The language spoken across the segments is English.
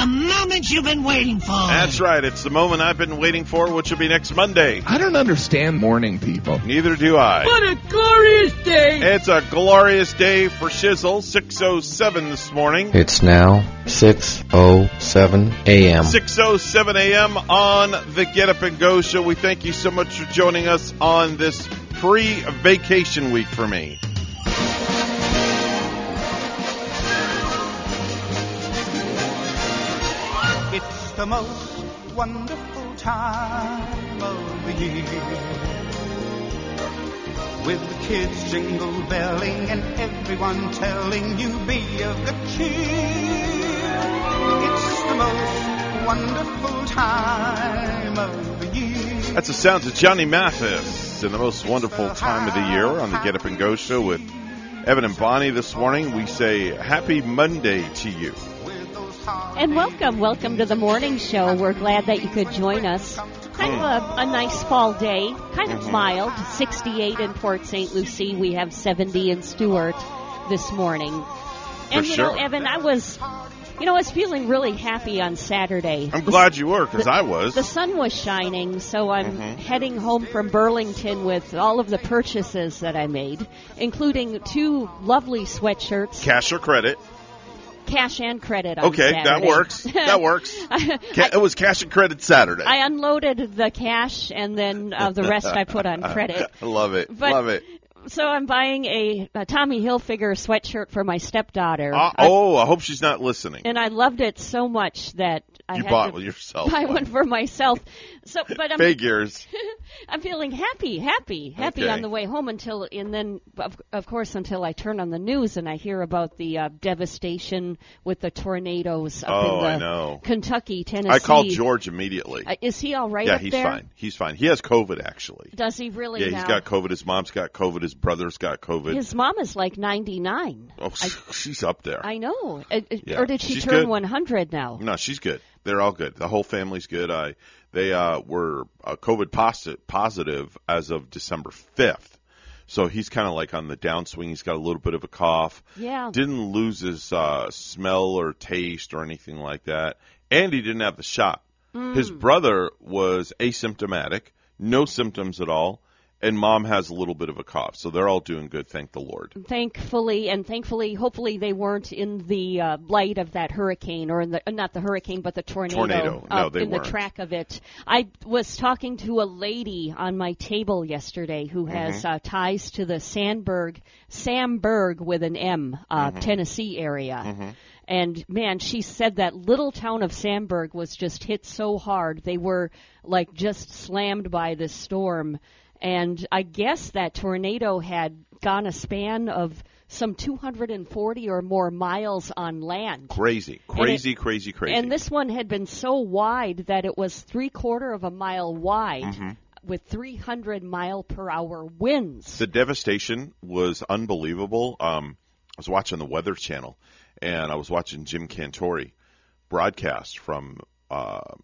the moment you've been waiting for. That's right. It's the moment I've been waiting for, which will be next Monday. I don't understand morning people. Neither do I. What a glorious day! It's a glorious day for Shizzle. 6.07 this morning. It's now 6.07 a.m. 6.07 a.m. on the Get Up and Go show. We thank you so much for joining us on this pre-vacation week for me. The most wonderful time of the year. With the kids jingle belling and everyone telling you be of good cheer. It's the most wonderful time of the year. That's the sounds of Johnny Mathis in the most wonderful time of the year on the Get Up and Go show with Evan and Bonnie this morning. We say happy Monday to you. And welcome, welcome to the morning show. We're glad that you could join us. Kind of a, a nice fall day, kind of mild, 68 in Port St. Lucie. We have 70 in Stuart this morning. And For you sure. know, Evan, I was, you know, I was feeling really happy on Saturday. I'm glad you were, because I was. The sun was shining, so I'm Mhm. heading home from Burlington with all of the purchases that I made, including two lovely sweatshirts, Cash or credit? Cash and credit. On Okay, that works. That works. I, it was cash and credit Saturday. I unloaded the cash and then uh, the rest I put on credit. I love it. But- love it. So I'm buying a, a Tommy Hilfiger sweatshirt for my stepdaughter. Uh, oh, I hope she's not listening. and I loved it so much that I you bought one yourself. buy one for myself. So, but I'm Figures. I'm feeling happy, happy, happy Okay. on the way home until, and then of, of course until I turn on the news and I hear about the uh, devastation with the tornadoes up Oh, in the I know. Kentucky, Tennessee. I called George immediately. Uh, is he all right yeah, he's there? fine. He's fine. He has COVID, actually. Does he really Yeah, now? he's got COVID. His mom's got COVID. His brother's got COVID. His mom is like 99. oh, she's up there. I know. Uh, uh, Yeah, Or did she she's turn good. 100 now? No, she's good. They're all good. The whole family's good. I they uh, were uh, COVID positive, positive as of December fifth, so he's kind of like on the downswing. He's got a little bit of a cough. Yeah. Didn't lose his uh, smell or taste or anything like that, and he didn't have the shot. Mm. His brother was asymptomatic, no symptoms at all, and mom has a little bit of a cough. So they're all doing good, thank the Lord. Thankfully, and thankfully, hopefully they weren't in the uh, light of that hurricane, or in the not the hurricane, but the tornado. Tornado. No, uh, they in weren't. the track of it. I was talking to a lady on my table yesterday who Mm-hmm. has uh, ties to the Sandberg, Samburg with an M, uh, Mm-hmm. Tennessee area. And man, she said that little town of Sandberg was just hit so hard. They were like just slammed by this storm. And I guess that tornado had gone a span of some 240 or more miles on land. Crazy, crazy, crazy, crazy. And this one had been so wide that it was three quarter of a mile wide Mm-hmm. with 300 mile per hour winds. The devastation was unbelievable. Um, I was watching the Weather Channel, and I was watching Jim Cantore broadcast from um,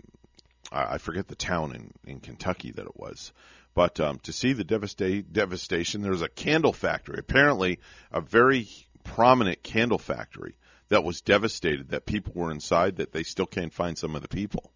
I I forget the town in, in Kentucky that it was, but um, to see the devasta- devastation, there's a candle factory, apparently a very prominent candle factory that was devastated. That people were inside, that they still can't find some of the people.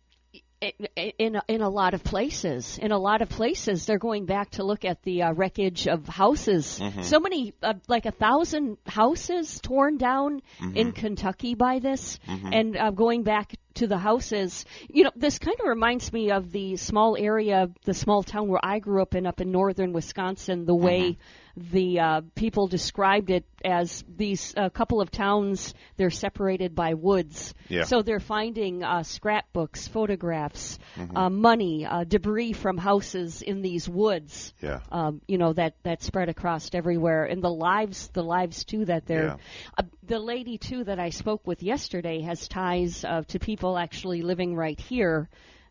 in in a lot of places. In a lot of places, they're going back to look at the uh, wreckage of houses. Mm-hmm. So many, uh, like a thousand houses torn down Mm-hmm. in Kentucky by this, and uh, going back to the houses. You know, this kind of reminds me of the small area, the small town where I grew up in, up in northern Wisconsin. The way Mm-hmm. the uh, people described it as these uh, couple of towns, they're separated by woods. Yeah. So they're finding uh, scrapbooks, photographs, Mm-hmm. uh, money, uh, debris from houses in these woods. Yeah. Um, you know that that spread across everywhere, and the lives, the lives too that they're. Yeah. Uh, the lady too that I spoke with yesterday has ties uh, to people actually living right here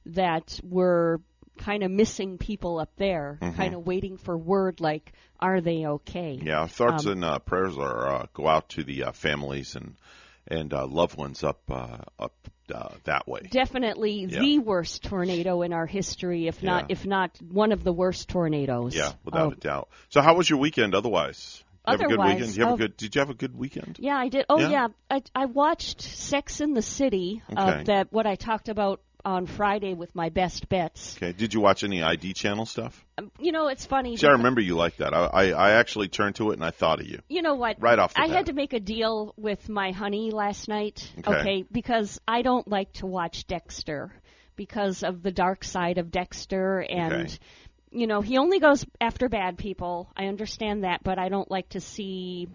that were kind of missing people up there, kind of waiting for word like, are they okay? Mm-hmm. Yeah, our thoughts Um, and uh, prayers are uh, go out to the uh, families and and uh, loved ones up uh, up uh, that way. Definitely Yeah. the worst tornado in our history, if not Yeah. if not one of the worst tornadoes. Yeah, without Oh, a doubt. So, how was your weekend? Otherwise, you have a good weekend. Did you have oh. a good? Did you have a good weekend? Yeah, I did. Oh Yeah? yeah, I I watched Sex in the City. Okay. Uh, that what I talked about on Friday with my best bets. Okay. Did you watch any ID channel stuff? Um, You know, it's funny. See, I remember you like that. I, I I actually turned to it and I thought of you. You know what? Right off the I bat. had to make a deal with my honey last night. Okay. because I don't like to watch Dexter because of the dark side of Dexter and Okay. You know, he only goes after bad people. I understand that, but I don't like to see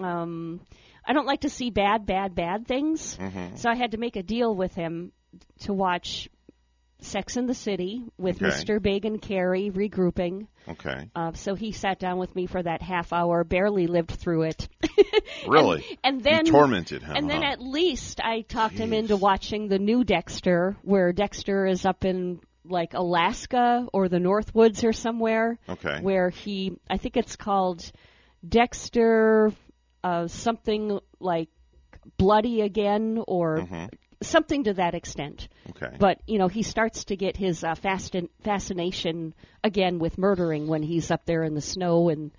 um I don't like to see bad bad bad things. Mm-hmm. So I had to make a deal with him to watch Sex in the City with Okay. Mr. Big and Carrie regrouping. Okay. Uh, so he sat down with me for that half hour, barely lived through it. Really? And then you tormented him. and then huh? at least I talked him into watching the new Dexter, where Dexter is up in like Alaska or the Northwoods or somewhere, Okay. where he I think it's called Dexter uh, something like Bloody Again or Mm-hmm. something to that extent. Okay. But you know, he starts to get his uh, fascin- fascination again with murdering when he's up there in the snow and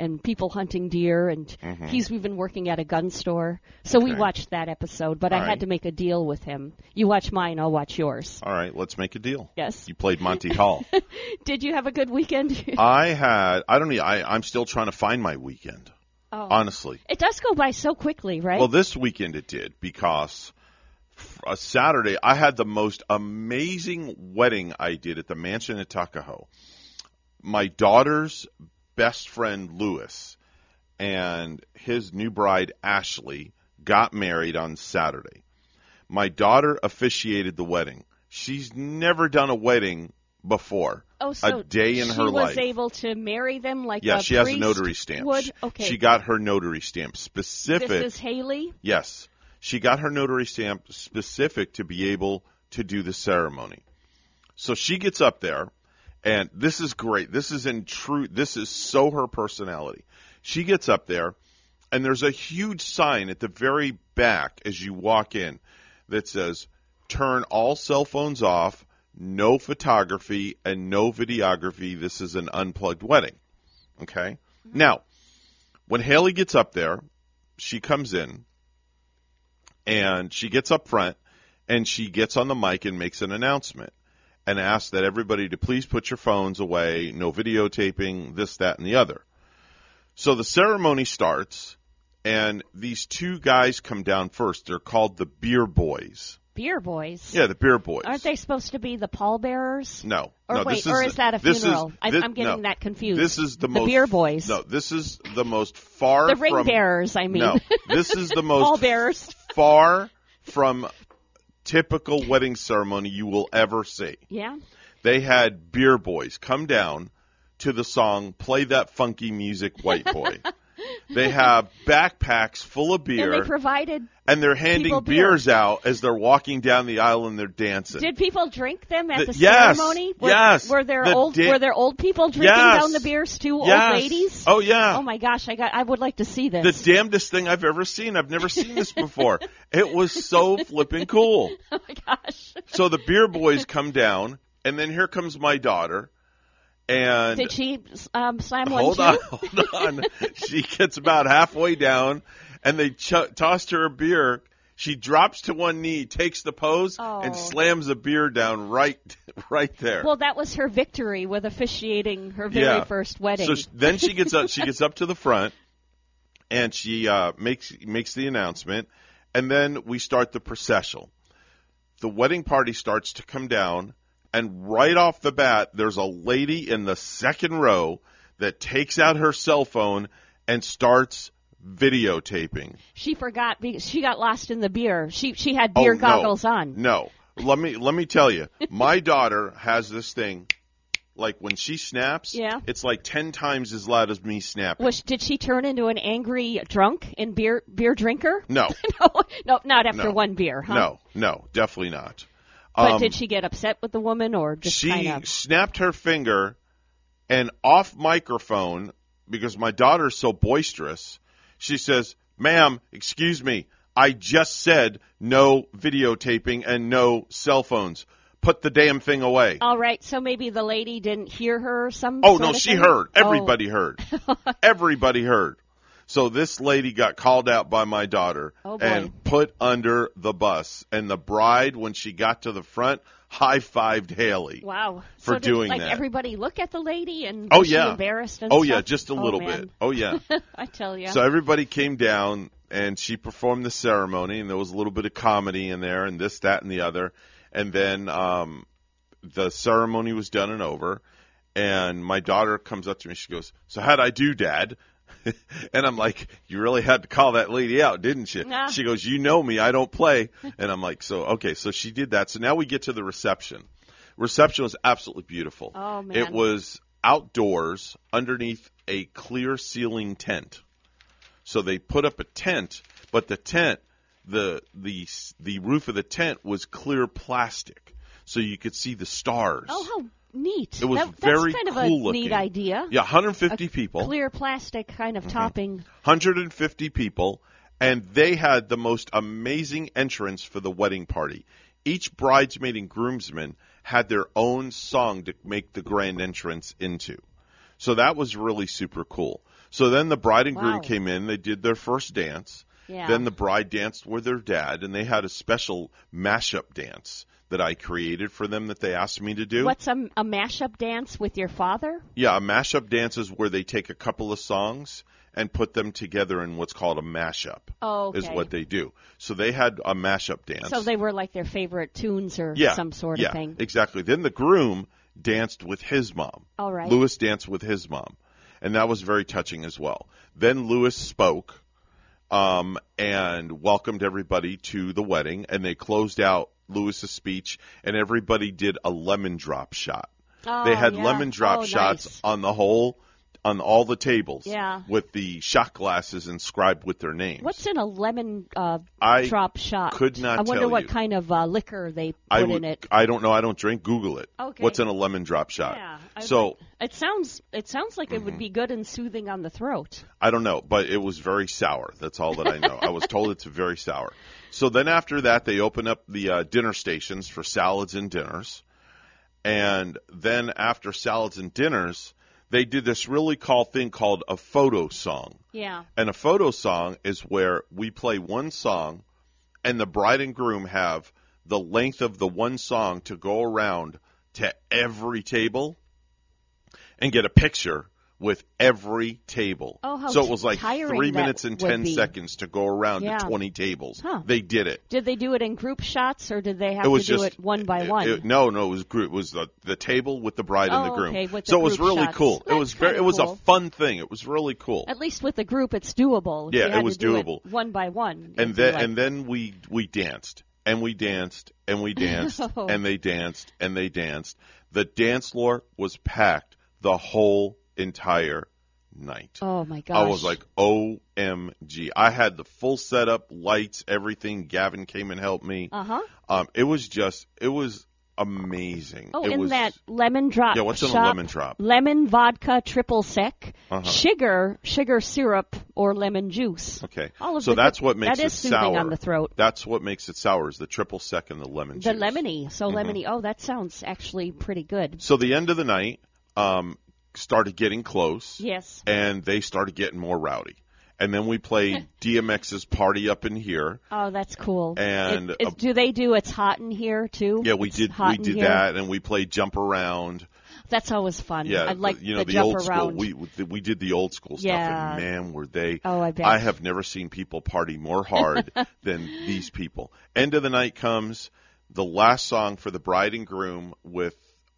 and people hunting deer, and he's we've been working at a gun store. So we Mm-hmm. Watched that episode, but I All had to make a deal with him. You watch mine, I'll watch yours. All right. Let's make a deal. Yes. You played Monty Hall. Did you have a good weekend? I had. I don't. know. I I'm still trying to find my weekend. oh. Honestly. It does go by so quickly, right? Well, this weekend it did because a Saturday I had the most amazing wedding I did at the mansion at Tuckahoe. My daughter's best friend Lewis and his new bride Ashley got married on Saturday. My daughter officiated the wedding. She's never done a wedding before. oh, so a day in her life. she was able to marry them like Yeah, a she has a notary stamp. Would okay. She got her notary stamp specific. this is Haley. Yes. She got her notary stamp specific to be able to do the ceremony. So she gets up there, and this is great. This is in true, this is so her personality. She gets up there, and there's a huge sign at the very back as you walk in that says, turn all cell phones off, no photography, and no videography. This is an unplugged wedding. Okay? Mm-hmm. Now, when Haley gets up there, she comes in and she gets up front and she gets on the mic and makes an announcement and asks that everybody to please put your phones away, no videotaping, this, that, and the other. So the ceremony starts and these two guys come down first. They're called the Beer Boys. Beer boys. Yeah, the Beer Boys. Aren't they supposed to be the pallbearers? No. Or no, wait, this or is, is that a this is- funeral? I- this- I'm getting no. that confused. This is the, The most beer boys. No, this is the most far The ring from, bearers, I mean. No, this is the most Pallbearers. far from typical wedding ceremony you will ever see. Yeah. They had beer boys come down to the song "Play That Funky Music, White Boy." they have backpacks full of beer. And they provided. and they're handing people beer. beers out as they're walking down the aisle and they're dancing. Did people drink them at The- the, yes, ceremony? Were, yes. Were there The old da- Were there old people drinking Yes. down the beers too? yes. Old ladies. Oh yeah. Oh my gosh! I got. I would like to see this. the damnedest thing I've ever seen. I've never seen this before. it was so flipping cool. oh my gosh! So the beer boys come down, and then here comes my daughter, and Did she um, slam one hold too? on, hold on. she gets about halfway down, and they ch- tossed her a beer. She drops to one knee, takes the pose, Oh. and slams a beer down right, right there. Well, that was her victory with officiating her very Yeah. first wedding. So sh- then she gets up. She gets up to the front, and she uh, makes makes the announcement, and then we start the processional. The wedding party starts to come down, and right off the bat, there's a lady in the second row that takes out her cell phone and starts videotaping. she forgot. Because she got lost in the beer. She she had oh, beer Oh, no. goggles on. No, let me let me tell you, my daughter has this thing. Like when she snaps, Yeah. it's like ten times as loud as me snapping. Was did she turn into an angry drunk and beer beer drinker? No, no, no, not after No. one beer, huh? No, no, definitely not. But Um, did she get upset with the woman or just she kind of? snapped her finger and off microphone because my daughter's so boisterous. She says, "Ma'am, excuse me. I just said no videotaping and no cell phones. Put the damn thing away." All right, so maybe the lady didn't hear her or some. Oh no, she thing? heard. Oh. Everybody heard. Everybody heard. So this lady got called out by my daughter Oh, and put under the bus. And the bride, when she got to the front, high fived Haley. Wow. for so did, doing like, that. everybody look at the lady and Oh yeah, embarrassed and oh stuff? yeah, just a Oh, little man. bit. Oh yeah. I tell you. So everybody came down and she performed the ceremony, and there was a little bit of comedy in there, and this, that, and the other. And then um, the ceremony was done and over, and my daughter comes up to me. She goes, "So how'd I do, Dad?" and I'm like, "You really had to call that lady out, didn't you?" Yeah. She goes, "You know me, I don't play." And I'm like, "So okay." So she did that. So now we get to the reception. Reception was absolutely beautiful. Oh, man. It was outdoors underneath a clear ceiling tent. So they put up a tent, but the tent, the the the roof of the tent was clear plastic, so you could see the stars. oh, how neat. It was That- very that's kind of a looking. neat idea. Yeah, 150 people. Clear plastic kind of mm-hmm. topping. 150 people, and they had the most amazing entrance for the wedding party. Each bridesmaid and groomsman had their own song to make the grand entrance into. So that was really super cool. So then the bride and groom Wow. came in, they did their first dance. Yeah. Then the bride danced with their dad, and they had a special mashup dance that I created for them that they asked me to do. What's a, a mashup dance with your father? Yeah, a mashup dance is where they take a couple of songs and put them together in what's called a mashup. Oh, Is what they do. So they had a mashup dance. So they were like their favorite tunes or yeah, some sort yeah, of thing. Exactly. Then the groom danced with his mom. All right. Lewis danced with his mom. And that was very touching as well. Then Lewis spoke um, and welcomed everybody to the wedding, and they closed out Lewis's speech, and everybody did a lemon drop shot. Oh, they had yeah. lemon drop Oh, shots nice. on the whole, on all the tables, Yeah. with the shot glasses inscribed with their names. What's in a lemon uh, I drop shot? could not I wonder what you. kind of uh, liquor they put I in it. I don't know. I don't drink. Google it. Okay. What's in a lemon drop shot? Yeah. I so it sounds it sounds like it would be good and soothing on the throat. I don't know, but it was very sour. That's all that I know. I was told it's very sour. So then after that, they open up the uh, dinner stations for salads and dinners. And then after salads and dinners, they did this really cool thing called a photo song. Yeah. And a photo song is where we play one song and the bride and groom have the length of the one song to go around to every table and get a picture with every table. Oh, how so it was like three minutes and ten be. seconds to go around Yeah. to 20 tables. Huh. They did it. Did they do it in group shots or did they have to do it one by it- one? it- no, no, it was group. It was the the table with the bride and the Oh, groom. okay, the so it was really shots. cool. it was very. It was a fun thing. It was really cool. At least with the group, it's doable. Yeah, it was do doable. one by one. and then like- and then we we danced and we danced and we danced Oh. and they danced and they danced. The dance floor was packed the whole entire night. oh my gosh! I was like, OMG. I had the full setup, lights, everything. Gavin came and helped me. uh huh. Um, it was just, it was amazing. Oh, it in was, that lemon drop. Yeah, what's in a lemon drop? Lemon vodka triple sec, Uh-huh. sugar, sugar syrup, or lemon juice. Okay. All of so that's good- what makes that it sour. on the throat. That's what makes it sour is the triple sec and the lemon juice. The juice. lemony, so Mm-hmm. lemony. Oh, that sounds actually pretty good. So the end of the night um, started getting close, Yes. and they started getting more rowdy. And then we played DMX's "Party Up in Here." Oh, that's cool. And, It- it- uh, do they do "It's Hot in Here" too? Yeah, we It's did. We did here. that, and we played "Jump Around." That's always fun. Yeah, I like the, you know the, the, jump old around. school. We we- we did the old school stuff, Yeah. and man, were they! Oh, I bet. I have never seen people party more hard than these people. End of the night comes. The last song for the bride and groom with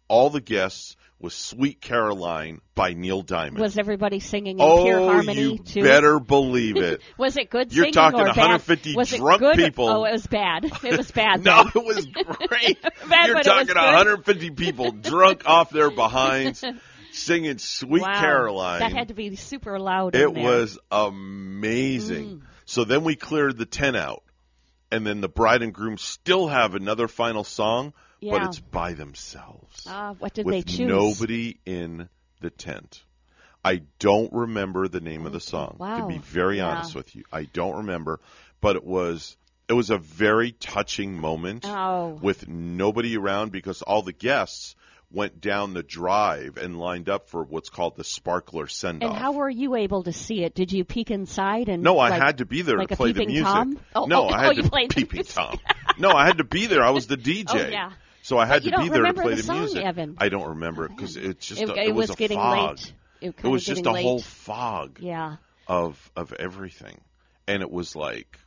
all the guests was "Sweet Caroline" by Neil Diamond. Was everybody singing in oh, pure harmony Oh, you too? better believe it. Was it good You're singing talking or 150 bad? Was it drunk good? people. Oh, it was bad. It was bad. No, it was great. Bad, You're but it was talking 150 people drunk off their behinds singing "Sweet wow. Caroline." That had to be super loud. It in there. was amazing. Mm. So then we cleared the tent out, and then the bride and groom still have another final song, but it's by themselves Ah, what did with they choose? nobody in the tent. I don't remember the name of the song. To be very Yeah. honest with you, I don't remember, but it was it was a very touching moment Oh. with nobody around because all the guests went down the drive and lined up for what's called the sparkler send off. And how were you able to see it? Did you peek inside and No, I like- had to be there like to play the music. Tom? Oh, no, oh, I had oh, to peeping. Tom. No, I had to be there. I was the DJ. Oh, yeah. So I had to be there to play the the, music. Evan. I don't remember it because it's just It, a, it was, was a getting fog. late. It, It was just a whole fog Yeah. of of everything, and it was like,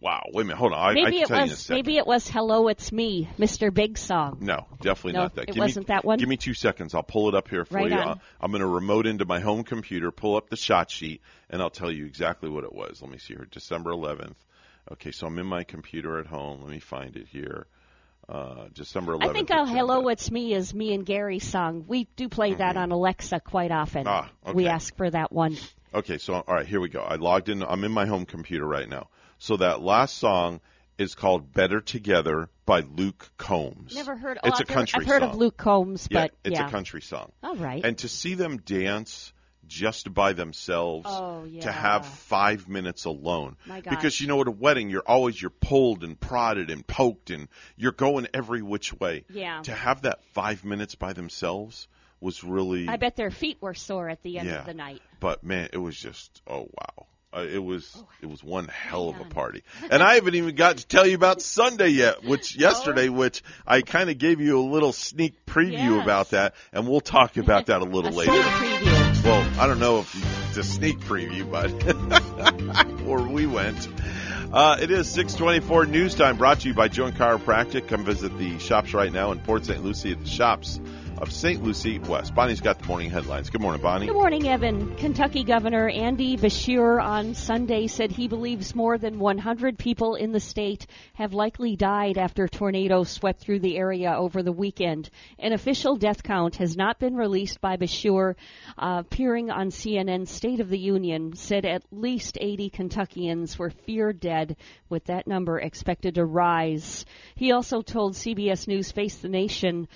wow. Wait a minute, hold on. I, I Maybe can it tell you in a was. Maybe it was "Hello, It's Me," Mr. Big Song. No, definitely No, not that. it give me, wasn't that one? Give me two seconds. I'll pull it up here for Right you. on. Uh, I'm going to remote into my home computer, pull up the shot sheet, and I'll tell you exactly what it was. Let me see here. December 11th. Okay, so I'm in my computer at home. Let me find it here. Uh, December 11th. I think "I'll agenda. Hello, It's Me" is me and Gary's song. We do play that on Alexa quite often. Mm-hmm. Ah, We ask for that one. Okay, so all right, here we go. I logged in. I'm in my home computer right now. So that last song is called "Better Together" by Luke Combs. Never heard. Oh, It's a I've heard- country I've heard song. of Luke Combs, but Yeah, it's yeah. a country song. All right. And to see them dance just by themselves, Oh, yeah. to have five minutes alone. Because you know, at a wedding, you're always you're pulled and prodded and poked, and you're going every which way. Yeah. To have that five minutes by themselves was really. I bet their feet were sore at the end Yeah. of the night. But man, it was just oh wow. Uh, it was Oh, it was one hell of a party, and I haven't even got to tell you about Sunday yet, which yesterday, which I kind of gave you a little sneak preview Oh. Yes. about that, and we'll talk about that a little A later. I don't know if it's a sneak preview, but where we went. Uh, it is 624 news time brought to you by Joan Chiropractic. Come visit the shops right now in Port St. Lucie at the shops of St. Lucie West. Bonnie's got the morning headlines. Good morning, Bonnie. Good morning, Evan. Kentucky Governor Andy Beshear on Sunday said he believes more than 100 people in the state have likely died after tornadoes swept through the area over the weekend. An official death count has not been released by Beshear. Uh, appearing on CNN's State of the Union, said at least 80 Kentuckians were feared dead, with that number expected to rise. He also told CBS News Face the Nation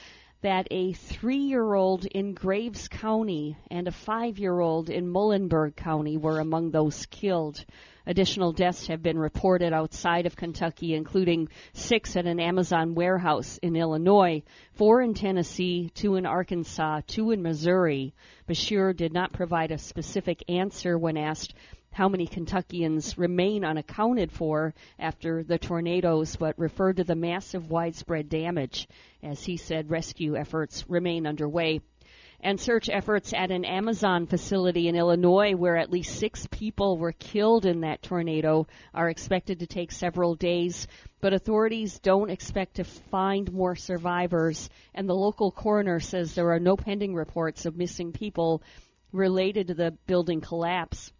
that a three year old in Graves County and a five year old in Muhlenberg County were among those killed. Additional deaths have been reported outside of Kentucky, including six at an Amazon warehouse in Illinois, four in Tennessee, two in Arkansas, two in Missouri. Beshear did not provide a specific answer when asked how many Kentuckians remain unaccounted for after the tornadoes, but referred to the massive widespread damage. As he said, rescue efforts remain underway. And search efforts at an Amazon facility in Illinois, where at least six people were killed in that tornado, are expected to take several days. But authorities don't expect to find more survivors, and the local coroner says there are no pending reports of missing people related to the building collapse.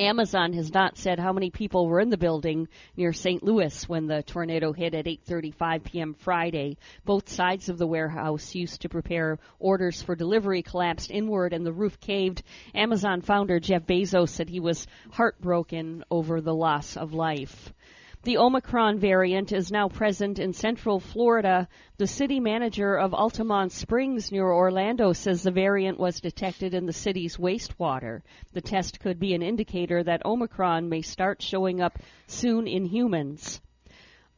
Amazon has not said how many people were in the building near St. Louis when the tornado hit at 8:35 p.m. Friday. Both sides of the warehouse used to prepare orders for delivery collapsed inward and the roof caved. Amazon founder Jeff Bezos said he was heartbroken over the loss of life. The Omicron variant is now present in central Florida. The city manager of Altamonte Springs near Orlando says the variant was detected in the city's wastewater. The test could be an indicator that Omicron may start showing up soon in humans.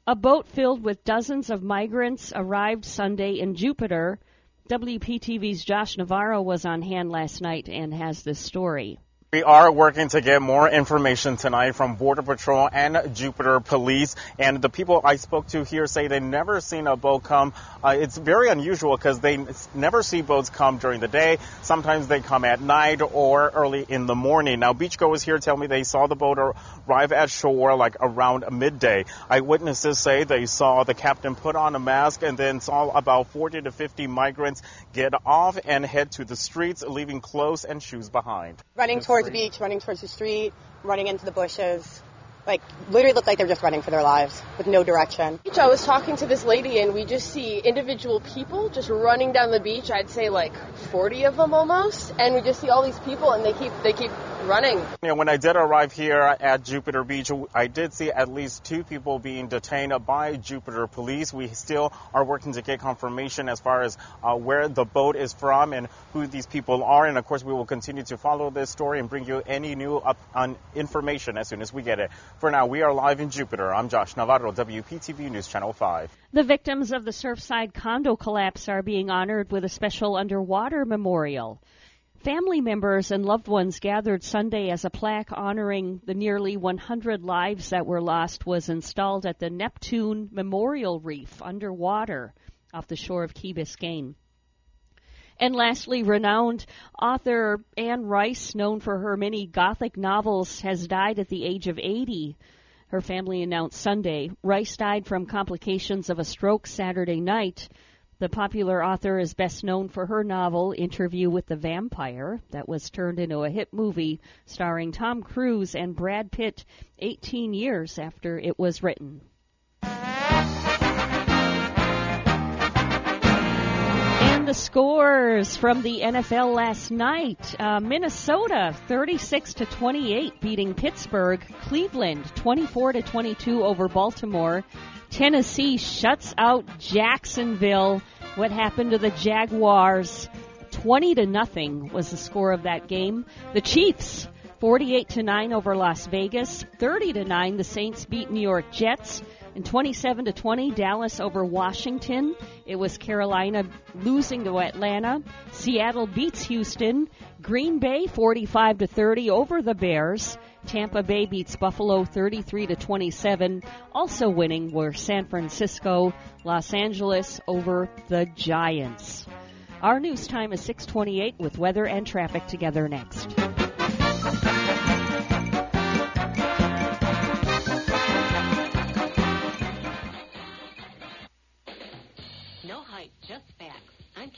A boat filled with dozens of migrants arrived Sunday in Jupiter. WPTV's Josh Navarro was on hand last night and has this story. We are working to get more information tonight from Border Patrol and Jupiter Police. And the people I spoke to here say they've never seen a boat come. Uh, it's very unusual because they never see boats come during the day. Sometimes they come at night or early in the morning. Now, beachgoers here tell me they saw the boat arrive at shore like around midday. Eyewitnesses say they saw the captain put on a mask and then saw about 40 to 50 migrants get off and head to the streets, leaving clothes and shoes behind. running towards the beach, running towards the street, running into the bushes. Like, literally looked like they're just running for their lives with no direction. I was talking to this lady, and we just see individual people just running down the beach. I'd say like 40 of them almost, and we just see all these people, and they keep they keep running. You know, when I did arrive here at Jupiter Beach, I did see at least two people being detained by Jupiter police. We still are working to get confirmation as far as uh, where the boat is from and who these people are. And of course, we will continue to follow this story and bring you any new up on information as soon as we get it. For now, we are live in Jupiter. I'm Josh Navarro, WPTV News Channel 5. The victims of the Surfside condo collapse are being honored with a special underwater memorial. Family members and loved ones gathered Sunday as a plaque honoring the nearly 100 lives that were lost was installed at the Neptune Memorial Reef underwater off the shore of Key Biscayne. And lastly, renowned author Anne Rice, known for her many Gothic novels, has died at the age of 80. Her family announced Sunday. Rice died from complications of a stroke Saturday night. The popular author is best known for her novel Interview with the Vampire, that was turned into a hit movie starring Tom Cruise and Brad Pitt 18 years after it was written. And the scores from the NFL last night: uh, Minnesota 36 to 28 beating Pittsburgh, Cleveland 24 to 22 over Baltimore. Tennessee shuts out Jacksonville. What happened to the Jaguars? 20 to nothing was the score of that game. The Chiefs 48 to 9 over Las Vegas. 30 to 9 the Saints beat New York Jets. And 27 to 20 Dallas over Washington. It was Carolina losing to Atlanta. Seattle beats Houston. Green Bay 45 to 30 over the Bears. Tampa Bay beats Buffalo 33 to 27. Also winning were San Francisco, Los Angeles over the Giants. Our news time is 628 with weather and traffic together next.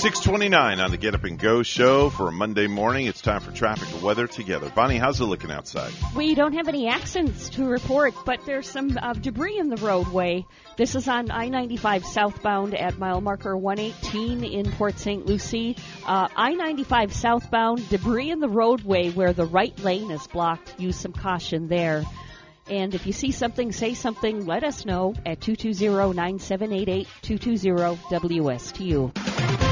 629 on the Get Up and Go show for a Monday morning. It's time for traffic and weather together. Bonnie, how's it looking outside? We don't have any accidents to report, but there's some uh, debris in the roadway. This is on I 95 southbound at mile marker 118 in Port St. Lucie. Uh, I 95 southbound, debris in the roadway where the right lane is blocked. Use some caution there. And if you see something, say something, let us know at 220-9788, 220-WSTU.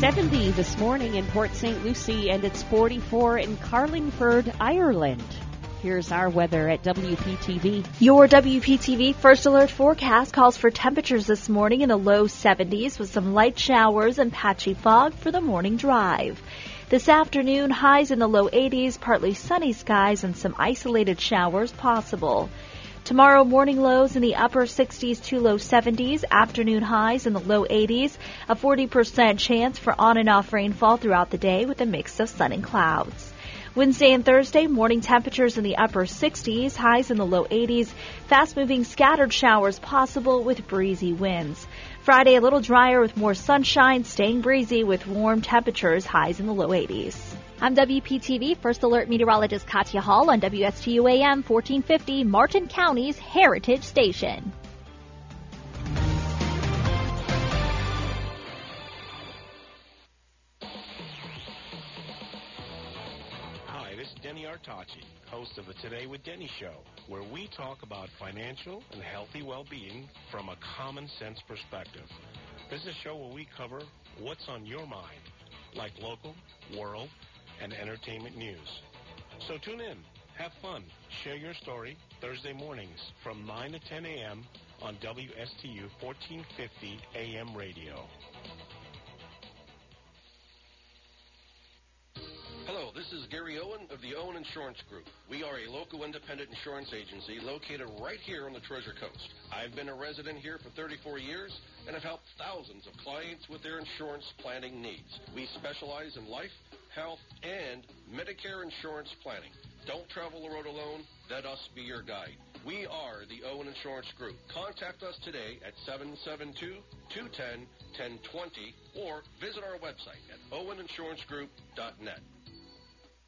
70 this morning in Port St. Lucie, and it's 44 in Carlingford, Ireland. Here's our weather at WPTV. Your WPTV First Alert forecast calls for temperatures this morning in the low 70s with some light showers and patchy fog for the morning drive. This afternoon, highs in the low 80s, partly sunny skies, and some isolated showers possible. Tomorrow, morning lows in the upper 60s to low 70s, afternoon highs in the low 80s, a 40% chance for on and off rainfall throughout the day with a mix of sun and clouds. Wednesday and Thursday, morning temperatures in the upper 60s, highs in the low 80s, fast moving scattered showers possible with breezy winds. Friday, a little drier with more sunshine, staying breezy with warm temperatures, highs in the low 80s. I'm WPTV First Alert Meteorologist Katya Hall on WSTU AM 1450, Martin County's Heritage Station. Hi, this is Denny Artachi, host of the Today with Denny show, where we talk about financial and healthy well-being from a common sense perspective. This is a show where we cover what's on your mind, like local, world, and entertainment news. So tune in, have fun, share your story Thursday mornings from 9 to 10 a.m. on WSTU 1450 AM radio. Hello, this is Gary Owen of the Owen Insurance Group. We are a local independent insurance agency located right here on the Treasure Coast. I've been a resident here for 34 years and have helped thousands of clients with their insurance planning needs. We specialize in life, health, and Medicare insurance planning. Don't travel the road alone. Let us be your guide. We are the Owen Insurance Group. Contact us today at 772-210-1020 or visit our website at oweninsurancegroup.net.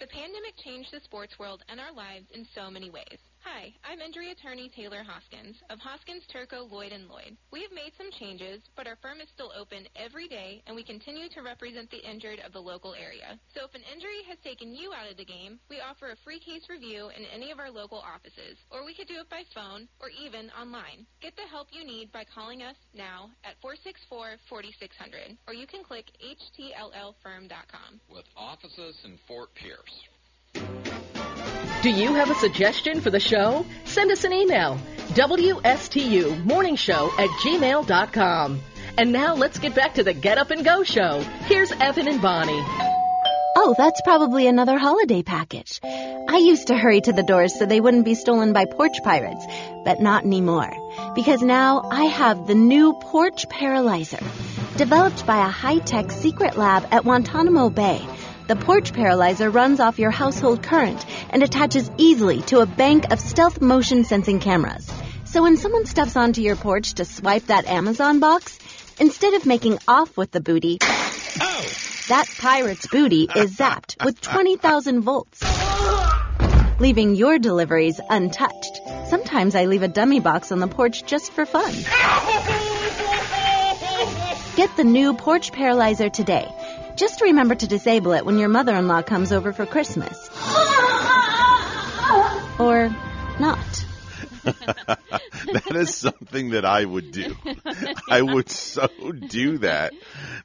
The pandemic changed the sports world and our lives in so many ways. Hi, I'm injury attorney Taylor Hoskins of Hoskins Turco Lloyd and Lloyd. We have made some changes, but our firm is still open every day and we continue to represent the injured of the local area. So if an injury has taken you out of the game, we offer a free case review in any of our local offices, or we could do it by phone or even online. Get the help you need by calling us now at 464-4600 or you can click htllfirm.com. With offices in Fort Pierce. Do you have a suggestion for the show? Send us an email. WSTU Morning Show at gmail.com. And now let's get back to the Get Up and Go show. Here's Evan and Bonnie. Oh, that's probably another holiday package. I used to hurry to the doors so they wouldn't be stolen by porch pirates, but not anymore. Because now I have the new Porch Paralyzer, developed by a high-tech secret lab at Guantanamo Bay. The porch paralyzer runs off your household current and attaches easily to a bank of stealth motion sensing cameras. So when someone steps onto your porch to swipe that Amazon box, instead of making off with the booty, that pirate's booty is zapped with 20,000 volts, leaving your deliveries untouched. Sometimes I leave a dummy box on the porch just for fun. Get the new porch paralyzer today. Just remember to disable it when your mother-in-law comes over for Christmas. or not. that is something that I would do. I would so do that.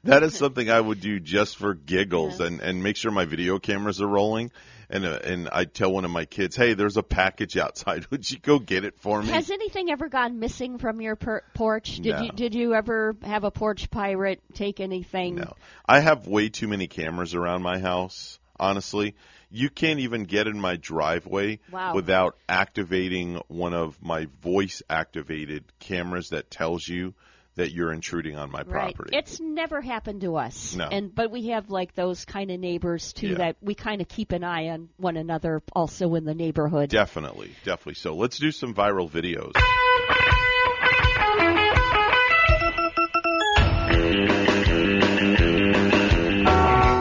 That is something I would do just for giggles and and make sure my video cameras are rolling. And uh, and I tell one of my kids, "Hey, there's a package outside. Would you go get it for me?" Has anything ever gone missing from your per- porch? Did No. you did you ever have a porch pirate take anything? No. I have way too many cameras around my house, honestly. You can't even get in my driveway Wow. without activating one of my voice activated cameras that tells you that you're intruding on my Right. property. It's never happened to us. No. And but we have like those kind of neighbors too Yeah. that we kind of keep an eye on one another also in the neighborhood. Definitely, definitely. So let's do some viral videos.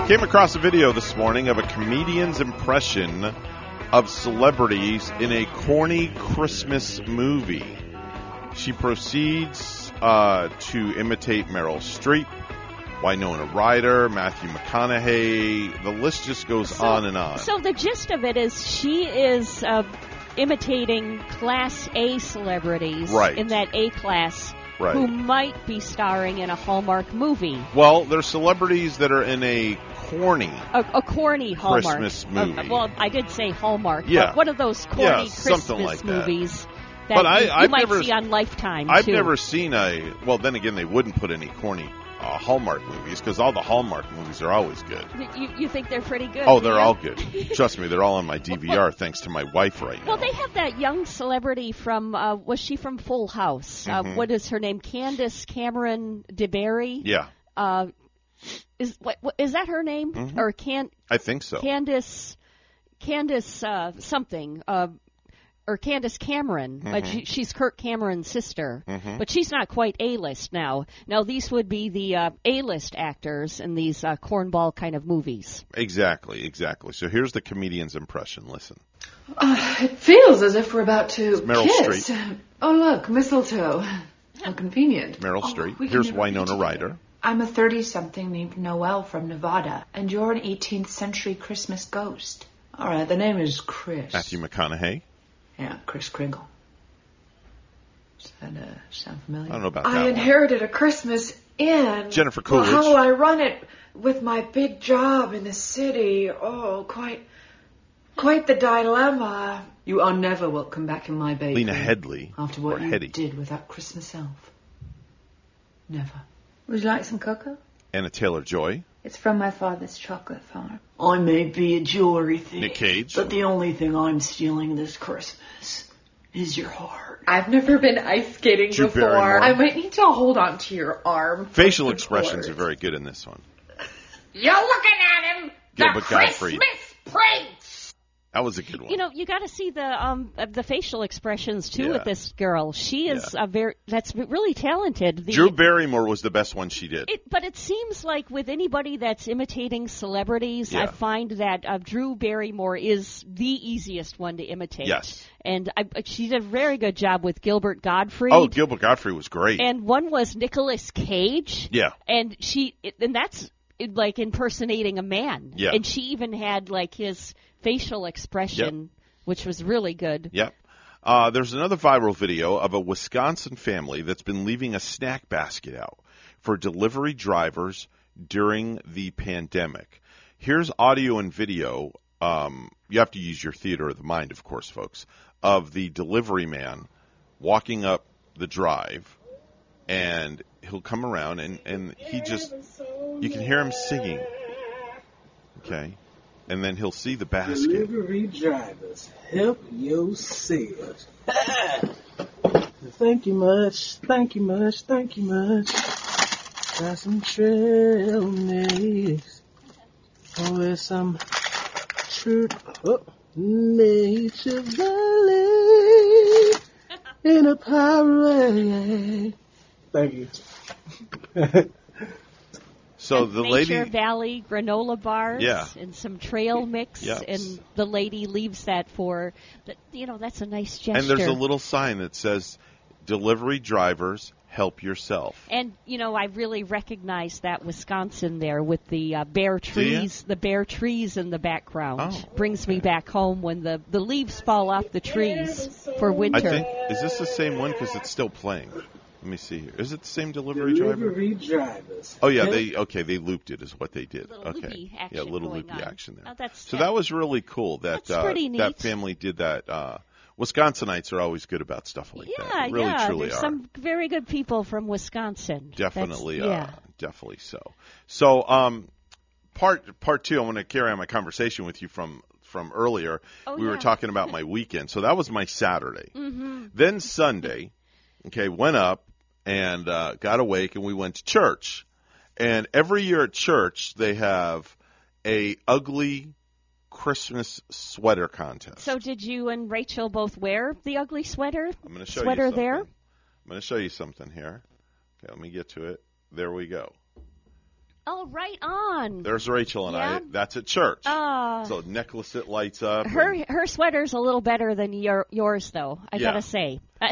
Came across a video this morning of a comedian's impression of celebrities in a corny Christmas movie. She proceeds uh, to imitate Meryl Streep, Winona Ryder, Matthew McConaughey. The list just goes on and on. So the gist of it is she is uh, imitating class A celebrities Right. in that A class Right. who might be starring in a Hallmark movie. Well, there's celebrities that are in a corny. A, a corny Hallmark Christmas Uh, movie. well, I did say Hallmark. Yeah. But one of those corny Yeah, Christmas like movies that But I- you, you I've might never- see on Lifetime I've too. never seen a. Well, then again, they wouldn't put any corny uh, Hallmark movies because all the Hallmark movies are always good. You, you think they're pretty good? Oh, they're you? all good. Trust me, they're all on my DVR thanks to my wife right now. Well, they have that young celebrity from. Uh, was she from Full House? Uh, Mhm. what is her name? Candace Cameron DeBerry. Yeah, Uh, is what, what is that her name Mhm. or can I think so. Candace Candace uh, something. Uh, or Candace Cameron, but Mhm. she, she's Kirk Cameron's sister. Mhm. But she's not quite A-list now. Now these would be the uh, A-list actors in these uh, cornball kind of movies. Exactly, exactly. So here's the comedian's impression. Listen. Uh, it feels as if we're about to It's Meryl kiss. Streep. Oh, look, mistletoe. How convenient. Meryl Oh, Streep. Here's never be Winona. Ryder. I'm a 30 something named Noel from Nevada, and you're an 18th century Christmas ghost. All right, the name is Chris. Matthew McConaughey. Yeah, Kris Kringle. Does that uh, sound familiar? I don't know about I that one. inherited a Christmas inn. Jennifer Well, Coolidge. how will I run it with my big job in the city? Oh, quite, quite the dilemma. You are never welcome back in my baby. Lena Headley. After what or you Headey. did with that Christmas elf. Never. Would you like some cocoa? Anna Taylor Joy. It's from my father's chocolate farm. I may be a jewelry thief, Nick Cage. but the only thing I'm stealing this Christmas is your heart. I've never been ice skating Drew before. Barrymore. I might need to hold on to your arm. Facial expressions are very good in this one. You're looking at him. Gilbert Gottfried. Prince. That was a good one. You know, you got to see the um uh, the facial expressions too Yeah. with this girl. She is a very that's really talented. The, Drew Barrymore was the best one she did. It, but it seems like with anybody that's imitating celebrities, I find that uh, Drew Barrymore is the easiest one to imitate. Yes. And I, she did a very good job with Gilbert Gottfried. Oh, Gilbert Godfrey was great. and one was Nicolas Cage. Yeah. And she, and that's like impersonating a man. Yeah. And she even had like his facial expression, which was really good. Yep. Uh, there's another viral video of a Wisconsin family that's been leaving a snack basket out for delivery drivers during the pandemic. Here's audio and video. Um, you have to use your theater of the mind, of course, folks, of the delivery man walking up the drive, and he'll come around and, and he just, you can hear him singing. Okay. And then he'll see the basket. Delivery drivers, help yourselves. thank you much, thank you much, thank you much. Got some trail mix. Oh, there's some true oh, nature valley in a parade. Thank you. So the Nature lady, Valley granola bars Yeah. and some trail mix, Yes. and the lady leaves that for, the, you know, that's a nice gesture. and there's a little sign that says, "Delivery drivers, help yourself." And you know, I really recognize that Wisconsin there with the uh, bare trees, the bare trees in the background. Oh, Brings me back home when the the leaves fall off the trees for winter. I think is this the same one because it's still playing. Let me see here. Is it the same delivery driver? Delivery drivers. Oh yeah, they okay. They looped it is what they did. Little okay, loopy yeah, action little going loopy on. action there. Oh, that's so that was really cool. That That's uh, pretty that family did that. Uh, Wisconsinites are always good about stuff like yeah, that. They really yeah. truly There's are. some very good people from Wisconsin. That's- Definitely, yeah. uh, definitely so. So, um, part part two, I want to carry on my conversation with you from from earlier. Oh, we were talking about my weekend, so that was my Saturday. Mm-hmm. Then Sunday, okay, went up and uh, got awake, and we went to church. And every year at church, they have a ugly Christmas sweater contest. So did you and Rachel both wear the ugly sweater? I'm going to show sweater you something. there. I'm going to show you something here. Okay, let me get to it. There we go. Oh, right on. There's Rachel and I. That's at church. Ah. so necklace it lights up. Her and- her sweater's a little better than your yours, though. I Yeah. gotta say.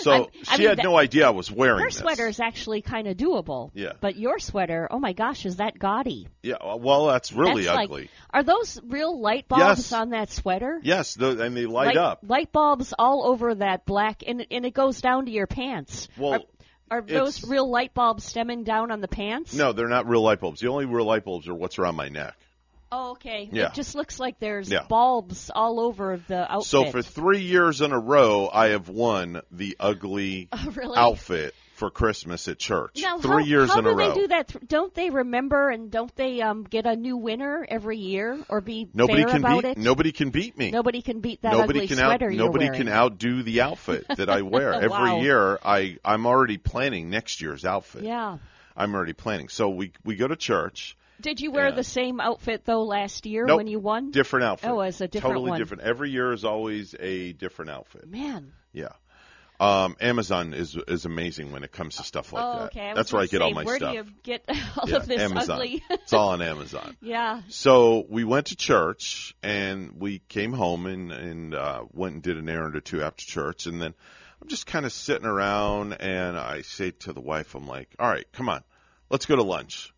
so I she mean, had no idea I was wearing Her this. sweater's actually kind of doable. Yeah. But your sweater, oh my gosh, is that gaudy? Yeah, well, that's really That's like- ugly. are those real light bulbs Yes. on that sweater? yes, the, and they light up. Light bulbs all over that black, and and it goes down to your pants. Well, are, are those real light bulbs stemming down on the pants? No, they're not real light bulbs. The only real light bulbs are what's around my neck. Oh, okay. Yeah. It just looks like there's Yeah. bulbs all over the outfit. So for three years in a row, I have won the ugly Oh, really? outfit for Christmas at church. Now, three how, years how in a row. How do they do that? Don't they remember and don't they um, get a new winner every year or be Nobody fair can about beat. it? Nobody can beat me. Nobody can beat that nobody ugly can out. sweater you're Nobody wearing. can outdo the outfit that I wear every Wow. year. I I'm already planning next year's outfit. Yeah. I'm already planning. So we we go to church, Did you wear the same outfit though last year Nope. when you won? Different outfit. Oh, it's a different totally one. different. Every year is always a different outfit. Man. Yeah. Um, Amazon is is amazing when it comes to stuff like oh, that. okay. I That's where I get all say, my where stuff. do you get all yeah, of this Amazon. ugly? it's all on Amazon. yeah. So we went to church and we came home and and uh, went and did an errand or two after church, and then I'm just kind of sitting around, and I say to the wife, I'm like, "All right, come on, let's go to lunch."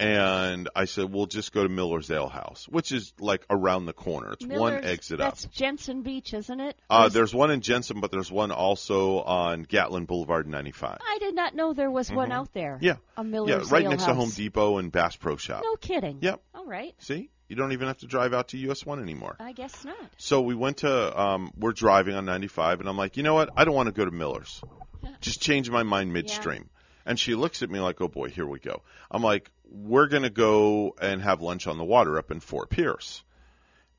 And I said, "We'll just go to Miller's Ale House, which is like around the corner. It's one Miller's- exit up." That's Jensen Beach, isn't it? Uh, is- there's one in Jensen, but there's one also on Gatlin Boulevard, 95. I did not know there was one Mhm. out there. Yeah, A Miller's yeah, right Ale next House. to Home Depot and Bass Pro Shop. No kidding. Yep. All right. See, you don't even have to drive out to US One anymore. I guess not. So we went to, um, we're driving on 95, and I'm like, you know what? I don't want to go to Miller's. Just change my mind midstream. And she looks at me like, oh boy, here we go. I'm like, we're going to go and have lunch on the water up in Fort Pierce.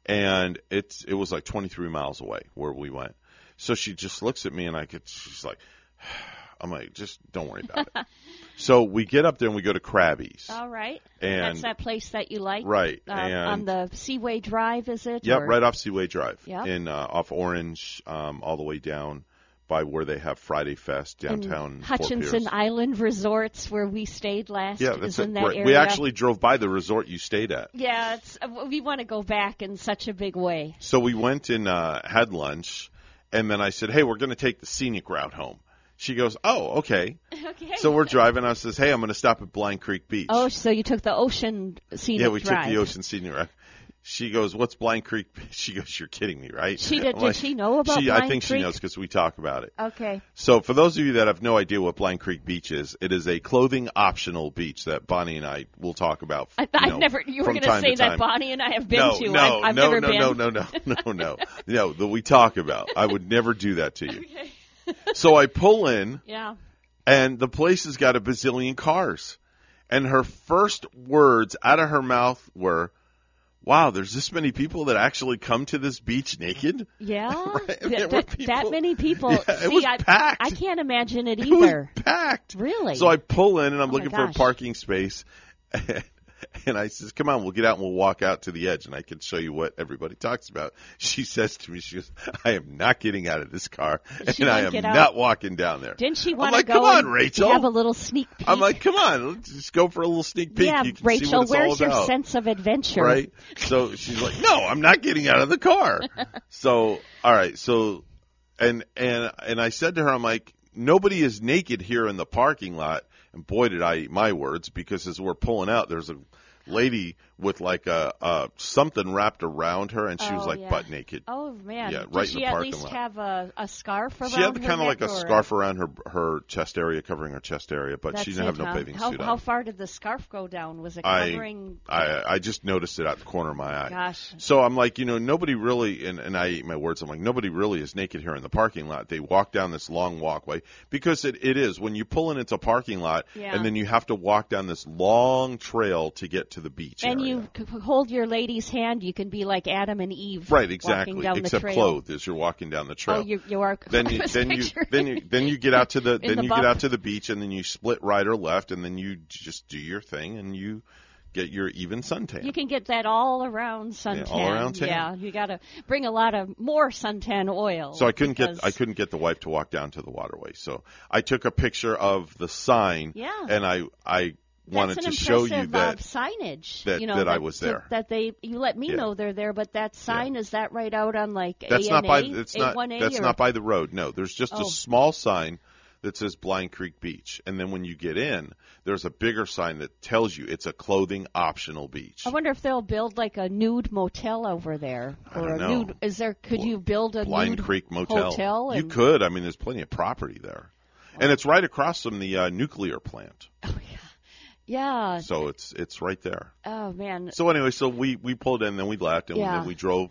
And it's, it was like 23 miles away where we went. So she just looks at me and I get, she's like, I'm like, just don't worry about it. so we get up there and we go to Krabby's. All right. And- that's that place that you like. Right, Uh, on the Seaway Drive, is it? Yep, Or- right off Seaway Drive. Yeah. In uh, off Orange, um, all the way down by where they have Friday Fest downtown. Fort Hutchinson. Island Resorts, where we stayed last. Yeah, that's it. that Right. We actually drove by the resort you stayed at. Yeah, it's uh, we want to go back in such a big way. So we went and uh, had lunch, and then I said, "Hey, we're going to take the scenic route home." She goes, "Oh, okay." Okay. So we're driving. I says, "Hey, I'm going to stop at Blind Creek Beach." Oh, so you took the ocean scenic yeah, we took the ocean scenic route. She goes, "What's Blind Creek?" She goes, "You're kidding me, right?" She did- I'm did she know about she, I Blind think she knows because we talk about it. Okay. So, for those of you that have no idea what Blind Creek Beach is, it is a clothing optional beach that Bonnie and I will talk about. I, you I've never. You were going to say that. Bonnie and I have been no, to. No, I've, I've no, never no, been. no, no, no, no, no, no. That we talk about. I would never do that to you. Okay. so I pull in, Yeah. and the place has got a bazillion cars, and her first words out of her mouth were. Wow, there's this many people that actually come to this beach naked. Yeah, Right, Th- there were that, that many people. Yeah, it See, was I, packed. I can't imagine it It was either. packed. Really? So I pull in and I'm Oh looking for a parking space. And, I says, come on, we'll get out and we'll walk out to the edge and I can show you what everybody talks about. She says to me, she goes, I am not getting out of this car She and I am not walking down there. Didn't she want to like, go come on, Rachel. have a little sneak peek? I'm like, come on, let's just go for a little sneak peek. yeah, you can see Rachel, what it's all where's your about. sense of adventure? Right? So she's like, no, I'm not getting out of the car. so, all right. So, and, and, and I said to her, I'm like, nobody is naked here in the parking lot. And boy, did I eat my words because as we're pulling out, there's a lady with like a, uh, something wrapped around her and she was Oh, like yeah. butt naked. Oh man! Yeah, Did right in she at least lot. have a, a scarf around She had her kind of like a scarf around her, her chest area, covering her chest area, but she didn't have no huh? bathing how, suit How far did the scarf go down? Was it I, covering? I I just noticed it out the corner of my eye. Gosh. So I'm like, you know, nobody really, and, and I eat my words. I'm like, nobody really is naked here in the parking lot. They walk down this long walkway because it, it is when you pull in into a parking lot, Yeah. and then you have to walk down this long trail to get to the beach. and area. you c- hold your lady's hand. You can be like Adam and Eve. Right, Walking exactly. Except clothed as you're walking down the trail. Oh, you, you are. then you then you then you then you get out to the then the you buff. get out to the beach and then you split right or left and then you just do your thing and you get your even suntan. You can get that all around suntan. all around tan. Yeah, you got to bring a lot of more suntan oil. So I couldn't get I couldn't get the wife to walk down to the waterway. So I took a picture of the sign Yeah. and I I wanted That's to show you that uh, signage. that- you know, that I was there. That, they you let me Yeah. know they're there, but that sign is that right out on like that's A not by and it's not that's or- not by the road. No, there's just Oh. a small sign that says Blind Creek Beach, and then when you get in, there's a bigger sign that tells you it's a clothing optional beach. I wonder if they'll build like a nude motel over there, I or don't a know. nude. Is there? Could you build a Blind nude Creek Motel. hotel? you could. I mean, there's plenty of property there, and it's right across from the uh, nuclear plant, Yeah. So it's it's right there. Oh man. So anyway, so we we pulled in, then we left, and Yeah. then we drove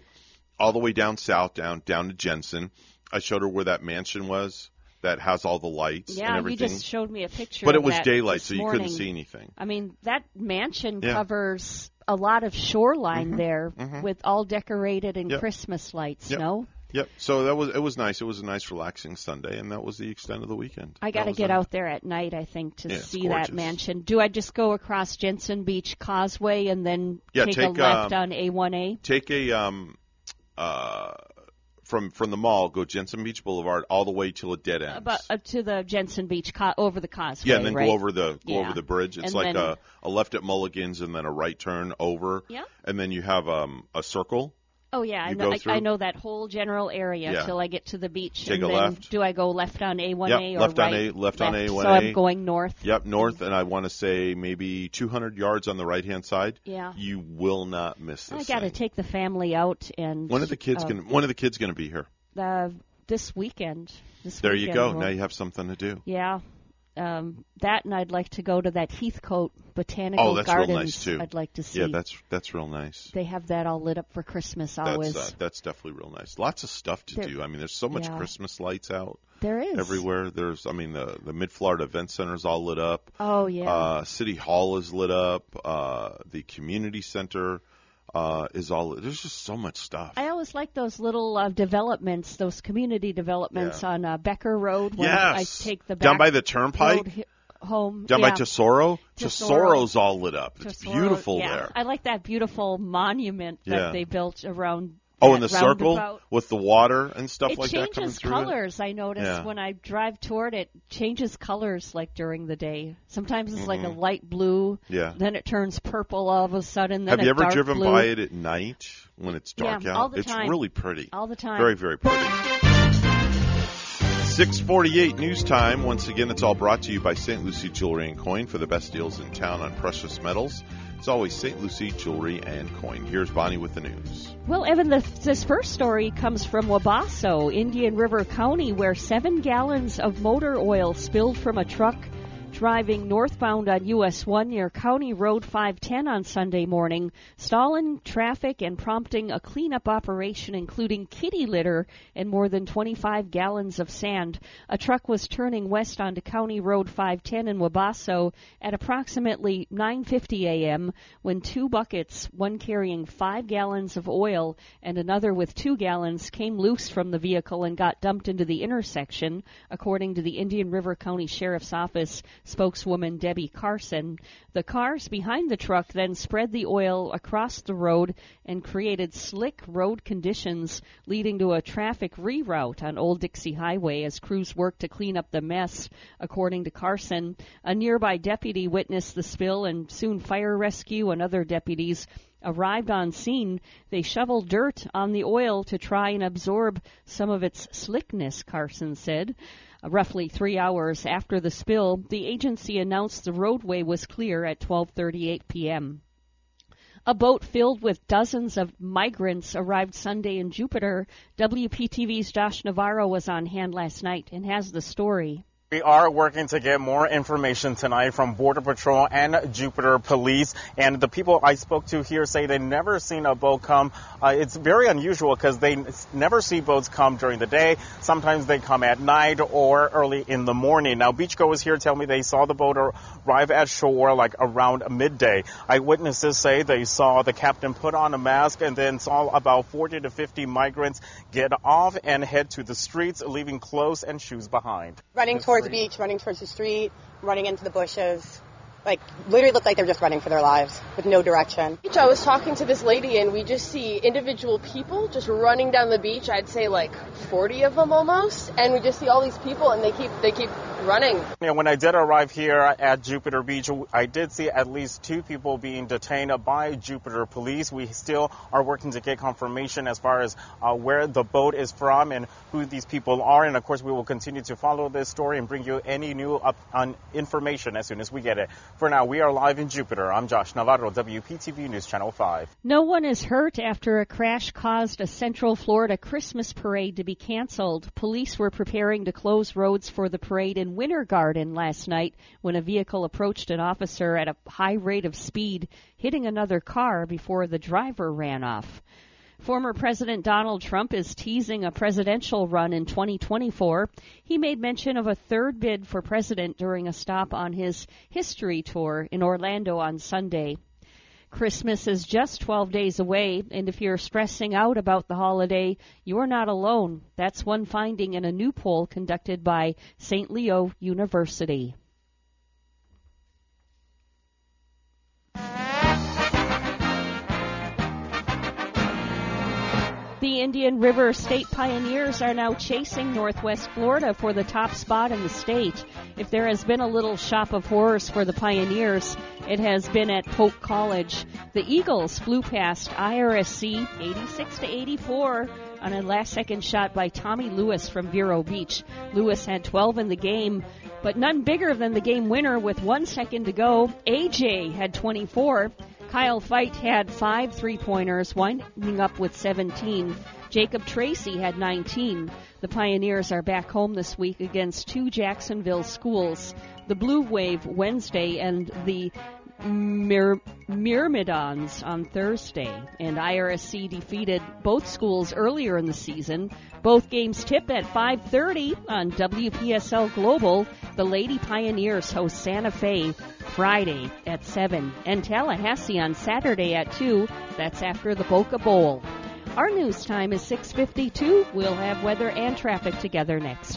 all the way down south, down down to Jensen. I showed her where that mansion was that has all the lights and yeah, you everything. just showed me a picture. but it was daylight, so you morning. couldn't see anything. I mean, that mansion Yeah. covers a lot of shoreline Mhm, there mhm. with all decorated in Yep. Christmas lights. Yep. No. Yep. So that was it was nice. It was a nice relaxing Sunday, and that was the extent of the weekend. I got to get nice. out there at night, I think, to Yeah, see that mansion. Do I just go across Jensen Beach Causeway and then Yeah, take, take, a left um, on A1A? Take a um uh from from the mall, go Jensen Beach Boulevard all the way till it dead ends. About uh, to the Jensen Beach co- over the causeway. yeah, and then right? go over the go Yeah. over the bridge. It's And like then- a, a left at Mulligan's and then a right turn over. Yeah. And then you have um a circle. Oh yeah, I know. I. I know that whole general area Yeah. till I get to the beach. Take and a then left. Do I go left on A1A Yep, or left right? on A left, on A1A. So I'm going north. Yep, north, and I want to say maybe 200 yards on the right hand side. Yeah. You will not miss this. I got to take the family out and. One of the kids uh, going one of the kids going to be here. The this weekend. This There you go. we'll- Now you have something to do. Yeah. Um, that and I'd like to go to that Heathcote Botanical Oh, that's Gardens. real nice too. I'd like to see. Yeah, that's that's real nice. They have that all lit up for Christmas always. That's uh, that's definitely real nice. Lots of stuff to There- do. I mean, there's so much yeah. Christmas lights out. There is. everywhere. There's, I mean, the the Mid Florida Event Center is all lit up. Oh yeah. Uh, City Hall is lit up. Uh, the community center uh, is all. There's just so much stuff. I always like those little uh, developments, those community developments on uh, Becker Road. When Yes. I take the Down by the turnpike? hi- home. Down yeah. by Tesoro, Tesoro. Tesoro's all lit up. It's Tesoro, beautiful yeah. there. I like that beautiful monument that Yeah. they built around. Oh, in the circle with the water and stuff it like that coming changes through colors. I notice Yeah. when I drive toward it, changes colors like during the day. Sometimes it's like a Mhm. light blue. Yeah. Then it turns purple all of a sudden. Then Have you ever driven blue. by it at night when it's dark Yeah, out? all the it's time. really pretty. All the time. Very, very pretty. 648 news time. Once again, it's all brought to you by St. Lucie Jewelry and Coin for the best deals in town on precious metals. It's always St. Lucie Jewelry and Coin. Here's Bonnie with the news. Well, Evan, the, this first story comes from Wabasso, Indian River County, where seven gallons of motor oil spilled from a truck driving northbound on US 1 near County Road 510 on Sunday morning, stalling traffic and prompting a cleanup operation including kitty litter and more than 25 gallons of sand. A truck was turning west onto County Road 510 in Wabasso at approximately 9:50 a.m. when two buckets, one carrying 5 gallons of oil and another with 2 gallons, came loose from the vehicle and got dumped into the intersection, according to the Indian River County Sheriff's Office spokeswoman Debbie Carson. The cars behind the truck then spread the oil across the road and created slick road conditions, leading to a traffic reroute on Old Dixie Highway as crews worked to clean up the mess. According to Carson, a nearby deputy witnessed the spill and soon fire rescue and other deputies arrived on scene. They shoveled dirt on the oil to try and absorb some of its slickness, Carson said. Uh, roughly three hours after the spill, the agency announced the roadway was clear at 12:38 p.m. A boat filled with dozens of migrants arrived Sunday in Jupiter. WPTV's Josh Navarro was on hand last night and has the story. We are working to get more information tonight from Border Patrol and Jupiter Police. And the people I spoke to here say they've never seen a boat come. Uh, it's very unusual because they never see boats come during the day. Sometimes they come at night or early in the morning. Now, beachgoers here tell me they saw the boat arrive at shore like around midday. Eyewitnesses say they saw the captain put on a mask and then saw about 40 to 50 migrants get off and head to the streets, leaving clothes and shoes behind. Running towards the beach, running towards the street, running into the bushes. Like, literally looked like they were just running for their lives with no direction. I was talking to this lady, and we just see individual people just running down the beach. I'd say like 40 of them almost, and we just see all these people, and they keep they keep running. Yeah, when I did arrive here at Jupiter Beach, I did see at least two people being detained by Jupiter police. We still are working to get confirmation as far as uh, where the boat is from and who these people are. And of course, we will continue to follow this story and bring you any new up on information as soon as we get it. For now, we are live in Jupiter. I'm Josh Navarro, WPTV News Channel 5. No one is hurt after a crash caused a Central Florida Christmas parade to be canceled. Police were preparing to close roads for the parade in Winter Garden last night when a vehicle approached an officer at a high rate of speed, hitting another car before the driver ran off. Former President Donald Trump is teasing a presidential run in 2024. He made mention of a third bid for president during a stop on his history tour in Orlando on Sunday. Christmas is just 12 days away, and if you're stressing out about the holiday, you're not alone. That's one finding in a new poll conducted by St. Leo University. The Indian River State Pioneers are now chasing Northwest Florida for the top spot in the state. If there has been a little shop of horrors for the Pioneers, it has been at Polk College. The Eagles flew past IRSC 86 to 84 on a last second shot by Tommy Lewis from Vero Beach. Lewis had 12 in the game, but none bigger than the game winner with one second to go. AJ had 24. Kyle Feit had five three pointers, winding up with 17. Jacob Tracy had 19. The Pioneers are back home this week against two Jacksonville schools. The Blue Wave Wednesday and the Myr- Myrmidons on Thursday. And IRSC defeated both schools earlier in the season. Both games tip at 5:30 on WPSL Global. The Lady Pioneers host Santa Fe Friday at 7 and Tallahassee on Saturday at 2. That's after the Boca Bowl. Our news time is 6:52. We'll have weather and traffic together next.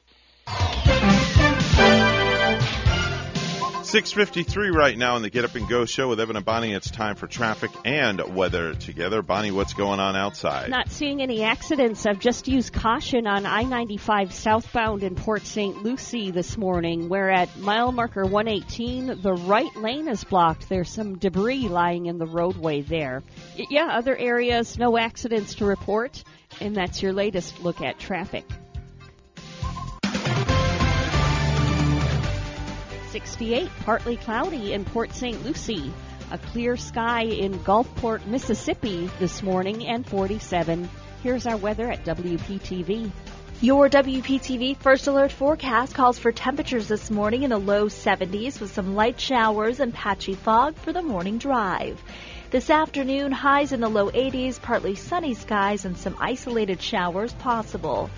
653 right now in the Get Up and Go show with Evan and Bonnie. It's time for traffic and weather together. Bonnie, what's going on outside? Not seeing any accidents. I've just used caution on I 95 southbound in Port St. Lucie this morning, where at mile marker 118, the right lane is blocked. There's some debris lying in the roadway there. Yeah, other areas, no accidents to report, and that's your latest look at traffic. 68, partly cloudy in Port St. Lucie. A clear sky in Gulfport, Mississippi this morning, and 47. Here's our weather at WPTV. Your WPTV First Alert forecast calls for temperatures this morning in the low 70s with some light showers and patchy fog for the morning drive. This afternoon, highs in the low 80s, partly sunny skies, and some isolated showers possible.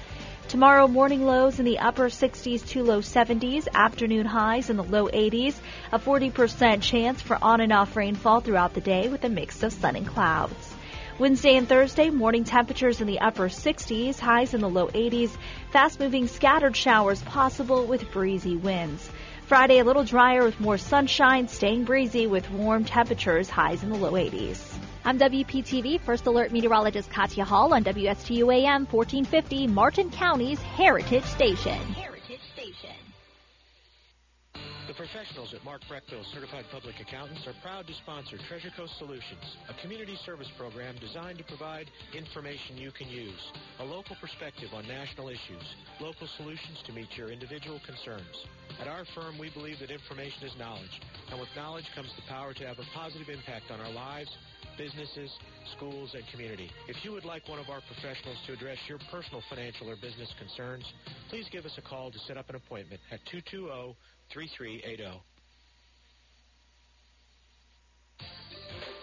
Tomorrow, morning lows in the upper 60s to low 70s, afternoon highs in the low 80s, a 40% chance for on and off rainfall throughout the day with a mix of sun and clouds. Wednesday and Thursday, morning temperatures in the upper 60s, highs in the low 80s, fast moving scattered showers possible with breezy winds. Friday, a little drier with more sunshine, staying breezy with warm temperatures, highs in the low 80s. I'm WPTV First Alert Meteorologist Katya Hall on WSTU AM 1450, Martin County's Heritage Station. The professionals at Mark Breckville Certified Public Accountants are proud to sponsor Treasure Coast Solutions, a community service program designed to provide information you can use, a local perspective on national issues, local solutions to meet your individual concerns. At our firm, we believe that information is knowledge, and with knowledge comes the power to have a positive impact on our lives, businesses, schools, and community. If you would like one of our professionals to address your personal financial or business concerns, please give us a call to set up an appointment at 220 3380.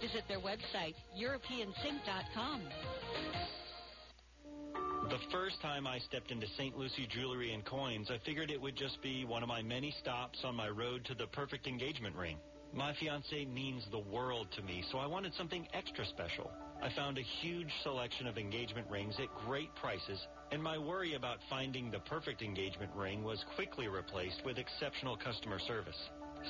Visit their website, EuropeanSink.com. The first time I stepped into St. Lucie Jewelry and Coins, I figured it would just be one of my many stops on my road to the perfect engagement ring. My fiance means the world to me, so I wanted something extra special. I found a huge selection of engagement rings at great prices, and my worry about finding the perfect engagement ring was quickly replaced with exceptional customer service.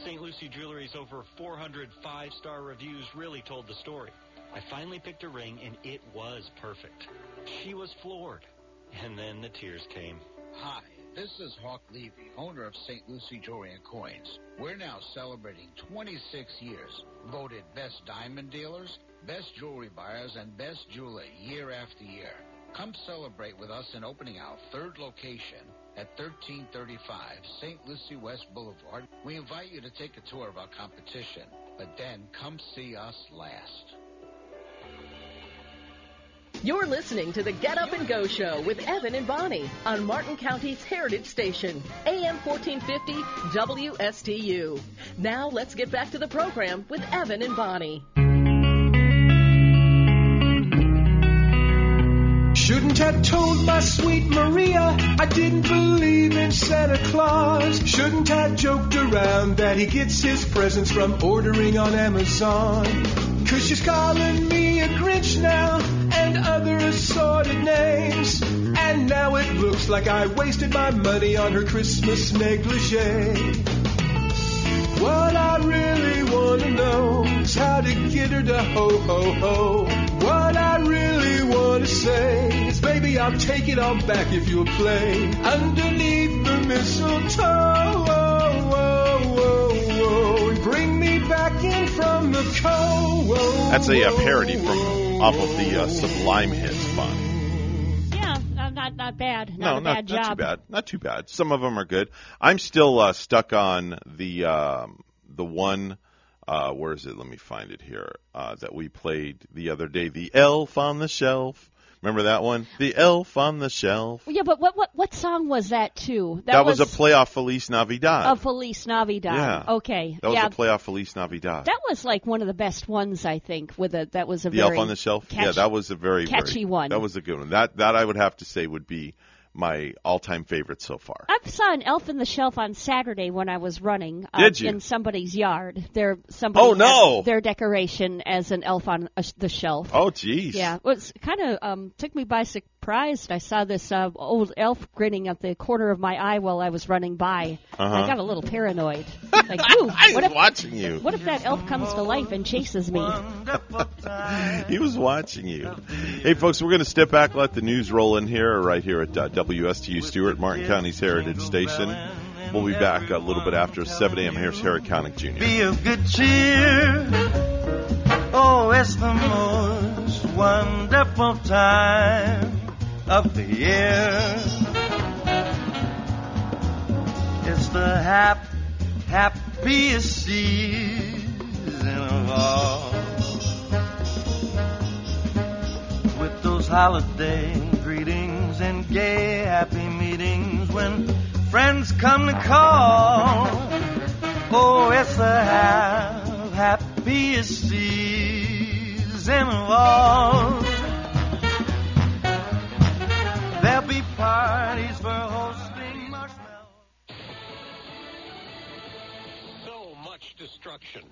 St. Lucie Jewelry's over 400 five-star reviews really told the story. I finally picked a ring, and it was perfect. She was floored. And then the tears came. Hi, this is Hawk Levy, owner of St. Lucie Jewelry and Coins. We're now celebrating 26 years, voted best diamond dealers, best jewelry buyers, and best jeweler year after year. Come celebrate with us in opening our third location at 1335 St. Lucie West Boulevard. We invite you to take a tour of our competition, but then come see us last. You're listening to the Get Up and Go Show with Evan and Bonnie on Martin County's Heritage Station, AM 1450 WSTU. Now let's get back to the program with Evan and Bonnie. Shouldn't have told my sweet Maria I didn't believe in Santa Claus. Shouldn't have joked around that he gets his presents from ordering on Amazon. Cause she's calling me a Grinch now and other assorted names. And now it looks like I wasted my money on her Christmas negligee. What I really want to know is how to get her to ho ho ho. What I really want to say is, baby, I'll take it all back if you'll play underneath the mistletoe. Bring me back in from the cold. That's a, uh parody from off of the uh, Sublime hits, Bonnie. Yeah, uh, not not bad. Not no, a not, bad not job. too bad. Not too bad. Some of them are good. I'm still uh, stuck on the um, the one. Uh, where is it? Let me find it here. Uh, that we played the other day. The Elf on the Shelf. Remember that one? The Elf on the Shelf. Yeah, but what what what song was that too? That, was, a playoff Feliz Navidad. of Feliz Navidad. Yeah. Okay. that was yeah. a playoff Feliz Navidad. That was like one of the best ones, I think. With a that was a the very Elf on the Shelf. yeah, that was a very catchy very, one. That was a good one. That that I would have to say would be my all-time favorite so far. I saw an elf in the shelf on Saturday when I was running uh, in somebody's yard. Their somebody Oh, no! their decoration as an elf on a, the shelf. Oh, jeez. Yeah, it was kind of um, took me by surprise. I saw this uh, old elf grinning at the corner of my eye while I was running by. Uh-huh. I got a little paranoid. Like, ooh, I what was if watching you. what if that elf comes to life and chases me? he was watching you. Hey, folks, we're going to step back, let the news roll in here, right here at uh, WSTU Stewart, Martin County's Heritage Station. We'll be back a little bit after 7 a.m. Here's Harry Connick Jr. Be of good cheer. Oh, it's the most wonderful time of the year. It's the hap, happiest season of all. With those holiday greetings and gay happy meetings when friends come to call. Oh, it's the hap- happiest season of all. There'll be parties for hosting marshmallows. So much destruction.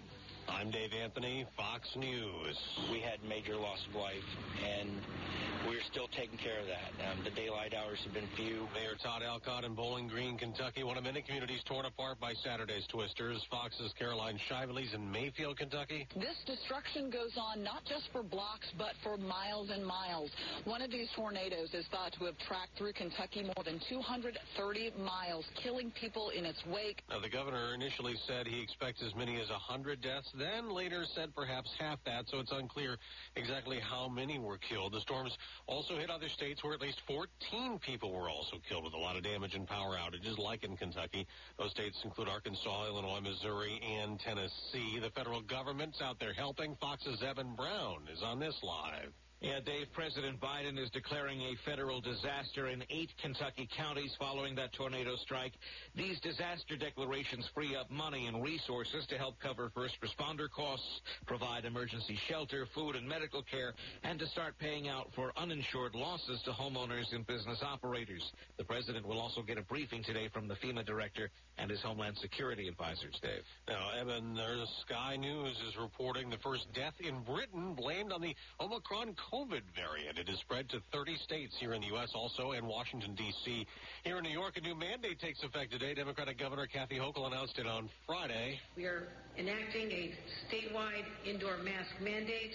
I'm Dave Anthony, Fox News. We had major loss of life, and we're still taking care of that. Um, the daylight hours have been few. Mayor Todd Alcott in Bowling Green, Kentucky, one of many communities torn apart by Saturday's twisters. Fox's Caroline Shively's in Mayfield, Kentucky. This destruction goes on not just for blocks, but for miles and miles. One of these tornadoes is thought to have tracked through Kentucky more than 230 miles, killing people in its wake. Now, the governor initially said he expects as many as 100 deaths, then later said perhaps half that, so it's unclear exactly how many were killed. The storms also hit other states where at least 14 people were also killed with a lot of damage and power outages, like in Kentucky. Those states include Arkansas, Illinois, Missouri, and Tennessee. The federal government's out there helping. Fox's Evan Brown is on this live. Yeah, Dave, President Biden is declaring a federal disaster in eight Kentucky counties following that tornado strike. These disaster declarations free up money and resources to help cover first responder costs, provide emergency shelter, food and medical care, and to start paying out for uninsured losses to homeowners and business operators. The president will also get a briefing today from the FEMA director and his Homeland Security advisors, Dave. Now, Evan, there's Sky News is reporting the first death in Britain blamed on the Omicron COVID variant. It has spread to 30 states here in the U.S. also and Washington, D.C. Here in New York, a new mandate takes effect today. Democratic Governor Kathy Hochul announced it on Friday. We are enacting a statewide indoor mask mandate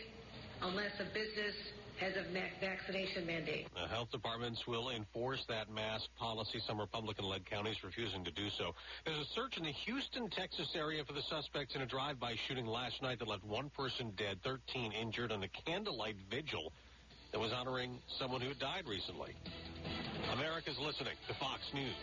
unless a business has a vaccination mandate. The health departments will enforce that mask policy. Some Republican-led counties refusing to do so. There's a search in the Houston, Texas area for the suspects in a drive-by shooting last night that left one person dead, 13 injured on a candlelight vigil that was honoring someone who had died recently. America's listening to Fox News.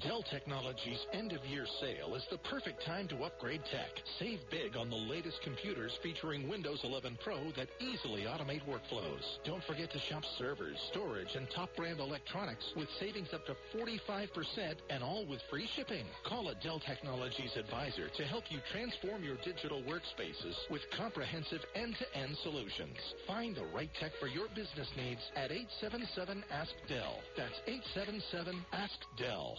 Dell Technologies end of year sale is the perfect time to upgrade tech. Save big on the latest computers featuring Windows 11 Pro that easily automate workflows. Don't forget to shop servers, storage, and top brand electronics with savings up to 45% and all with free shipping. Call a Dell Technologies advisor to help you transform your digital workspaces with comprehensive end-to-end solutions. Find the right tech for your business needs at 877 Ask Dell. That's 877 Ask Dell.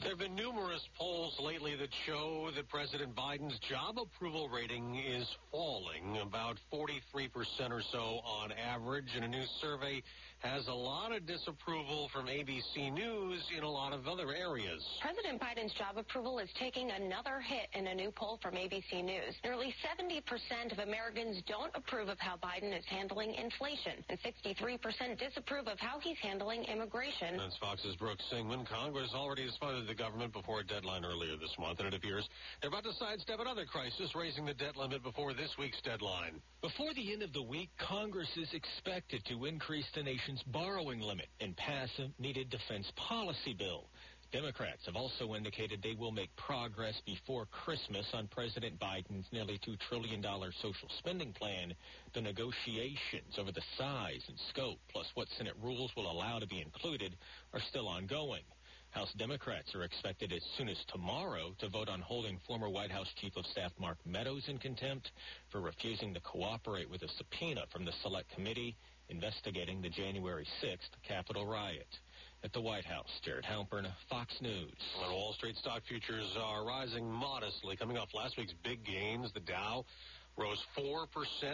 There have been numerous polls lately that show that President Biden's job approval rating is falling, about 43% or so on average. In a new survey has a lot of disapproval from ABC News in a lot of other areas. President Biden's job approval is taking another hit in a new poll from ABC News. Nearly 70% of Americans don't approve of how Biden is handling inflation, and 63% disapprove of how he's handling immigration. That's Fox's Brooke Singman. Congress already has funded the government before a deadline earlier this month, and it appears they're about to sidestep another crisis, raising the debt limit before this week's deadline. Before the end of the week, Congress is expected to increase the nation's borrowing limit and pass a needed defense policy bill. Democrats have also indicated they will make progress before Christmas on President Biden's nearly $2 trillion social spending plan. The negotiations over the size and scope, plus what Senate rules will allow to be included, are still ongoing. House Democrats are expected as soon as tomorrow to vote on holding former White House Chief of Staff Mark Meadows in contempt for refusing to cooperate with a subpoena from the Select Committee investigating the January 6th Capitol riot. At the White House, Jared Halpern, Fox News. On Wall Street, stock futures are rising modestly. Coming off last week's big gains, the Dow rose 4%.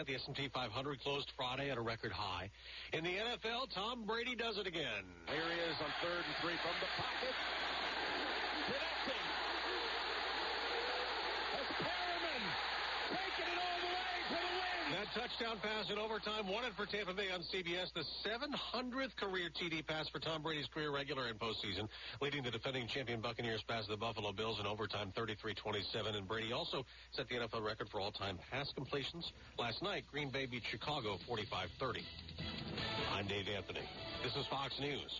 The S&P 500 closed Friday at a record high. In the NFL, Tom Brady does it again. Here he is on third and three from the pocket. Connecting. As Perriman taking it all the way for the win. That touchdown pass in overtime won it for Tampa Bay on CBS. The 700th career TD pass for Tom Brady's career regular and postseason, leading the defending champion Buccaneers past the Buffalo Bills in overtime 33-27. And Brady also set the NFL record for all-time pass completions. Last night, Green Bay beat Chicago 45-30. I'm Dave Anthony. This is Fox News.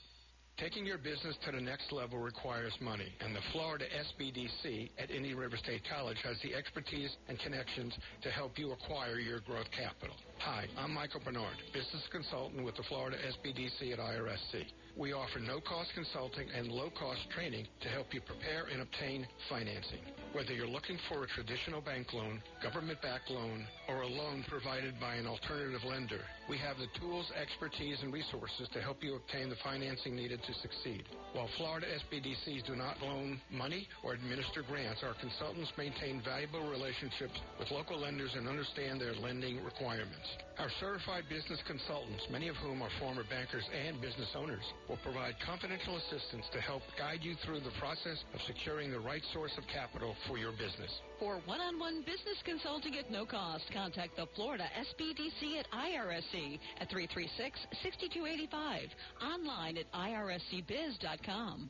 Taking your business to the next level requires money, and the Florida SBDC at Indian River State College has the expertise and connections to help you acquire your growth capital. Hi, I'm Michael Bernard, business consultant with the Florida SBDC at IRSC. We offer no-cost consulting and low-cost training to help you prepare and obtain financing. Whether you're looking for a traditional bank loan, government-backed loan, or a loan provided by an alternative lender, we have the tools, expertise, and resources to help you obtain the financing needed to succeed. While Florida SBDCs do not loan money or administer grants, our consultants maintain valuable relationships with local lenders and understand their lending requirements. Our certified business consultants, many of whom are former bankers and business owners, will provide confidential assistance to help guide you through the process of securing the right source of capital for your business. For one-on-one business consulting at no cost, contact the Florida SBDC at IRSC at 336-6285. Online at irscbiz.com.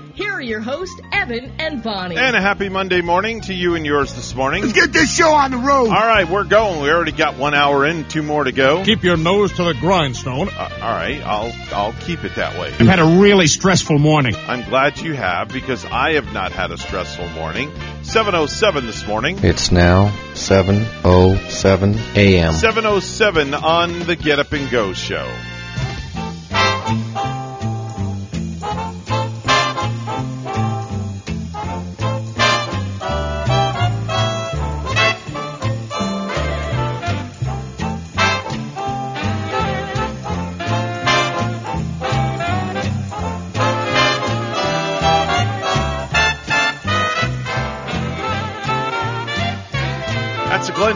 here are your hosts, Evan and Bonnie. And a happy Monday morning to you and yours this morning. Let's get this show on the road. All right, we're going. We already got one hour in, two more to go. Keep your nose to the grindstone. Uh, all right, I'll I'll keep it that way. I've had a really stressful morning. I'm glad you have because I have not had a stressful morning. 707 this morning. It's now 7:07 a.m. 707 on the Get Up and Go show.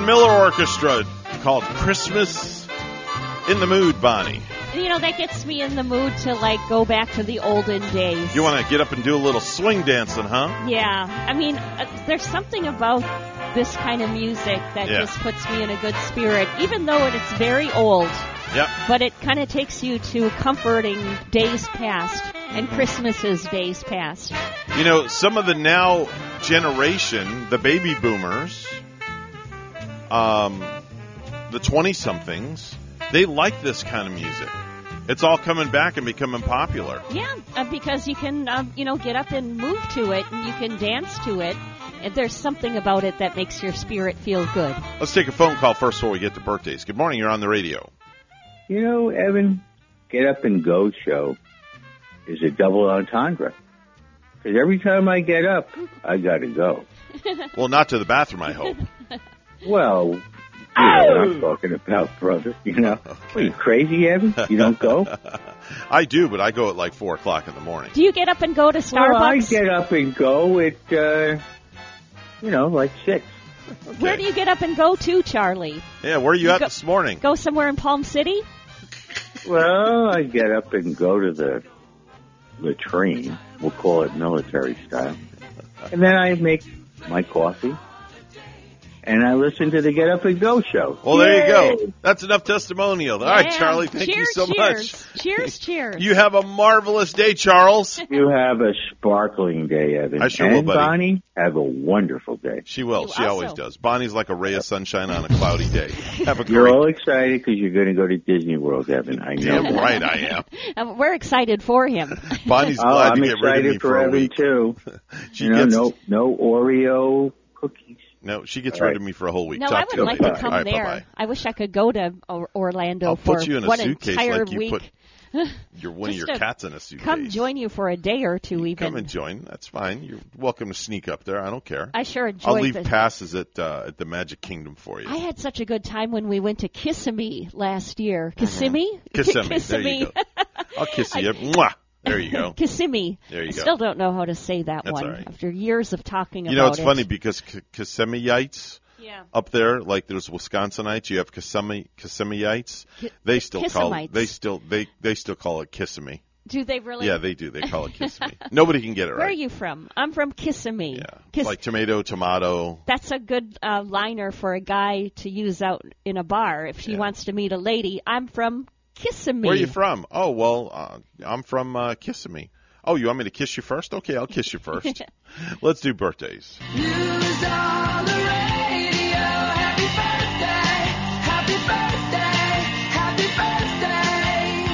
Miller Orchestra called Christmas in the Mood, Bonnie. You know, that gets me in the mood to like go back to the olden days. You want to get up and do a little swing dancing, huh? Yeah, I mean, uh, there's something about this kind of music that Yeah. just puts me in a good spirit, even though it's very old. Yep. But it kind of takes you to comforting days past and Christmases days past. You know, some of the now generation, the baby boomers, um, the 20 somethings, they like this kind of music. It's all coming back and becoming popular. Yeah, uh, because you can, um, you know, get up and move to it, and you can dance to it. And there's something about it that makes your spirit feel good. Let's take a phone call first before we get to birthdays. Good morning, you're on the radio. You know, Evan, Get Up and Go show is a double entendre. Because every time I get up, I got to go. Well, not to the bathroom, I hope. Well, you know what I'm talking about, brother. You know, what, are you crazy, Evan? You don't go? I do, but I go at like 4 o'clock in the morning. Do you get up and go to Well, I get up and go at, uh, you know, like six. Where do you get up and go to, Charlie? Yeah, where are you, You at go- this morning? Go somewhere in Palm City? Well, I get up and go to the latrine. We'll call it military style. And then I make my coffee. And I listen to the Get Up and Go show. Well, there you go. That's enough testimonial. All right, Yeah. Charlie, thank you so cheers. much. Cheers, cheers. You have a marvelous day, Charles. You have a sparkling day, Evan. I sure and will, buddy. Bonnie, have a wonderful day. She will. You she always does. Bonnie's like a ray of sunshine on a cloudy day. Have a You're all excited because you're going to go to Disney World, Evan. I know. Damn right I am. We're excited for him. Bonnie's Oh, glad I'm to get rid of excited me for for a Evan week. too. She you know, gets- no, no Oreo cookies. No, she gets All rid right. of me for a whole week. No, Talk I would you like to come All right, there. bye-bye. I wish I could go to Orlando I'll for put you in a one suitcase entire like you week. put You're one of Just your cats in a suitcase. Come join you for a day or two, even. Come and join. That's fine. You're welcome to sneak up there. I don't care. I sure enjoy. I'll leave the- passes at uh, at the Magic Kingdom for you. I had such a good time when we went to Kissimmee last year. Kissimmee? Kissimmee. Mm-hmm. There you go. I'll kiss you. Mwah. There you go. Kissimmee. There you I go. still don't know how to say that That's one all right. after years of talking You about it. You know, it's it. funny because K- Kissemeites Yeah. up there, like there's Wisconsinites, you have Kissimmee Kissemeites. Ki- They still call Kissamites. they still they they still call it Kissimmee. Do they really? Yeah, they do. They call it Kissimmee. Nobody can get it right. Where are you from? I'm from Kissimmee. Yeah. Kiss- like tomato, tomato. That's a good uh, liner for a guy to use out in a bar if he wants to meet a lady. I'm from Kissimmee. Where are you from? Oh well, uh, I'm from uh, Kissimmee. Oh, you want me to kiss you first? Okay, I'll kiss you first. Let's do birthdays.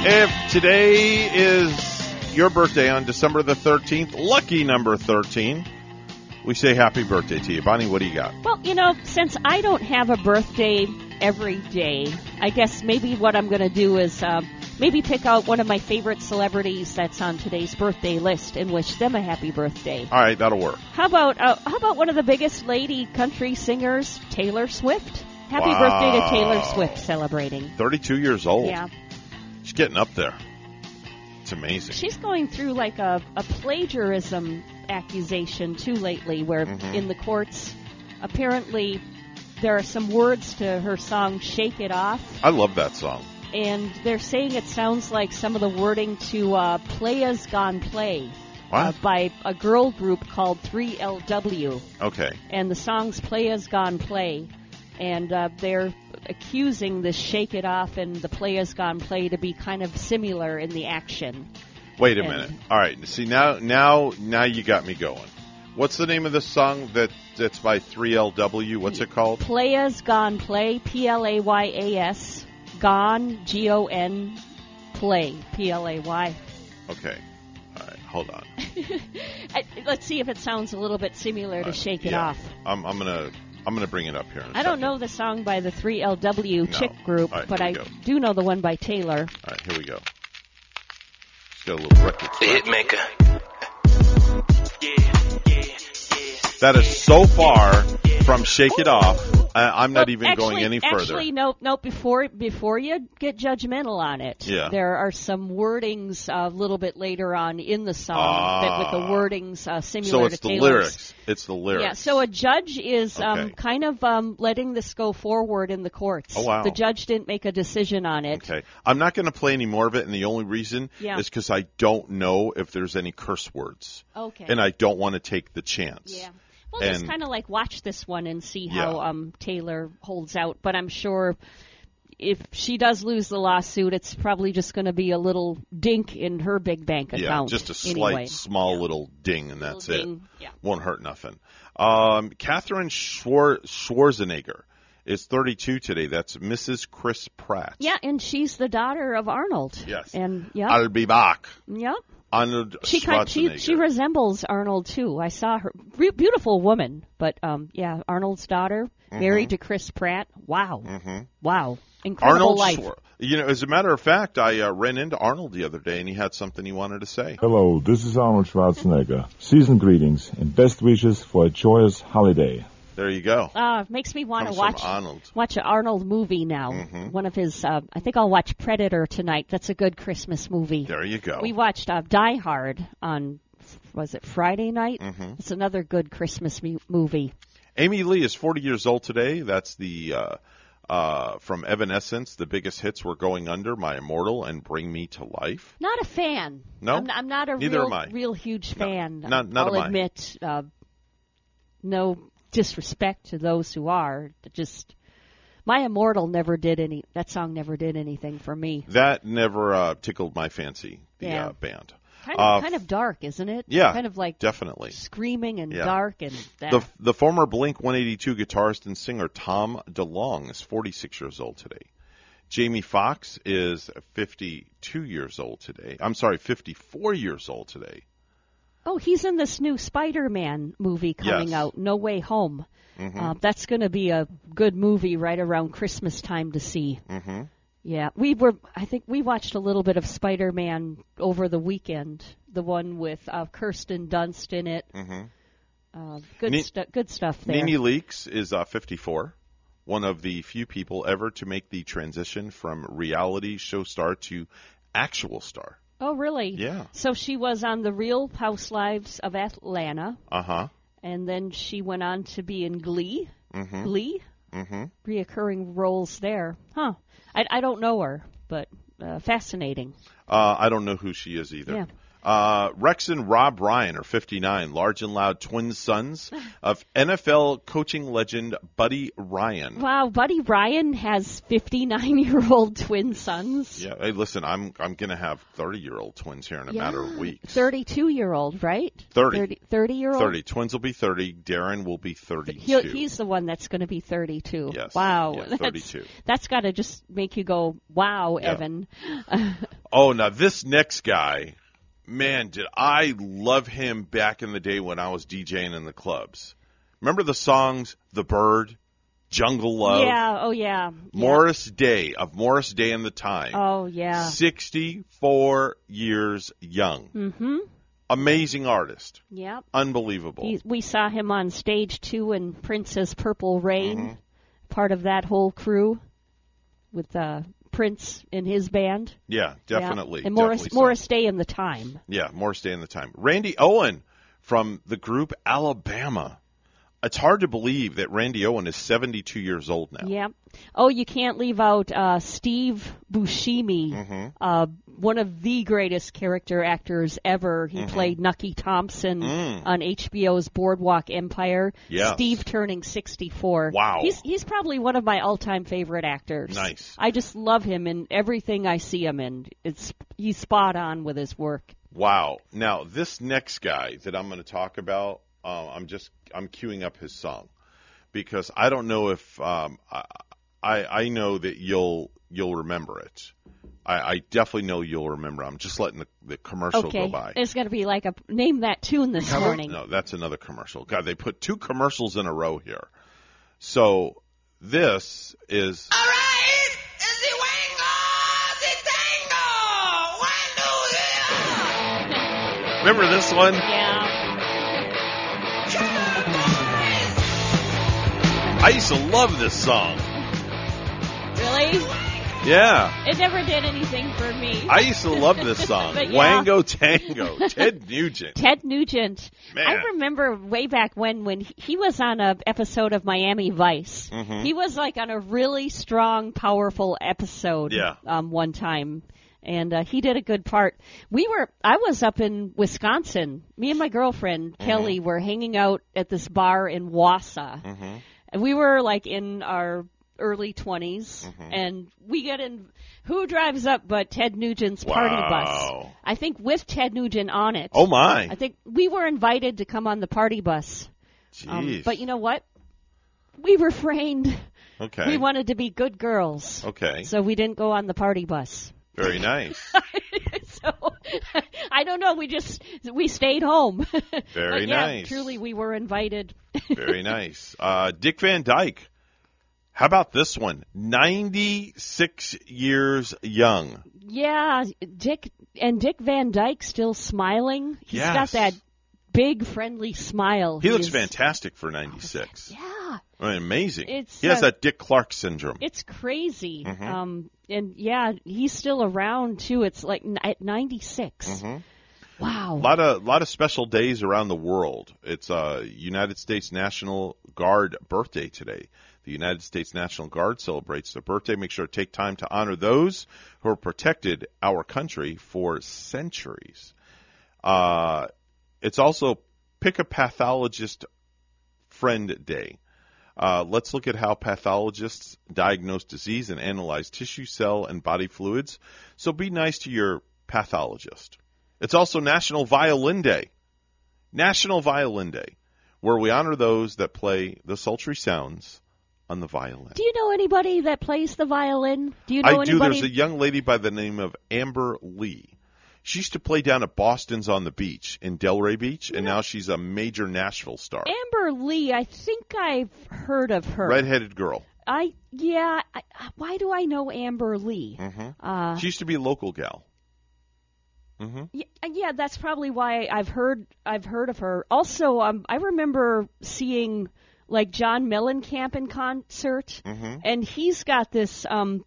If today is your birthday on December the 13th, lucky number 13, we say happy birthday to you. Bonnie, what do you got? Well, you know, since I don't have a birthday every day, I guess maybe what I'm going to do is uh, maybe pick out one of my favorite celebrities that's on today's birthday list and wish them a happy birthday. All right, that'll work. How about uh, how about one of the biggest lady country singers, Taylor Swift? Happy Wow. birthday to Taylor Swift celebrating. 32 years old. Yeah. She's getting up there. It's amazing. She's going through like a, a plagiarism accusation too lately, where Mhm. in the courts, apparently there are some words to her song "Shake It Off," I love that song. and they're saying it sounds like some of the wording to uh, "Playas Gone Play" uh, by a girl group called 3LW, Okay. and the song's "Play "Playas Gone Play," and uh, they're accusing the "Shake It Off" and the "Play "Playas Gone Play" to be kind of similar in the action. Wait a And- minute. All right. See now, now, now you got me going. What's the name of the song that that's by 3LW? What's it called? Playas Gone Play, P L A Y A S, Gone, G O N, Play, P L A Y. Okay. All right. Hold on. I- Let's see if it sounds a little bit similar to uh, Shake It Yeah. Off. I'm, I'm gonna I'm gonna bring it up here. In a I don't know the song by the 3LW No. chick group, All right, but I go. do know the one by Taylor. All right. Here we go. Just got a little record. The scratch. That is so far from "Shake It Off." I, I'm not even actually, going any further. Actually, no, no. Before before you get judgmental on it, Yeah. there are some wordings a little bit later on in the song that with the Ah. wordings uh, similar so it's to the Taylor's. lyrics. It's the lyrics. Yeah, so a judge is um, kind of um, letting this go forward in the courts. Oh, wow. The judge didn't make a decision on it. Okay. I'm not going to play any more of it, and the only reason Yeah. is because I don't know if there's any curse words. Okay. And I don't want to take the chance. Yeah. Well, just And- kind of like watch this one and see Yeah. how um, Taylor holds out. But I'm sure if she does lose the lawsuit, it's probably just going to be a little dink in her big bank account. Yeah, just a slight, anyway. small little ding, and that's Little it. ding, yeah. Won't hurt nothing. Um, Catherine Schwar- Schwarzenegger is 32 today. That's Mrs. Chris Pratt. Yeah, and she's the daughter of Arnold. Yes. And yeah. I'll be back. Yep. Arnold She kind she she resembles Arnold too. I saw her Re- beautiful woman, but um yeah, Arnold's daughter married to Chris Pratt. Wow. Mhm. Wow. Incredible Arnold life. Schwar- You know, as a matter of fact, I uh, ran into Arnold the other day, and he had something he wanted to say. Hello, this is Arnold Schwarzenegger. Season greetings and best wishes for a joyous holiday. There you go. Uh, makes me want to watch Arnold. watch an Arnold movie now. Mhm. One of his. Uh, I think I'll watch Predator tonight. That's a good Christmas movie. There you go. We watched uh, Die Hard on was it Friday night? Mhm. It's another good Christmas mu- movie. Amy Lee is 40 years old today. That's the uh, uh, from Evanescence. The biggest hits were "Going Under," "My Immortal," and "Bring Me to Life." Not a fan. No? I'm, I'm not a Neither real, am I. real huge fan. not- not I'll am I. admit, uh, no disrespect to those who are. Just my immortal never did any. That song never did anything for me. That never uh, tickled my fancy. The Yeah. uh, band. Kind Uh, of, kind of dark, isn't it? yeah, Kind of like definitely. screaming and Yeah. dark and that. The the former Blink 182 guitarist and singer Tom DeLonge is 46 years old today. Jamie Foxx is 52 years old today. I'm sorry, 54 years old today. Oh, he's in this new Spider-Man movie coming Yes. out, No Way Home. Mhm. Uh, that's going to be a good movie right around Christmas time to see. Mm-hmm. Yeah, we were. I think we watched a little bit of Spider-Man over the weekend. The one with uh, Kirsten Dunst in it. Mm-hmm. Uh, good, Ne- stu- good stuff there. Nene Leakes is uh, 54, one of the few people ever to make the transition from reality show star to actual star. Oh, really? Yeah. So she was on the Real Housewives of Atlanta, Uh huh. and then she went on to be in Glee. Mhm. Glee, Mm-hmm. reoccurring roles there. Huh? I, I don't know her, but uh, fascinating. Uh, I don't know who she is either. Yeah. Uh, Rex and Rob Ryan are 59, large and loud twin sons of NFL coaching legend Buddy Ryan. Wow, Buddy Ryan has 59 year old twin sons. Yeah, hey, listen, I'm I'm gonna have 30 year old twins here in a matter of weeks. 32 year old, right? 30. 30 year old? 30. Twins will be 30. Darren will be 32. He, he's the one that's going to be 32. Yes. Wow. Yeah, That's- 32. that's got to just make you go, wow, Yeah. Evan. Oh, now this next guy, man, did I love him back in the day when I was DJing in the clubs. Remember the songs The Bird, Jungle Love, yeah, oh, yeah. Morris Day of Morris Day and the Time. Oh, yeah. 64 years young. Mm-hmm. Amazing artist. Yep. Unbelievable. He, we saw him on stage two in Prince's Purple Rain, Mm-hmm. part of that whole crew with uh, Prince and his band. yeah, definitely. Yeah. And Morris, definitely so. Day in the Time. Yeah, Morris Day and the Time. Randy Owen from the group Alabama. It's hard to believe that Randy Owen is 72 years old now. Yep. Oh, you can't leave out uh, Steve Buscemi, Mm-hmm. uh, one of the greatest character actors ever. He Mhm. played Nucky Thompson Mm. on HBO's Boardwalk Empire. Yes. Steve turning 64. Wow. He's he's probably one of my all-time favorite actors. Nice. I just love him in everything I see him in. It's he's spot on with his work. Wow. Now, this next guy that I'm going to talk about, uh, I'm just I'm queuing up his song because I don't know if um, I, I I know that you'll you'll remember it. I, I definitely know you'll remember. I'm just letting the, the commercial okay. go by. It's going to be like a name that tune this morning. No, that's another commercial. God, they put two commercials in a row here. So this is. All right. Is it Wango the Dango Wangle Remember this one? Yeah. I used to love this song. Really? Yeah. It never did anything for me. I used to love this song. Yeah. Wango Tango. Ted Nugent. Ted Nugent. Man. I remember way back when when he- was on a episode of Miami Vice. Mhm. He was like on a really strong, powerful episode. Yeah. Um, one time, and uh, he did a good part. We were. I was up in Wisconsin. Me and my girlfriend Mm-hmm. Kelly were hanging out at this bar in Wausau, Mm-hmm. And we were like in our early 20s Mm-hmm. and we get in who drives up but Ted Nugent's party bus? I think with Ted Nugent on it. Oh, my. I think we were invited to come on the party bus. Um, but you know what? We refrained. Okay. we wanted to be good girls. Okay. so we didn't go on the party bus Very nice. so I don't know we just we stayed home Very yeah, nice. truly we were invited Very nice. Uh, Dick Van Dyke. How about this one? 96 years young. Yeah, Dick and Dick Van Dyke still smiling. He's Yes. got that big friendly smile. He looks is- fantastic for 96. Yeah, Amazing. It's, he has uh, that Dick Clark syndrome. it's crazy. Mhm. Um, and yeah, he's still around too. It's like n- at 96. Mhm. Wow. A lot of lot of special days around the world. It's uh, United States National Guard birthday today. The United States National Guard celebrates their birthday. Make sure to take time to honor those who have protected our country for centuries. Uh, it's also Pick a Pathologist Friend Day. Uh, let's look at how pathologists diagnose disease and analyze tissue, cell, and body fluids. So be nice to your pathologist. It's also National Violin Day. National Violin Day, where we honor those that play the sultry sounds on the violin. Do you know anybody that plays the violin? Do you know I do. There's a young lady by the name of Amber Lee. She used to play down at Boston's on the beach in Delray Beach, and now she's a major Nashville star. Amber Lee. I think I've heard of her. Redheaded girl. I yeah. I, why do I know Amber Lee? hmm Uh, she used to be a local gal. hmm Yeah, yeah, that's probably why I've heard I've heard of her. Also, um, I remember seeing like John Mellencamp in concert, Mhm. and he's got this um,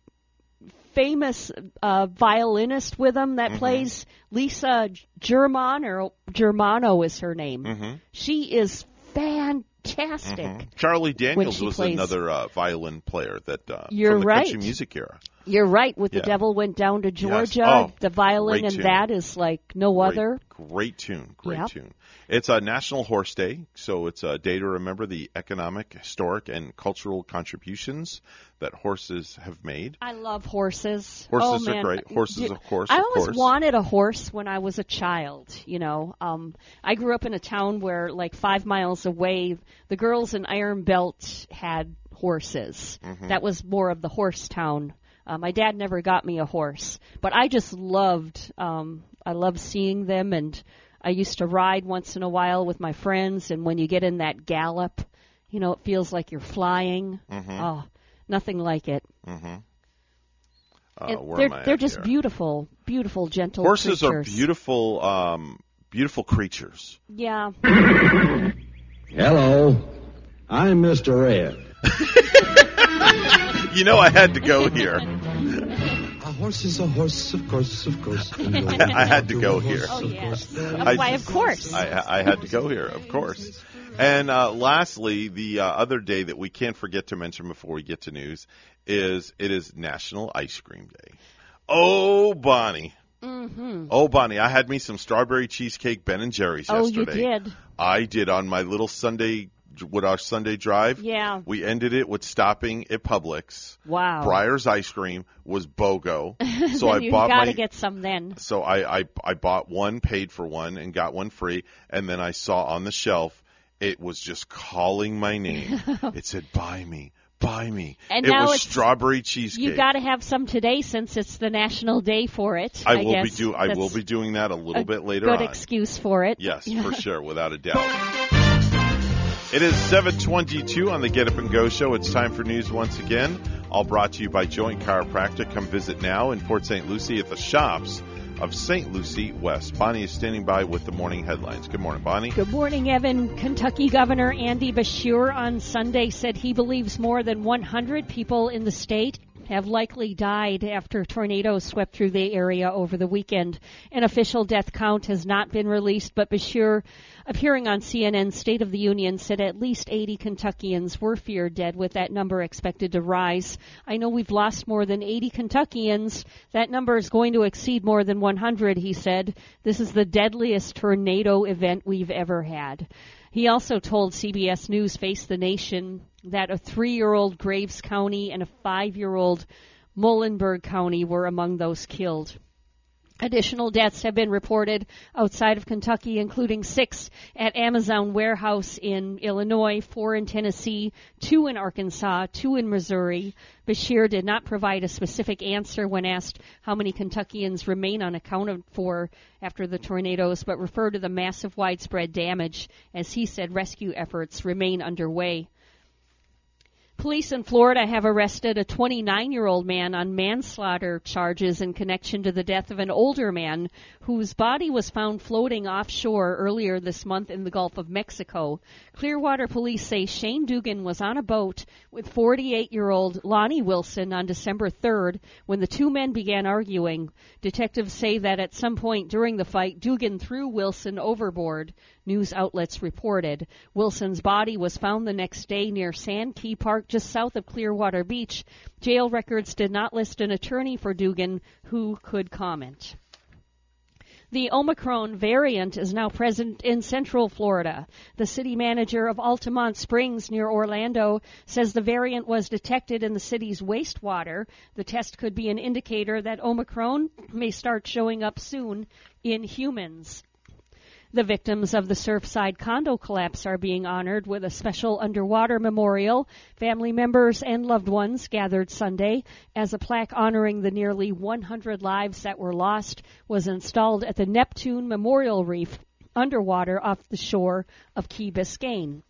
famous uh, violinist with him that Mhm. plays Lisa German or Germano is her name. Mhm. She is fantastic. Charlie Daniels was plays- another uh, violin player that uh, You're from the right. country music era. You're right. With Yeah. the devil went down to Georgia, Oh, the violin and that is like no Great- other. Great tune, great Yep. tune. It's a National Horse Day, so it's a day to remember the economic, historic, and cultural contributions that horses have made. I love horses. Horses oh, are man. great. Horses, of course, I always course. wanted a horse when I was a child. You know, um, I grew up in a town where, like five miles away, the girls in Iron Belt had horses. Mhm. That was more of the horse town. Uh, my dad never got me a horse, but I just loved. Um, I loved seeing them, and I used to ride once in a while with my friends. And when you get in that gallop, you know, it feels like you're flying. Mhm. Oh, nothing like it. Mm-hmm. Uh, they're they're just here? beautiful, beautiful, gentle Horses are beautiful, um, beautiful creatures. Yeah. Hello, I'm Mr. Red. You know, I had to go here. A horse is a horse, of course, of course. I had to go here. Oh yes. I- Why, of course. I, I had to go here, of course. And uh, lastly, the uh, other day that we can't forget to mention before we get to news is it is National Ice Cream Day. Oh, Bonnie. mm-hmm. Oh, Bonnie, I had me some strawberry cheesecake Ben and Jerry's yesterday. Oh, you did. I did on my little Sunday with our Sunday drive. Yeah. We ended it with stopping at Publix. Wow. Breyer's ice cream was BOGO. So I you bought gotta my get some then. so I, I I bought one, paid for one, and got one free. And then I saw on the shelf, it was just calling my name. it said, "Buy me, buy me." And it now was it's- strawberry cheesecake. You got to have some today since it's the national day for it. I will guess be do. I will be doing that a little a bit later Good on. excuse for it. Yes, for sure, without a doubt. It is 722 on the Get Up and Go show. It's time for news once again. All brought to you by Joint Chiropractic. Come visit now in Port St. Lucie at the shops of St. Lucie West. Bonnie is standing by with the morning headlines. Good morning, Bonnie. Good morning, Evan. Kentucky Governor Andy Beshear on Sunday said he believes more than 100 people in the state have likely died after tornadoes swept through the area over the weekend. An official death count has not been released, but Beshear, appearing on CNN's State of the Union, said at least 80 Kentuckians were feared dead, with that number expected to rise. I know we've lost more than 80 Kentuckians. That number is going to exceed more than 100, he said. This is the deadliest tornado event we've ever had. He also told CBS News Face the Nation that a three year old Graves County and a five year old Muhlenberg County were among those killed. Additional deaths have been reported outside of Kentucky, including six at Amazon warehouse in Illinois, four in Tennessee, two in Arkansas, two in Missouri. Beshear did not provide a specific answer when asked how many Kentuckians remain unaccounted for after the tornadoes, but referred to the massive widespread damage. As he said, rescue efforts remain underway. Police in Florida have arrested a 29 year old man on manslaughter charges in connection to the death of an older man whose body was found floating offshore earlier this month in the Gulf of Mexico. Clearwater police say Shane Dugan was on a boat with 48 year old Lonnie Wilson on December 3rd when the two men began arguing. Detectives say that at some point during the fight, Dugan threw Wilson overboard. News outlets reported. Wilson's body was found the next day near Sand Key Park, just south of Clearwater Beach. Jail records did not list an attorney for Dugan who could comment. The Omicron variant is now present in central Florida. The city manager of Altamonte Springs near Orlando says the variant was detected in the city's wastewater. The test could be an indicator that Omicron may start showing up soon in humans. The victims of the Surfside condo collapse are being honored with a special underwater memorial. Family members and loved ones gathered Sunday as a plaque honoring the nearly 100 lives that were lost was installed at the Neptune Memorial Reef underwater off the shore of Key Biscayne.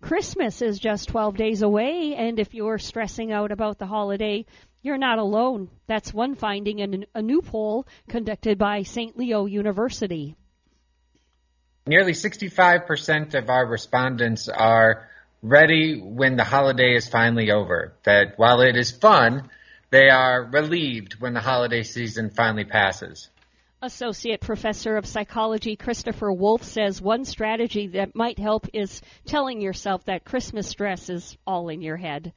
Christmas is just 12 days away, and if you're stressing out about the holiday, you're not alone. That's one finding in a new poll conducted by St. Leo University. Nearly 65% of our respondents are ready when the holiday is finally over. That while it is fun, they are relieved when the holiday season finally passes. Associate Professor of Psychology Christopher Wolf says one strategy that might help is telling yourself that Christmas stress is all in your head.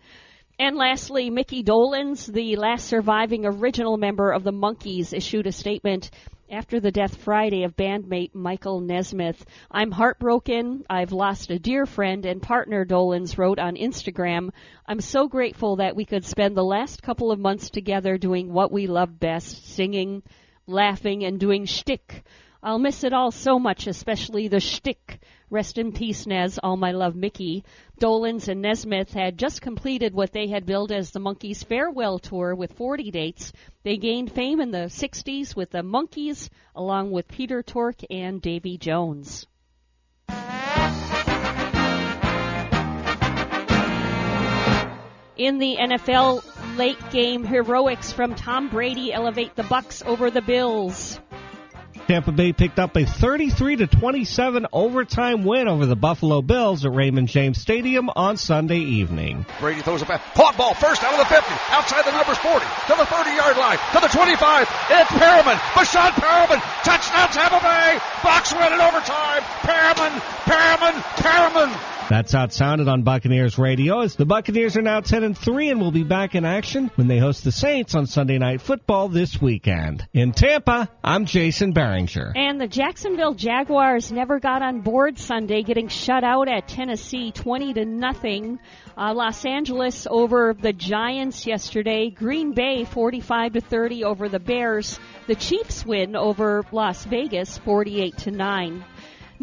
And lastly, Mickey Dolenz, the last surviving original member of the Monkees, issued a statement after the death Friday of bandmate Michael Nesmith. I'm heartbroken. I've lost a dear friend and partner, Dolenz wrote on Instagram. I'm so grateful that we could spend the last couple of months together doing what we love best, singing, laughing, and doing shtick. I'll miss it all so much, especially the shtick. Rest in peace, Nez. All my love, Mickey. Dolenz and Nesmith had just completed what they had billed as the Monkees farewell tour with 40 dates. They gained fame in the 60s with the Monkees, along with Peter Tork and Davy Jones. In the NFL late game heroics from Tom Brady elevate the Bucks over the Bills. Tampa Bay picked up a 33 to 27 overtime win over the Buffalo Bills at Raymond James Stadium on Sunday evening. Brady throws it back. Caught ball first out of the 50, outside the numbers 40, to the 30 yard line, to the 25. It's Perriman. Breshad Perriman. Touchdown Tampa Bay. Bucks win in overtime. Perriman, Perriman, Perriman. That's how it sounded on Buccaneers radio as the Buccaneers are now 10 and 3 and will be back in action when they host the Saints on Sunday Night Football this weekend. In Tampa, I'm Jason Barringer. And the Jacksonville Jaguars never got on board Sunday, getting shut out at Tennessee 20 to nothing. Uh, Los Angeles over the Giants yesterday. Green Bay 45 to 30 over the Bears. The Chiefs win over Las Vegas 48 to 9.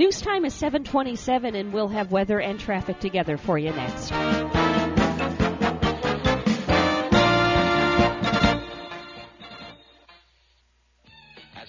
News time is 727, and we'll have weather and traffic together for you next.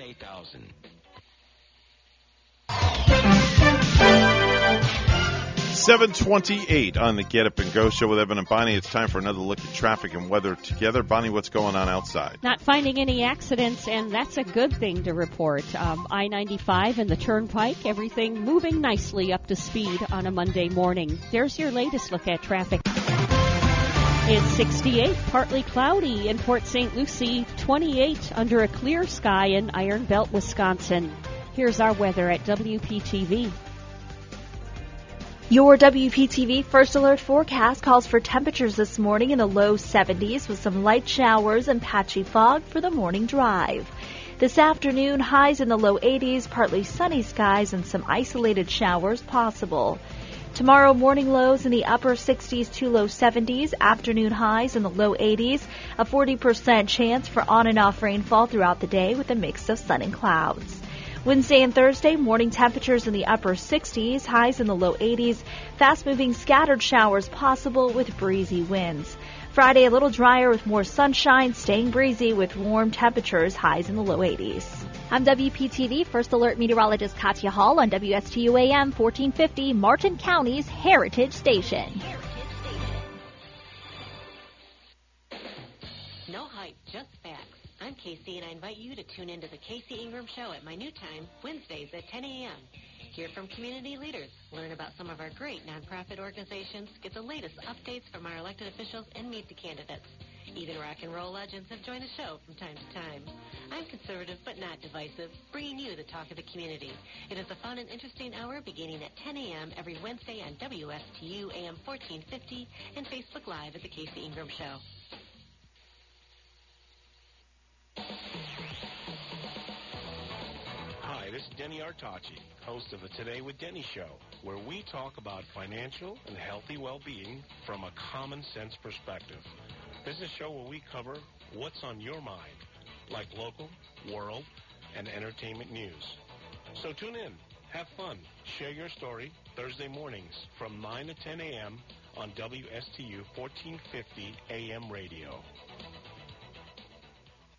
8000. 728 on the Get Up and Go show with Evan and Bonnie. It's time for another look at traffic and weather together. Bonnie, what's going on outside? Not finding any accidents, and that's a good thing to report. Um, I 95 and the Turnpike, everything moving nicely up to speed on a Monday morning. There's your latest look at traffic. It's 68, partly cloudy in Port St. Lucie, 28 under a clear sky in Iron Belt, Wisconsin. Here's our weather at WPTV. Your WPTV First Alert forecast calls for temperatures this morning in the low 70s with some light showers and patchy fog for the morning drive. This afternoon, highs in the low 80s, partly sunny skies, and some isolated showers possible. Tomorrow, morning lows in the upper 60s to low 70s, afternoon highs in the low 80s, a 40% chance for on and off rainfall throughout the day with a mix of sun and clouds. Wednesday and Thursday, morning temperatures in the upper 60s, highs in the low 80s, fast moving scattered showers possible with breezy winds. Friday, a little drier with more sunshine, staying breezy with warm temperatures, highs in the low 80s. I'm WPTV First Alert Meteorologist Katya Hall on WSTU AM 1450, Martin County's Heritage Station. No hype, just facts. I'm Casey, and I invite you to tune into the Casey Ingram Show at my new time, Wednesdays at 10 a.m. Hear from community leaders, learn about some of our great nonprofit organizations, get the latest updates from our elected officials, and meet the candidates. Even rock and roll legends have joined the show from time to time. I'm conservative but not divisive, bringing you the talk of the community. It is a fun and interesting hour beginning at 10 a.m. every Wednesday on WSTU AM 1450 and Facebook Live at The Casey Ingram Show. Hi, this is Denny Artachi, host of the Today with Denny show, where we talk about financial and healthy well-being from a common sense perspective. This is a show where we cover what's on your mind, like local, world, and entertainment news. So tune in, have fun, share your story Thursday mornings from 9 to 10 a.m. on WSTU 1450 AM radio.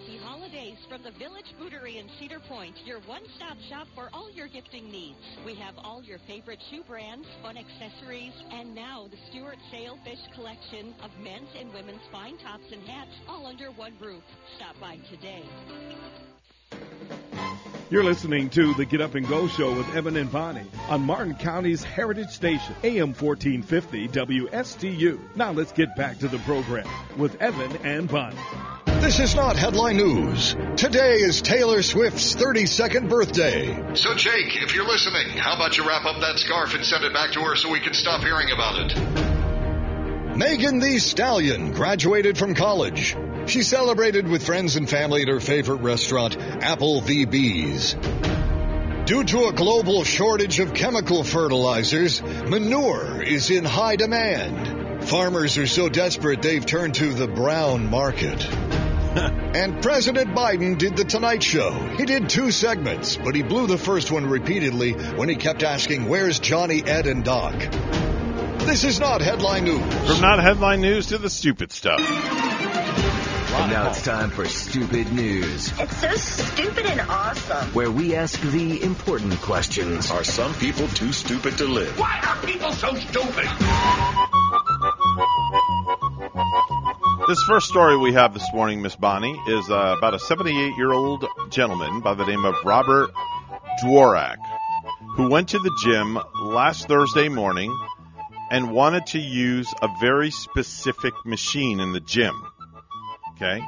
Happy holidays from the Village Bootery in Cedar Point, your one-stop shop for all your gifting needs. We have all your favorite shoe brands, fun accessories, and now the Stuart Sailfish collection of men's and women's fine tops and hats all under one roof. Stop by today. You're listening to the Get Up and Go Show with Evan and Bonnie on Martin County's Heritage Station, AM 1450 WSTU. Now let's get back to the program with Evan and Bonnie. This is not headline news. Today is Taylor Swift's 32nd birthday. So, Jake, if you're listening, how about you wrap up that scarf and send it back to her so we can stop hearing about it? Megan Thee Stallion graduated from college. She celebrated with friends and family at her favorite restaurant, Applebee's. Due to a global shortage of chemical fertilizers, manure is in high demand. Farmers are so desperate they've turned to the brown market. and President Biden did the Tonight Show. He did two segments, but he blew the first one repeatedly when he kept asking, Where's Johnny, Ed, and Doc? This is not headline news. From not headline news to the stupid stuff. And now it's time for Stupid News, It's so stupid and awesome. where we ask the important questions. Are some people too stupid to live? Why are people so stupid? This first story we have this morning, Miss Bonnie, is uh, about a 78 year old gentleman by the name of Robert Dworak, who went to the gym last Thursday morning and wanted to use a very specific machine in the gym. Okay?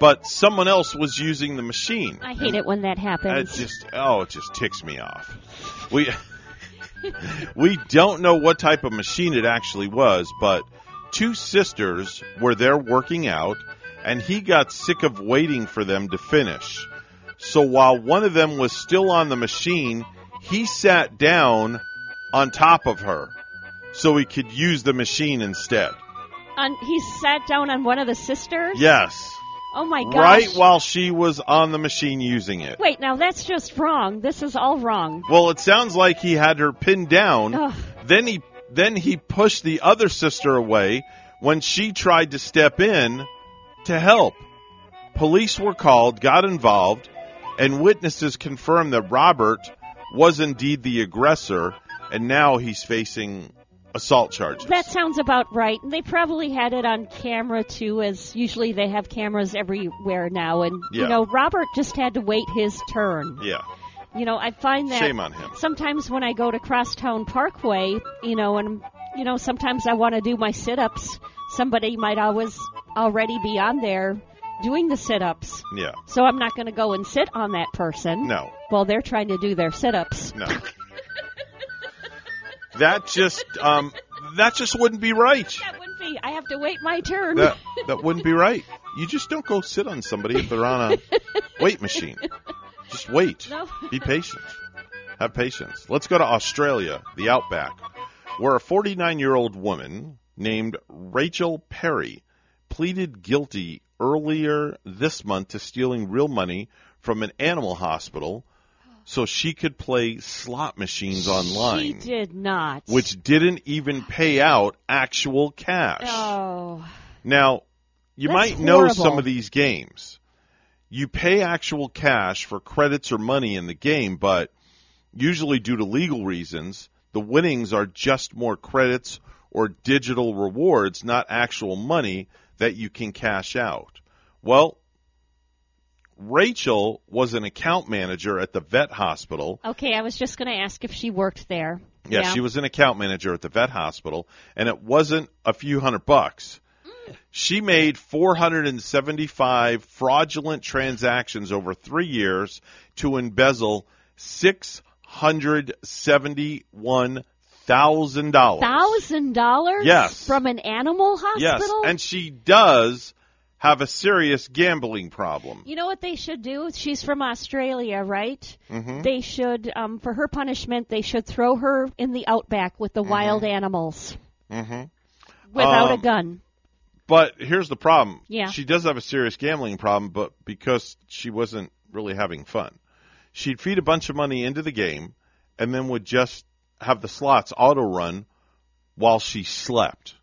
But someone else was using the machine. I hate it when that happens. It just oh, it just ticks me off. We we don't know what type of machine it actually was, but two sisters were there working out, and he got sick of waiting for them to finish. So while one of them was still on the machine, he sat down on top of her so he could use the machine instead. On, he sat down on one of the sisters. Yes. Oh my gosh. Right while she was on the machine using it. Wait, now that's just wrong. This is all wrong. Well, it sounds like he had her pinned down. Ugh. Then he then he pushed the other sister away when she tried to step in to help. Police were called, got involved, and witnesses confirmed that Robert was indeed the aggressor, and now he's facing assault charges. That sounds about right. And they probably had it on camera too, as usually they have cameras everywhere now. And Yeah. you know, Robert just had to wait his turn. Yeah. You know, I find that Shame on him. sometimes when I go to Crosstown Parkway, you know, and you know, sometimes I want to do my sit-ups. Somebody might always already be on there doing the sit-ups. Yeah. So I'm not going to go and sit on that person. No. While they're trying to do their sit-ups. No. That just um that just wouldn't be right. That wouldn't be. I have to wait my turn. That that wouldn't be right. You just don't go sit on somebody if they're on a weight machine. Just wait. No. Be patient. Have patience. Let's go to Australia, the outback, where a 49 year old woman named Rachel Perry pleaded guilty earlier this month to stealing real money from an animal hospital so she could play slot machines She online, did not. which didn't even pay out actual cash. Oh. Now, you That's might know some of these games. You pay actual cash for credits or money in the game, but usually due to legal reasons, the winnings are just more credits or digital rewards, not actual money that you can cash out. Well, Rachel was an account manager at the vet hospital Okay, I was just going to ask if she worked there. yeah, she was an account manager at the vet hospital, and it wasn't a few hundred bucks. She made 475 fraudulent transactions over three years to embezzle $671,000. Thousand dollars? Yes. From an animal hospital? Yes, and she does have a serious gambling problem. You know what they should do? She's from Australia, right? Mhm. They should, um, for her punishment, they should throw her in the outback with the wild animals hmm without a Um, gun. But here's the problem. Yeah. She does have a serious gambling problem, but because she wasn't really having fun. She'd feed a bunch of money into the game and then would just have the slots auto run while she slept.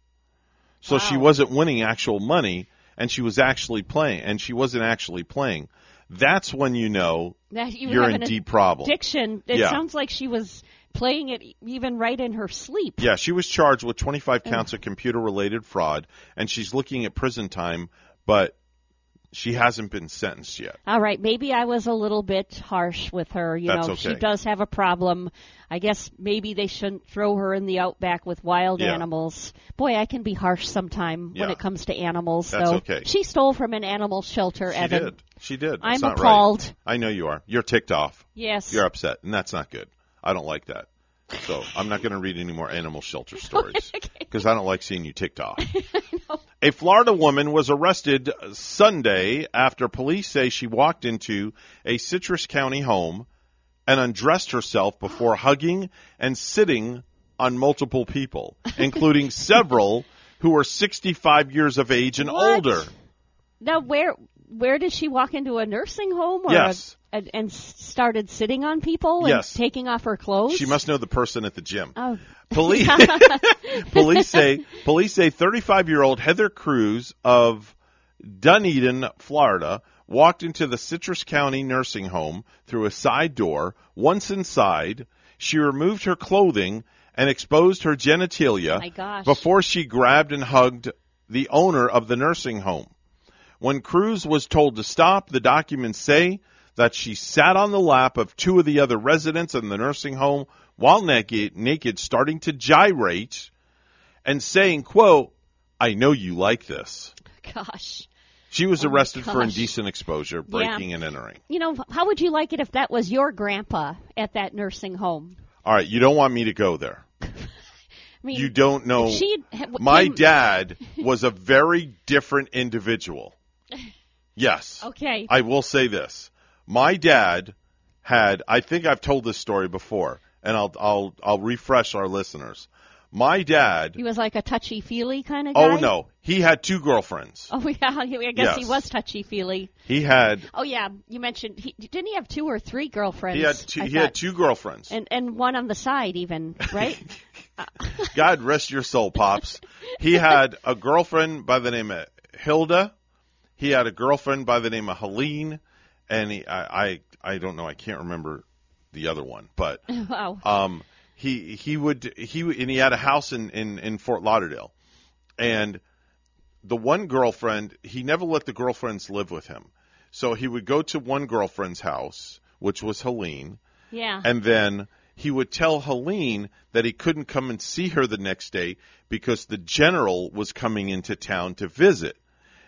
So she wasn't winning actual money and she was actually playing and she wasn't actually playing. That's when you know That you you're in deep problem. Addiction. It Yeah. sounds like she was playing it even right in her sleep. Yeah, she was charged with 25 counts of computer related fraud and she's looking at prison time, but she hasn't been sentenced yet. All right, maybe I was a little bit harsh with her. You That's know, she does have a problem. I guess maybe they shouldn't throw her in the outback with wild Yeah. animals. Boy, I can be harsh sometime when it comes to animals. That's though. okay. She stole from an animal shelter, She Evan. did. She did. I'm That's appalled. Right. I know you are. You're ticked off. Yes. You're upset, and that's not good. I don't like that. So I'm not going to read any more animal shelter stories because I don't like seeing you ticked off. A Florida woman was arrested Sunday after police say she walked into a Citrus County home and undressed herself before hugging and sitting on multiple people, including several who were 65 years of age and What? older. Now, where where did she walk into a nursing home? Or Yes. And, and started sitting on people and Yes. taking off her clothes. She must know the person at the gym. Oh. Police police say police say 35 year old Heather Cruz of Dunedin, Florida, walked into the Citrus County nursing home through a side door. Once inside, she removed her clothing and exposed her genitalia Oh before she grabbed and hugged the owner of the nursing home. When Cruz was told to stop, the documents say that she sat on the lap of two of the other residents in the nursing home while naked, naked starting to gyrate and saying, quote, I know you like this. Gosh. She was Oh arrested for indecent exposure, breaking and entering. You know, how would you like it if that was your grandpa at that nursing home? All right, you don't want me to go there. I mean, You don't know. she'd My dad was a very different individual. Yes. Okay. I will say this. My dad had I think I've told this story before and I'll I'll I'll refresh our listeners. My dad He was like a touchy feely kind of oh, guy. Oh no, he had two girlfriends. Oh yeah, I guess he was touchy feely. He had Oh yeah, you mentioned he didn't he have two or three girlfriends? he had two, I he thought. had two girlfriends. and and one on the side even, right? God rest your soul, pops. He had a girlfriend by the name of Hilda. He had a girlfriend by the name of Helene, and he, I, I, I don't know. I can't remember the other one, but wow. um, he he would he and he had a house in in in Fort Lauderdale, and the one girlfriend he never let the girlfriends live with him, so he would go to one girlfriend's house, which was Helene, Yeah. and then he would tell Helene that he couldn't come and see her the next day because the general was coming into town to visit.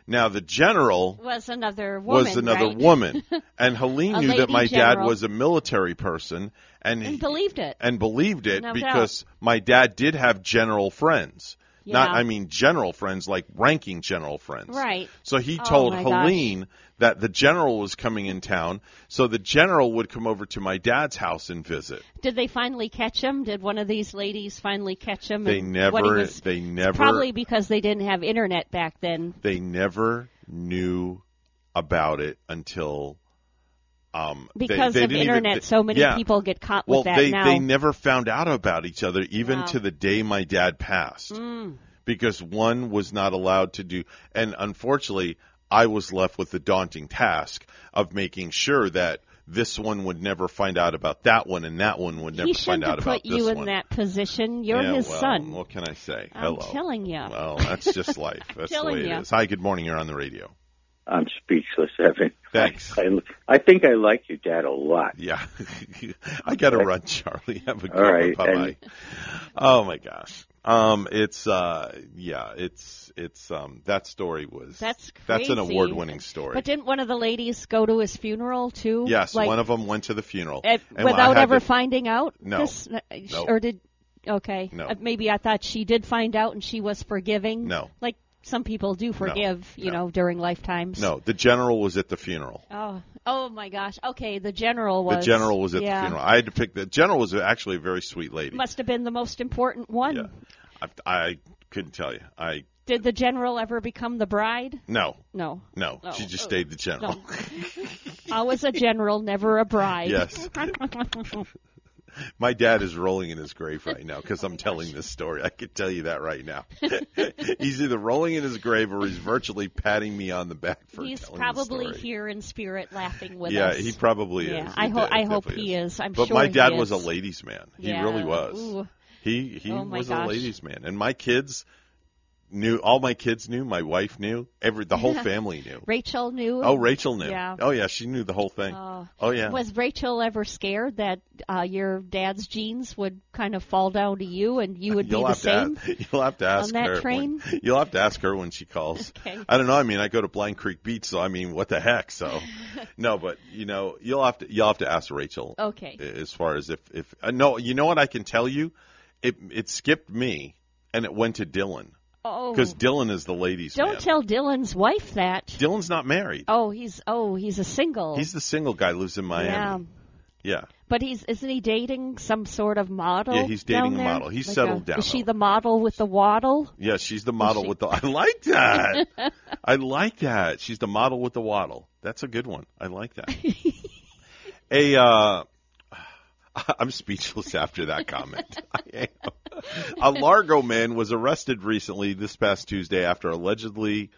Now the general was another woman. was another right? woman, and Helene knew that my dad was a military person, and and believed it. and believed it because my dad did have general friends. Not, I mean, general friends, like ranking general friends. Right. So he Oh, told gosh. Helene that the general was coming in town, so the general would come over to my dad's house and visit. Did they finally catch him? Did one of these ladies finally catch him? They never, was- they never, Probably because they didn't have internet back then. they never knew about it until. Um, Because they of didn't even- internet, they- so many yeah. people get caught well, with that they now. they never found out about each other even Wow. to the day my dad passed. Mm. because one was not allowed to do and unfortunately I was left with the daunting task of making sure that this one would never find out about that one and that one would never he find shouldn't out about put you in that position. You're Yeah, his well, son. What can I say? I'm Hello. telling you. Well, that's just life. That's the way it is. Hi, good morning. You're on the radio. I'm speechless, Evan. Thanks. I, I think I like your dad a lot. Yeah. I got to run, Charlie. Have a good All right, one. Bye-bye. and- Oh my gosh. Um, it's uh, yeah, it's it's um, that story was That's that's an award-winning story. But didn't one of the ladies go to his funeral too? yes, like, one of them went to the funeral eh, And without ever to- finding out. No. This, uh, No. Or did? Okay. No. Uh, maybe I thought she did find out and she was forgiving. No. Like some people do forgive, you know, during lifetimes. No, the general was at the funeral. Oh, oh my gosh. Okay, the general was. the general was at yeah. the funeral. I had to pick the general was actually a very sweet lady. Must have been the most important one. I, I couldn't tell you. I Did the general ever become the bride? no. No. No, Oh, she just oh, stayed the general. No. Always a general, never a bride. Yes. My dad is rolling in his grave right now because I'm telling this story. I can tell you that right now. he's either rolling in his grave or he's virtually patting me on the back for He's telling probably here in spirit, laughing with yeah, us. Yeah, he probably Yeah, is. I He hope. I hope he is. I'm but sure. my dad he was a ladies' man. He Yeah. really was. Ooh. He he Oh, was gosh. a ladies' man, and my kids knew. All my kids knew. My wife knew. Every the whole family knew. Rachel knew. Oh, Rachel knew. Yeah. Oh yeah, she knew the whole thing. Oh. oh yeah. Was Rachel ever scared that uh, your dad's genes would kind of fall down to you and you would be the have same? To ask, you'll have to ask on that her. train? When, you'll have to ask her when she calls. Okay. I don't know. I mean, I go to Blind Creek Beach, so I mean, what the heck? So, no, but you know, you'll have to you'll have to ask Rachel. Okay. As far as if if uh, no, you know what I can tell you, it it skipped me and it went to Dylan Oh. because Dylan is the ladies' Don't man. tell Dylan's wife that. Dylan's not married. Oh, he's oh he's a single. He's the single guy lives in Miami. Yeah. Yeah. But he's isn't he dating some sort of model? Yeah, he's dating a model. He's Like settled a- down, Is she the model with the waddle? Yeah, she's the model she- with the. I like that. I like that. She's the model with the waddle. That's a good one. I like that. a, uh, I'm speechless after that comment. A Largo man was arrested recently this past Tuesday after allegedly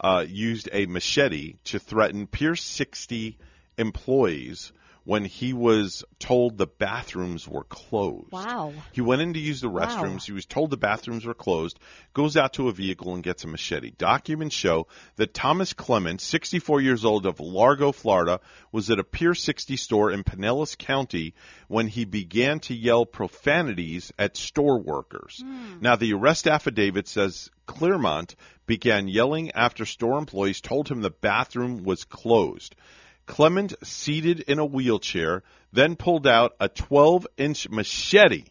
uh, used a machete to threaten Pier 60 employees when he was told the bathrooms were closed. Wow. He went in to use the Wow. restrooms. He was told the bathrooms were closed, goes out to a vehicle and gets a machete. Documents show that Thomas Clement, 64 years old of Largo, Florida, was at a Pier 60 store in Pinellas County when he began to yell profanities at store workers. Hmm. Now, the arrest affidavit says Clearmont began yelling after store employees told him the bathroom was closed. Clement, seated in a wheelchair, then pulled out a 12 inch machete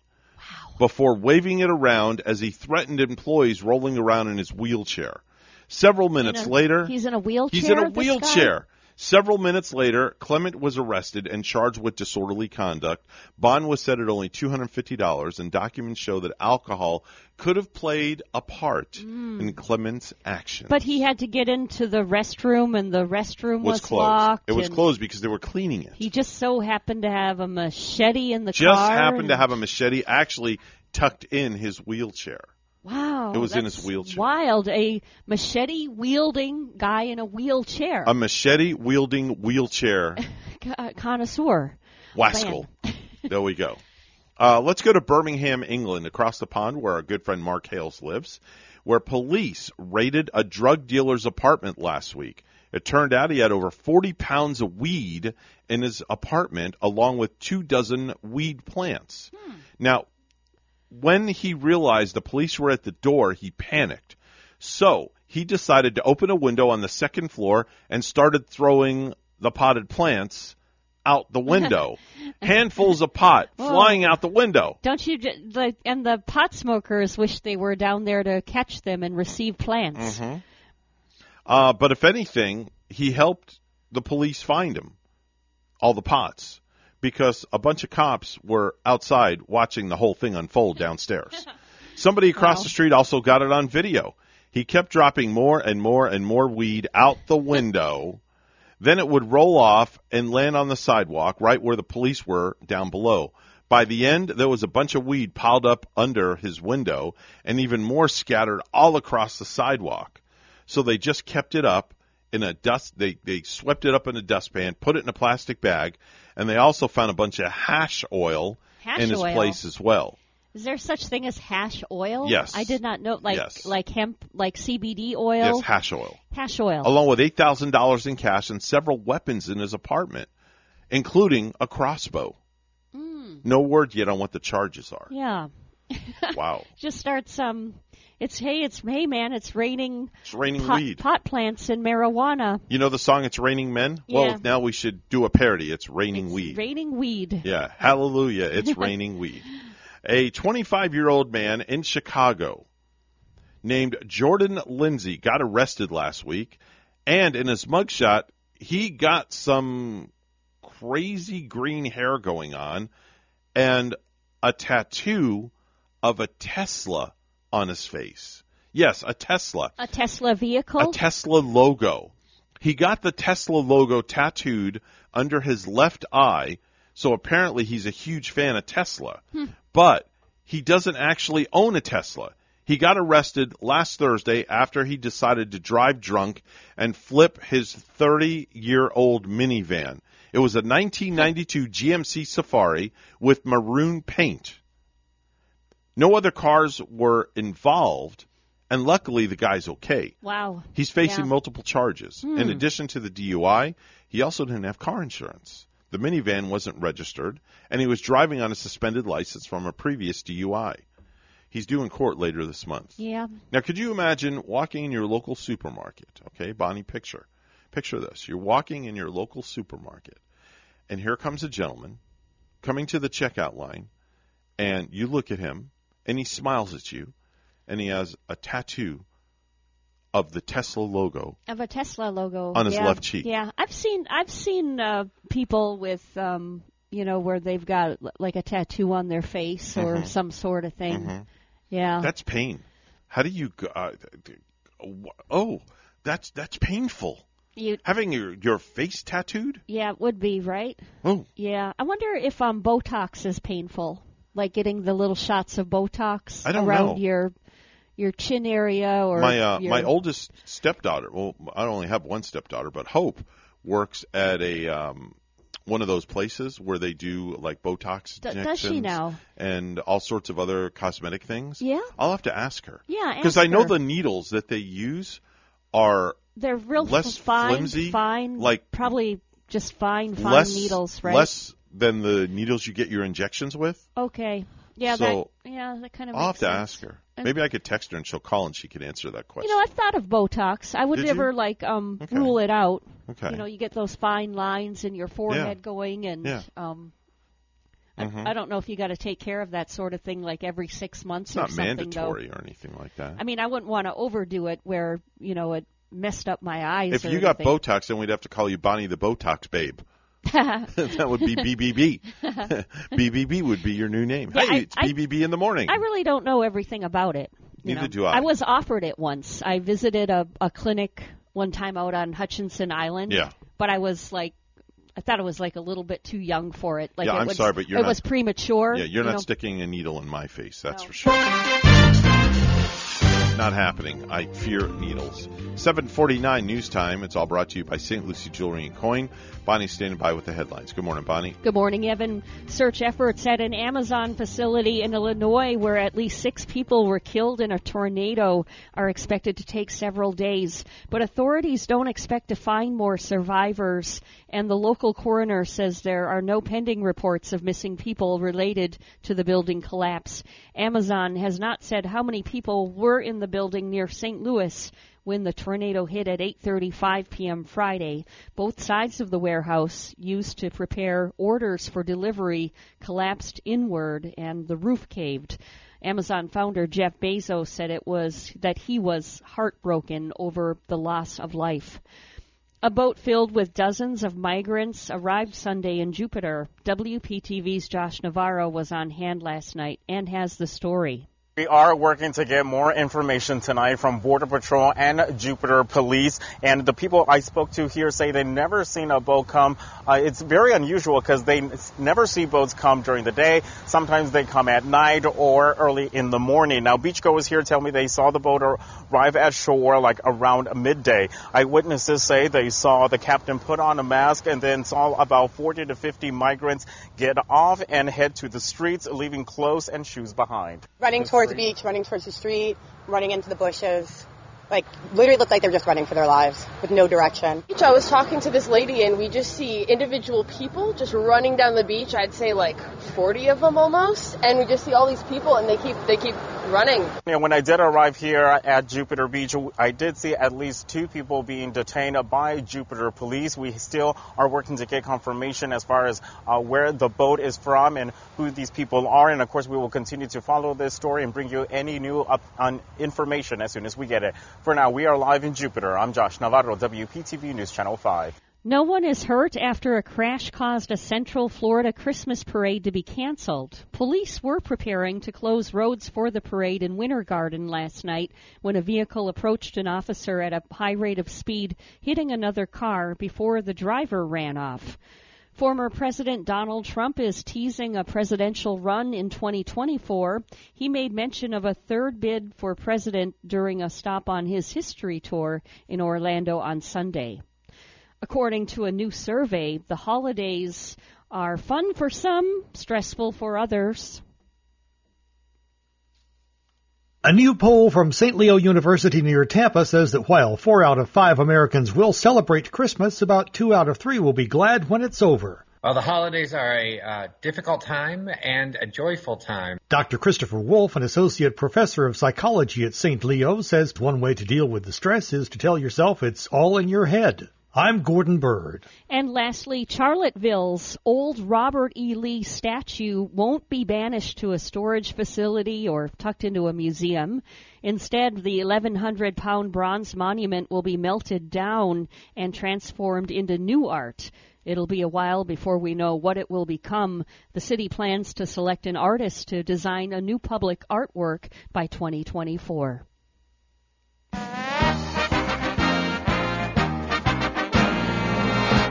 before waving it around as he threatened employees rolling around in his wheelchair. Several minutes a- later, he's in a wheelchair. he's in a wheelchair. Several minutes later, Clement was arrested and charged with disorderly conduct. Bond was set at only $250, and documents show that alcohol could have played a part in Clement's action. Mm. But he had to get into the restroom, and the restroom was was, closed. locked. It was closed because they were cleaning it. He just so happened to have a machete in the Just car. Just happened to have a machete actually tucked in his wheelchair. Wow. It was in his wheelchair. Wild. A machete wielding guy in a wheelchair. A machete wielding wheelchair Con- connoisseur. wascal. there we go. Uh, let's go to Birmingham, England, across the pond where our good friend Mark Hales lives, where police raided a drug dealer's apartment last week. It turned out he had over 40 pounds of weed in his apartment, along with two dozen weed plants. Now, when he realized the police were at the door, he panicked. So he decided to open a window on the second floor and started throwing the potted plants out the window. Handfuls of pot Whoa. flying out the window. Don't you? The, and the pot smokers wish they were down there to catch them and receive plants. hmm Uh, but if anything, he helped the police find him, all the pots, because a bunch of cops were outside watching the whole thing unfold downstairs. Somebody across Wow. the street also got it on video. He kept dropping more and more and more weed out the window. then it would roll off and land on the sidewalk right where the police were down below. By the end, there was a bunch of weed piled up under his window and even more scattered all across the sidewalk. So they just kept it up in a dust, they, they swept it up in a dustpan, put it in a plastic bag, and they also found a bunch of hash oil Hash in his oil. place as well. Is there such thing as hash oil? Yes. I did not know. Like Yes. like hemp, like CBD oil. Yes, hash oil. Hash oil. along with eight thousand dollars in cash and several weapons in his apartment, including a crossbow. No word yet on what the charges are. Yeah. Wow, Just starts um. It's hey, it's hey man, it's raining. it's raining pot, weed. pot plants and marijuana. You know the song "It's Raining Men"? Yeah. Well, now we should do a parody. It's raining weed. Raining weed. Yeah, hallelujah, it's raining weed. A 25 year old man in Chicago named Jordan Lindsay got arrested last week, and in his mugshot, he got some crazy green hair going on and a tattoo of a Tesla on his face. Yes, a Tesla A Tesla vehicle. a Tesla logo. He got the Tesla logo tattooed under his left eye, so apparently he's a huge fan of Tesla. Hmm. But he doesn't actually own a Tesla. He got arrested last Thursday after he decided to drive drunk and flip his 30 year old minivan. It was a 1992 GMC Safari with maroon paint. No other cars were involved, and luckily the guy's okay. wow. He's facing Yeah. multiple charges. Hmm. In addition to the DUI, he also didn't have car insurance. The minivan wasn't registered, and he was driving on a suspended license from a previous DUI. He's due in court later this month. Yeah. Now, could you imagine walking in your local supermarket? Okay, Bonnie, picture. Picture this. You're walking in your local supermarket, and here comes a gentleman coming to the checkout line, and you look at him, and he smiles at you, and he has a tattoo of the Tesla logo. Of a Tesla logo On his Yeah. left cheek. Yeah, I've seen I've seen uh, people with um, you know, where they've got like a tattoo on their face or Mhm. some sort of thing. Mhm. Yeah. That's pain. How do you? go- Uh, oh, that's that's painful. You Having your your face tattooed. Yeah, it would be, right? Oh. Yeah. I wonder if um Botox is painful. Like getting the little shots of Botox around know. your your chin area or my uh, your, my oldest stepdaughter. Well, I only have one stepdaughter, but Hope works at a um, one of those places where they do like Botox D- injections does she now? and all sorts of other cosmetic things. Yeah. I'll have to ask her. Yeah, because I know her. the needles that they use are They're real less fine, flimsy, fine, like probably just fine, fine less needles, right? less than the needles you get your injections with. Okay. Yeah, So, that yeah, that kind of I'll have makes to ask her. Maybe I could text her and she'll call and she could answer that question. You know, I've thought of Botox. I would Did never you? like um rule it out. Okay. You know, you get those fine lines in your forehead going and Yeah. um Mhm. I, I don't know if you got to take care of that sort of thing like every 6 months it's or not something mandatory though. or anything like that. I mean, I wouldn't want to overdo it where, you know, it messed up my eyes If you got. Botox, then we'd have to call you Bonnie the Botox Babe. that would be BBB. BBB would be your new name. Yeah, hey, I- it's I- BBB in the morning. I really don't know everything about it. Neither know. do I. I was offered it once. I visited a, a clinic one time out on Hutchinson Island. Yeah. But I was like, I thought it was like a little bit too young for it. Like yeah, it I'm was, sorry, but you're it not. was premature. Yeah, you're you not know. sticking a needle in my face. That's for sure. Not happening. I fear needles. 749 news time. It's all brought to you by St. Lucie Jewelry and Coin. Bonnie's standing by with the headlines. Good morning, Bonnie. Good morning, Evan. Search efforts at an Amazon facility in Illinois where at least six people were killed in a tornado are expected to take several days. But authorities don't expect to find more survivors, and the local coroner says there are no pending reports of missing people related to the building collapse. Amazon has not said how many people were in the building near St. Louis when the tornado hit at 8:35 p.m. Friday. Both sides of the warehouse used to prepare orders for delivery collapsed inward and the roof caved. Amazon founder Jeff Bezos said it was that he was heartbroken over the loss of life. A boat filled with dozens of migrants arrived Sunday in Jupiter. WPTV's Josh Navarro was on hand last night and has the story. We are working to get more information tonight from Border Patrol and Jupiter Police. And the people I spoke to here say they've never seen a boat come. Uh, it's very unusual because they never see boats come during the day. Sometimes they come at night or early in the morning. Now, beachgoers here tell me they saw the boat arrive at shore like around midday. Eyewitnesses say they saw the captain put on a mask and then saw about 40 to 50 migrants get off and head to the streets, leaving clothes and shoes behind. running towards the beach, running towards the street, running into the bushes. Like, literally looked like they were just running for their lives with no direction. beach, I was talking to this lady, and we just see individual people just running down the beach. I'd say like 40 of them almost, and we just see all these people, and they keep they keep running. Yeah, when I did arrive here at Jupiter Beach, I did see at least two people being detained by Jupiter police. We still are working to get confirmation as far as uh, where the boat is from and who these people are. And of course, we will continue to follow this story and bring you any new up on information as soon as we get it. For now, we are live in Jupiter. I'm Josh Navarro, WPTV News Channel 5. No one is hurt after a crash caused a Central Florida Christmas parade to be canceled. Police were preparing to close roads for the parade in Winter Garden last night when a vehicle approached an officer at a high rate of speed, hitting another car before the driver ran off. Former President Donald Trump is teasing a presidential run in 2024. He made mention of a third bid for president during a stop on his history tour in Orlando on Sunday. According to a new survey, the holidays are fun for some, stressful for others. A new poll from St. Leo University near Tampa says that while four out of five Americans will celebrate Christmas, about two out of three will be glad when it's over. Well, the holidays are a uh, difficult time and a joyful time. Dr. Christopher Wolf, an associate professor of psychology at St. Leo, says one way to deal with the stress is to tell yourself it's all in your head. I'm Gordon Bird. And lastly, Charlottesville's old Robert E. Lee statue won't be banished to a storage facility or tucked into a museum. Instead, the 1,100 pound bronze monument will be melted down and transformed into new art. It'll be a while before we know what it will become. The city plans to select an artist to design a new public artwork by 2024.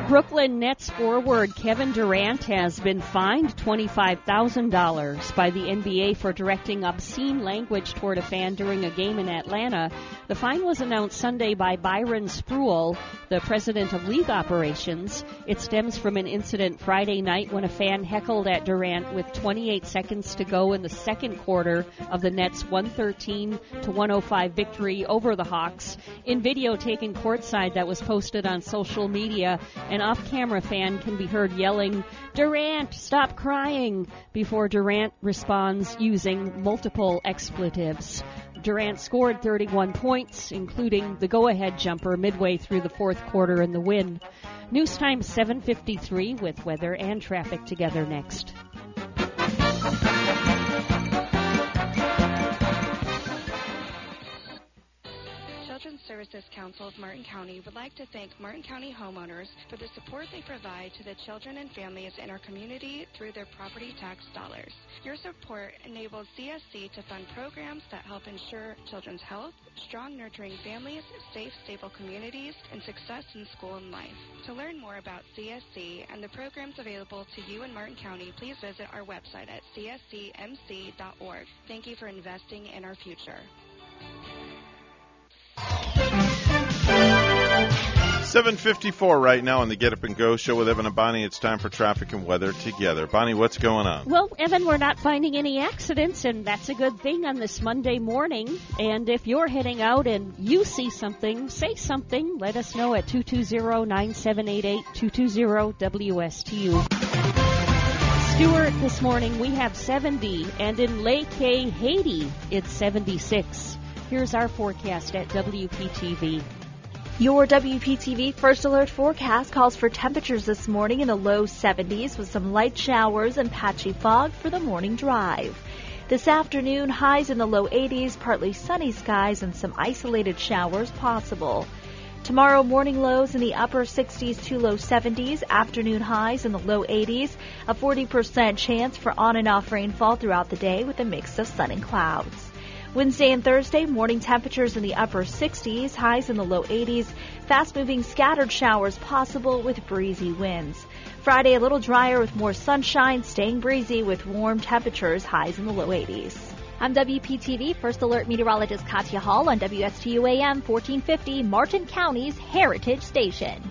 Brooklyn Nets forward Kevin Durant has been fined $25,000 by the NBA for directing obscene language toward a fan during a game in Atlanta. The fine was announced Sunday by Byron Spruell, the president of league operations. It stems from an incident Friday night when a fan heckled at Durant with 28 seconds to go in the second quarter of the Nets' 113 to 105 victory over the Hawks. In video taken courtside that was posted on social media, an off-camera fan can be heard yelling, "Durant, stop crying!" before Durant responds using multiple expletives. Durant scored 31 points, including the go-ahead jumper midway through the fourth quarter in the win. News time 7:53 with weather and traffic together next. Services Council of Martin County would like to thank Martin County homeowners for the support they provide to the children and families in our community through their property tax dollars. Your support enables CSC to fund programs that help ensure children's health, strong, nurturing families, safe, stable communities, and success in school and life. To learn more about CSC and the programs available to you in Martin County, please visit our website at cscmc.org. Thank you for investing in our future. 754 right now on the Get Up and Go show with Evan and Bonnie. It's time for traffic and weather together. Bonnie, what's going on? Well, Evan, we're not finding any accidents, and that's a good thing on this Monday morning. And if you're heading out and you see something, say something. Let us know at 220-9788, 220-WSTU. Stuart, this morning we have 70, and in Lake Haiti, it's 76. Here's our forecast at WPTV. Your WPTV First Alert forecast calls for temperatures this morning in the low 70s with some light showers and patchy fog for the morning drive. This afternoon, highs in the low 80s, partly sunny skies, and some isolated showers possible. Tomorrow, morning lows in the upper 60s to low 70s, afternoon highs in the low 80s, a 40% chance for on and off rainfall throughout the day with a mix of sun and clouds. Wednesday and Thursday, morning temperatures in the upper 60s, highs in the low 80s, fast moving scattered showers possible with breezy winds. Friday, a little drier with more sunshine, staying breezy with warm temperatures, highs in the low 80s. I'm WPTV First Alert Meteorologist Katya Hall on WSTU AM 1450, Martin County's Heritage Station.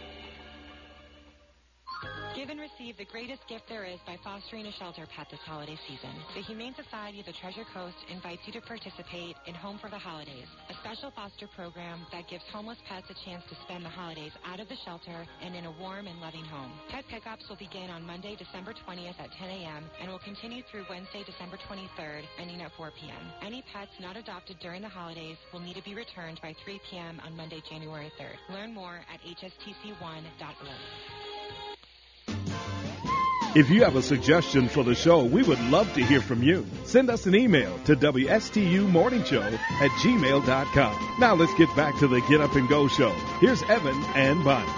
Give and receive the greatest gift there is by fostering a shelter pet this holiday season. The Humane Society of the Treasure Coast invites you to participate in Home for the Holidays, a special foster program that gives homeless pets a chance to spend the holidays out of the shelter and in a warm and loving home. Pet pickups will begin on Monday, December 20th at 10 a.m. and will continue through Wednesday, December 23rd, ending at 4 p.m. Any pets not adopted during the holidays will need to be returned by 3 p.m. on Monday, January 3rd. Learn more at hstc1.org. If you have a suggestion for the show, we would love to hear from you. Send us an email to WSTUmorningshow at gmail.com. Now let's get back to the Get Up and Go show. Here's Evan and Bonnie.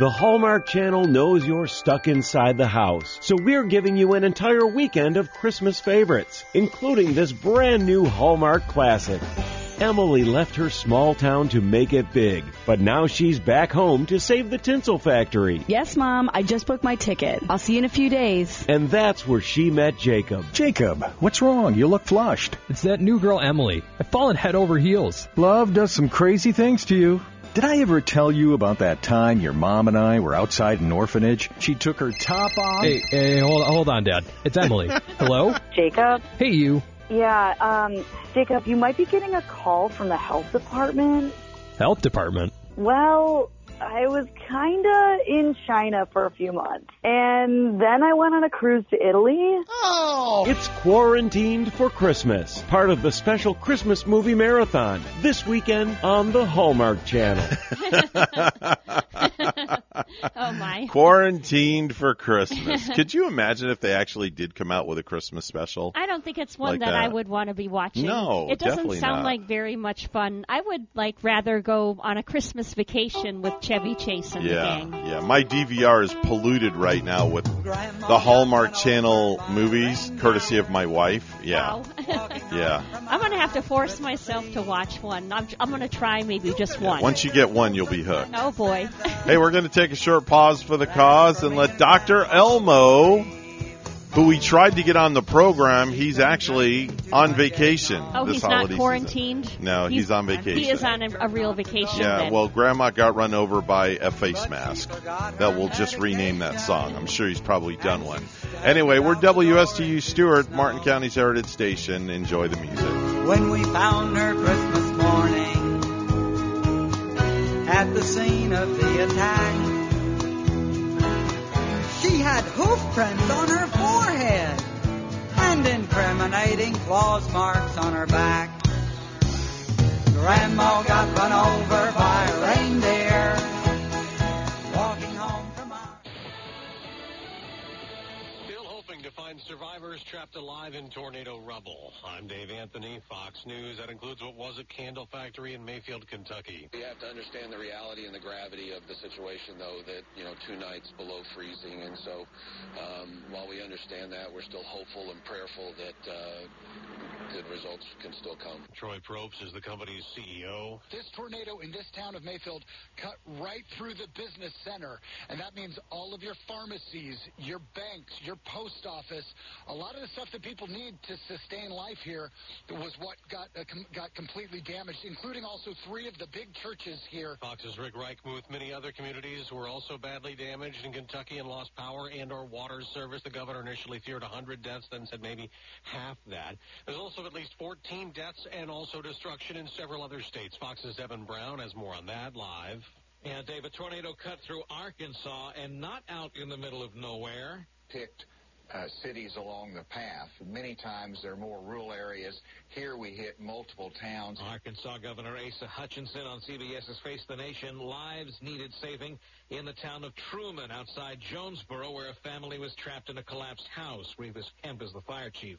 The Hallmark Channel knows you're stuck inside the house, so we're giving you an entire weekend of Christmas favorites, including this brand new Hallmark classic. Emily left her small town to make it big, but now she's back home to save the tinsel factory. Yes, Mom, I just booked my ticket. I'll see you in a few days. And that's where she met Jacob. Jacob, what's wrong? You look flushed. It's that new girl, Emily. I've fallen head over heels. Love does some crazy things to you. Did I ever tell you about that time your mom and I were outside an orphanage? She took her top off. Hey, hey, hold, hold on, Dad. It's Emily. Hello? Jacob? Hey, you. Yeah, um, Jacob, you might be getting a call from the health department. Health department? Well, I was kinda in China for a few months. And then I went on a cruise to Italy. Oh! It's Quarantined for Christmas, part of the special Christmas movie marathon, this weekend on the Hallmark Channel. oh my. Quarantined for Christmas. Could you imagine if they actually did come out with a Christmas special? I don't think it's one Like that, I would want to be watching. No, it doesn't definitely sound not. like very much fun. I would like rather go on a Christmas vacation with Chevy Chase the Yeah, gang. yeah. My DVR is polluted right now with the Hallmark Channel movies, courtesy of my wife. Yeah, yeah. I'm gonna have to force myself to watch one. I'm, I'm gonna try maybe just one. Once you get one, you'll be hooked. Oh boy. Hey, we're going to take a short pause for the cause and let Dr. Elmo who we tried to get on the program. He's actually on vacation Oh, this he's holiday not quarantined. season. No, he's, on vacation. He is on a, a real vacation. Yeah, then. well, Grandma got run over by a face mask. That will just rename that song. I'm sure he's probably done one. Anyway, we're WSTU Stuart, Martin County's Heritage Station. Enjoy the music. when we found her Christmas morning at the scene of the attack. She had hoof prints on her forehead and incriminating claws marks on her back. Grandma got run over by a survivors trapped alive in tornado rubble. I'm Dave Anthony, Fox News. That includes what was a candle factory in Mayfield, Kentucky. We have to understand the reality and the gravity of the situation, though, that, you know, two nights below freezing. And so um, while we understand that, we're still hopeful and prayerful that uh, good results can still come. Troy Propes is the company's CEO. This tornado in this town of Mayfield cut right through the business center, and that means all of your pharmacies, your banks, your post office, a lot of the stuff that people need to sustain life here was what got uh, com- got completely damaged, including also three of the big churches here. Fox's Rick Reichmuth. Many other communities were also badly damaged in Kentucky and lost power and or water service. The governor initially feared 100 deaths, then said maybe half that. There's also at least 14 deaths and also destruction in several other states. Fox's Evan Brown has more on that live. Yeah, Dave, a tornado cut through Arkansas and not out in the middle of nowhere. picked uh, cities along the path. Many times they're more rural areas. Here we hit multiple towns. Arkansas Governor Asa Hutchinson on CBS's Face the Nation. Lives needed saving in the town of Truman outside Jonesboro, where a family was trapped in a collapsed house. Revis Kemp is the fire chief.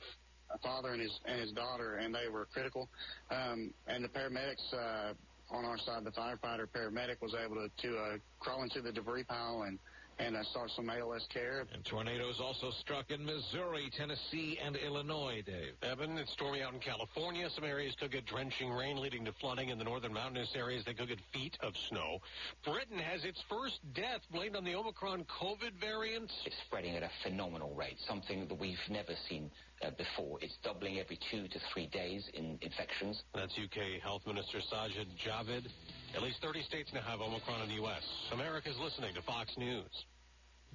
Father and his and his daughter, and they were critical. Um, and the paramedics uh, on our side, the firefighter paramedic was able to, to uh, crawl into the debris pile and and I saw some ALS care. And tornadoes also struck in Missouri, Tennessee, and Illinois, Dave. Evan, it's stormy out in California. Some areas could get drenching rain, leading to flooding. In the northern mountainous areas, they could get feet of snow. Britain has its first death blamed on the Omicron COVID variant. It's spreading at a phenomenal rate, something that we've never seen uh, before. It's doubling every two to three days in infections. That's UK Health Minister Sajid Javid. At least 30 states now have Omicron in the U.S. America's listening to Fox News.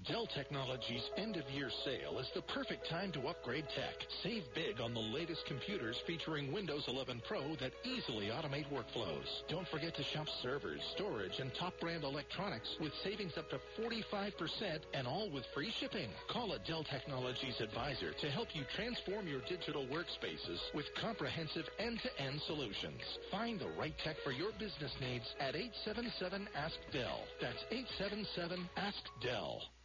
Dell Technologies end of year sale is the perfect time to upgrade tech. Save big on the latest computers featuring Windows 11 Pro that easily automate workflows. Don't forget to shop servers, storage, and top brand electronics with savings up to 45% and all with free shipping. Call a Dell Technologies advisor to help you transform your digital workspaces with comprehensive end-to-end solutions. Find the right tech for your business needs at 877 Ask Dell. That's 877 Ask Dell.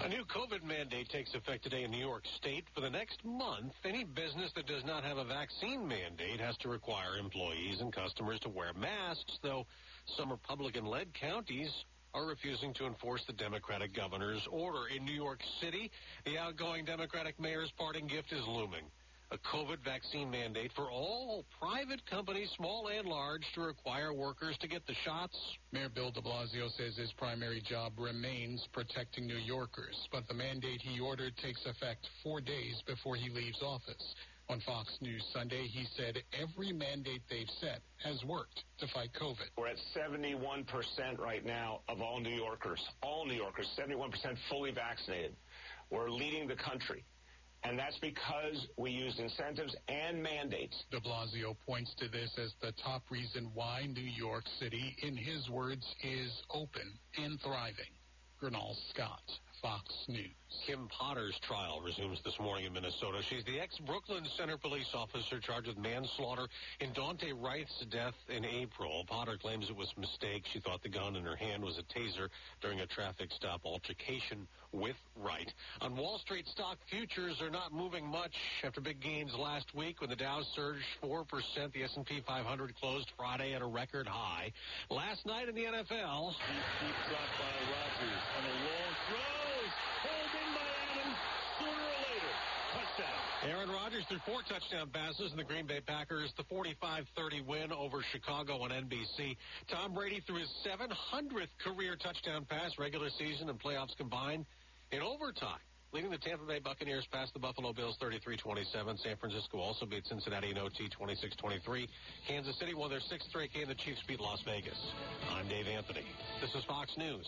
A new COVID mandate takes effect today in New York State. For the next month, any business that does not have a vaccine mandate has to require employees and customers to wear masks, though some Republican-led counties are refusing to enforce the Democratic governor's order. In New York City, the outgoing Democratic mayor's parting gift is looming. A COVID vaccine mandate for all private companies, small and large, to require workers to get the shots. Mayor Bill de Blasio says his primary job remains protecting New Yorkers, but the mandate he ordered takes effect four days before he leaves office. On Fox News Sunday, he said every mandate they've set has worked to fight COVID. We're at 71% right now of all New Yorkers, all New Yorkers, 71% fully vaccinated. We're leading the country. And that's because we used incentives and mandates. De Blasio points to this as the top reason why New York City, in his words, is open and thriving. Gernal Scott, Fox News. Kim Potter's trial resumes this morning in Minnesota. She's the ex-Brooklyn Center police officer charged with manslaughter in Daunte Wright's death in April. Potter claims it was a mistake. She thought the gun in her hand was a taser during a traffic stop altercation with Wright. On Wall Street, stock futures are not moving much after big gains last week when the Dow surged 4%. The S&P 500 closed Friday at a record high. Last night in the NFL... Deep drop by Rodgers on a long throw. Pulled in by Adams. Sooner or later, Rodgers threw four touchdown passes, and the Green Bay Packers the 45-30 win over Chicago on NBC. Tom Brady threw his 700th career touchdown pass, regular season and playoffs combined, in overtime. Leading the Tampa Bay Buccaneers past the Buffalo Bills 33-27. San Francisco also beat Cincinnati in OT 26-23. Kansas City won their sixth straight game. The Chiefs beat Las Vegas. I'm Dave Anthony. This is Fox News.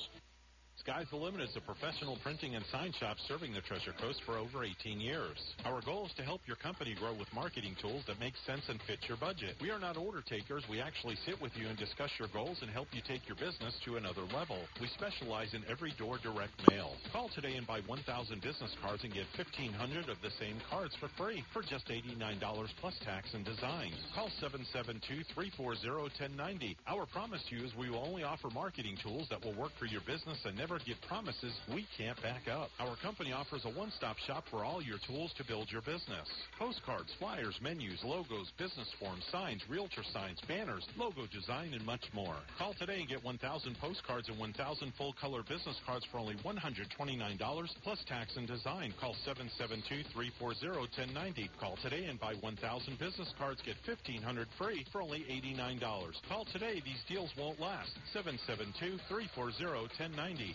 Sky's the Limit is a professional printing and sign shop serving the Treasure Coast for over 18 years. Our goal is to help your company grow with marketing tools that make sense and fit your budget. We are not order takers. We actually sit with you and discuss your goals and help you take your business to another level. We specialize in every door direct mail. Call today and buy 1,000 business cards and get 1,500 of the same cards for free for just $89 plus tax and design. Call 772-340-1090. Our promise to you is we will only offer marketing tools that will work for your business and never give promises we can't back up. Our company offers a one-stop shop for all your tools to build your business. Postcards, flyers, menus, logos, business forms, signs, realtor signs, banners, logo design, and much more. Call today and get 1,000 postcards and 1,000 full-color business cards for only $129 plus tax and design. Call 772-340-1090. Call today and buy 1,000 business cards. Get 1,500 free for only $89. Call today. These deals won't last. 772-340-1090.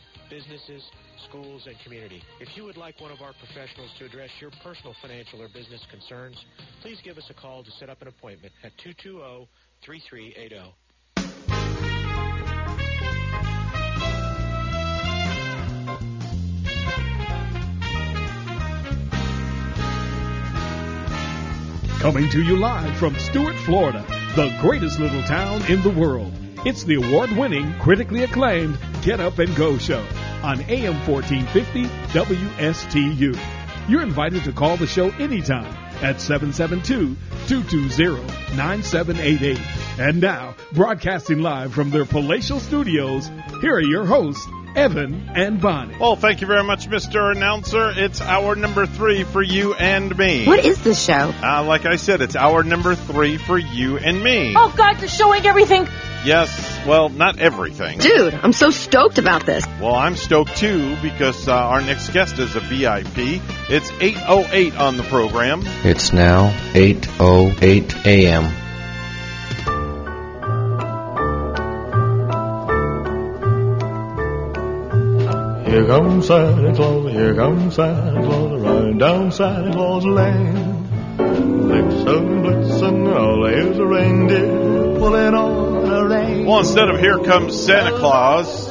businesses, schools, and community. If you would like one of our professionals to address your personal financial or business concerns, please give us a call to set up an appointment at 220 3380. Coming to you live from Stuart, Florida, the greatest little town in the world. It's the award-winning, critically acclaimed Get Up and Go show on AM 1450 WSTU. You're invited to call the show anytime at 772-220-9788. And now, broadcasting live from their palatial studios, here are your hosts, Evan and Bonnie. Well, thank you very much, Mr. Announcer. It's hour number three for you and me. What is this show? Uh, like I said, it's hour number three for you and me. Oh, God, you're showing everything. Yes, well, not everything. Dude, I'm so stoked about this. Well, I'm stoked too because uh, our next guest is a VIP. It's 8.08 on the program. It's now 8.08 a.m. Here comes Santa Claus, here comes Santa Claus, riding down Santa Claus Lane. Blitzen, blitzen, all here's a reindeer pulling on a rein. Well, instead of Here Comes Santa Claus,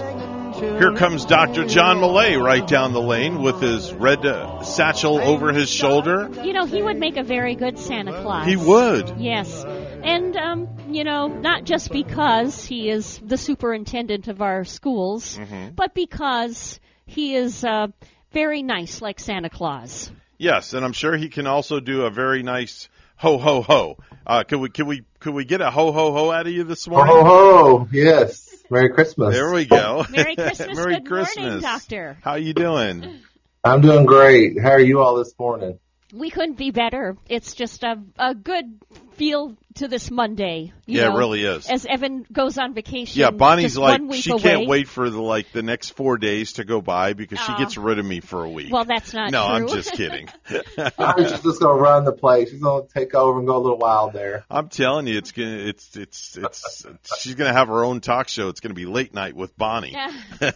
here comes Dr. John Millay right down the lane with his red uh, satchel over his shoulder. You know, he would make a very good Santa Claus. He would. Yes. And, um, you know, not just because he is the superintendent of our schools, Mhm. but because he is uh, very nice, like Santa Claus. Yes, and I'm sure he can also do a very nice ho ho ho. Uh, could we could we could we get a ho ho ho out of you this morning? Ho ho ho! Yes. Merry Christmas. There we go. Merry Christmas, Merry good Christmas. morning, Doctor. How are you doing? I'm doing great. How are you all this morning? We couldn't be better. It's just a a good feel to this Monday. you Yeah, it really is. As Evan goes on vacation. Yeah, Bonnie's like she away. can't wait for the like the next four days to go by because she gets rid of me for a week. Well, that's not no, true. I'm just kidding. I think she's just gonna run the place. She's gonna take over and go a little wild there. I'm telling you, it's gonna, it's, it's, it's. she's gonna have her own talk show. It's gonna be late night with Bonnie. Yeah.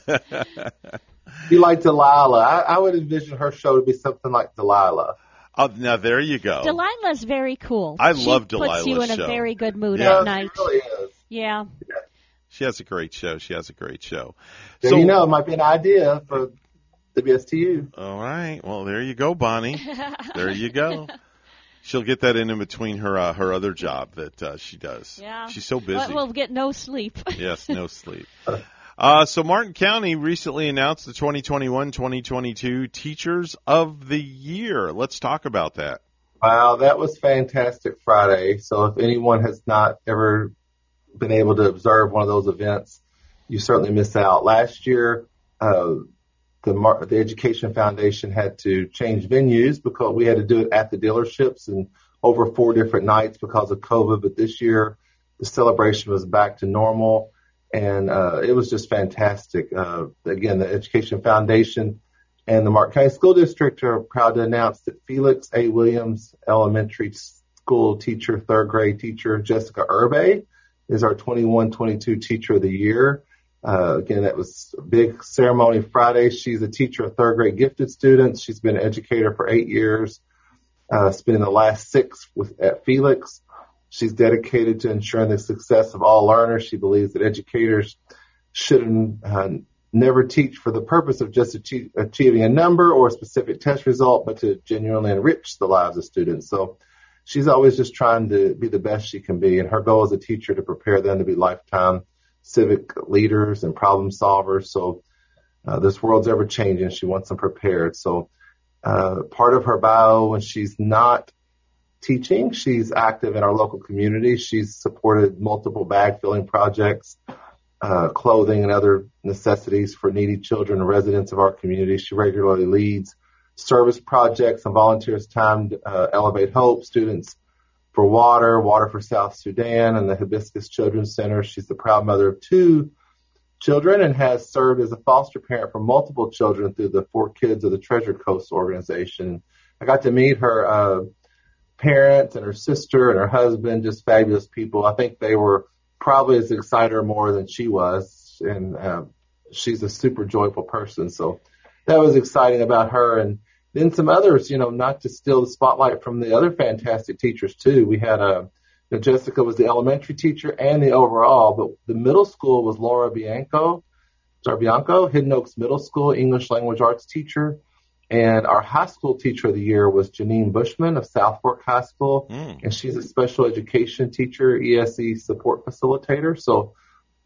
Be like Delilah. I, I would envision her show to be something like Delilah. Oh, now there you go. Delilah's very cool. I she love puts you in show. a very good mood Yeah. at night. really is. Yeah. She has a great show. She has a great show. There So- you know, it might be an idea for WSTU. All right. Well, there you go, Bonnie. there you go. She'll get that in in between her uh, her other job that uh, she does. Yeah. She's so busy. But we'll get no sleep. yes, no sleep. Uh, so Martin County recently announced the 2021-2022 Teachers of the Year. Let's talk about that. Wow, that was fantastic Friday. So if anyone has not ever been able to observe one of those events, you certainly miss out. Last year, uh, the Mar- the Education Foundation had to change venues because we had to do it at the dealerships and over four different nights because of COVID. But this year, the celebration was back to normal, and uh, it was just fantastic. Uh, again, the Education Foundation and the Martin County School District are proud to announce that Felix A. Williams Elementary School teacher, third grade teacher, Jessica Urbe, is our 21-22 Teacher of the Year. Uh, again, that was a big ceremony Friday. She's a teacher of third grade gifted students. She's been an educator for eight years, uh, spending the last six with at Felix. She's dedicated to ensuring the success of all learners. She believes that educators should uh, never teach for the purpose of just achie- achieving a number or a specific test result, but to genuinely enrich the lives of students. So she's always just trying to be the best she can be. And her goal as a teacher to prepare them to be lifetime civic leaders and problem solvers. So uh, this world's ever changing. She wants them prepared. So uh, part of her bio when she's not teaching, she's active in our local community. She's supported multiple bag filling projects, uh, clothing and other necessities for needy children and residents of our community. She regularly leads service projects and volunteers time to uh, elevate hope students for water, water for South Sudan, and the Hibiscus Children's Center. She's the proud mother of two children and has served as a foster parent for multiple children through the Four Kids of the Treasure Coast organization. I got to meet her uh, parents and her sister and her husband, just fabulous people. I think they were probably as excited or more than she was, and uh, she's a super joyful person. So that was exciting about her. And then some others, you know, not to steal the spotlight from the other fantastic teachers too. We had a, you know, Jessica was the elementary teacher and the overall, but the middle school was Laura Bianco, Bianco, Hidden Oaks Middle School English Language Arts teacher. And our high school teacher of the year was Janine Bushman of South Fork High School. And she's a special education teacher, ESE support facilitator. So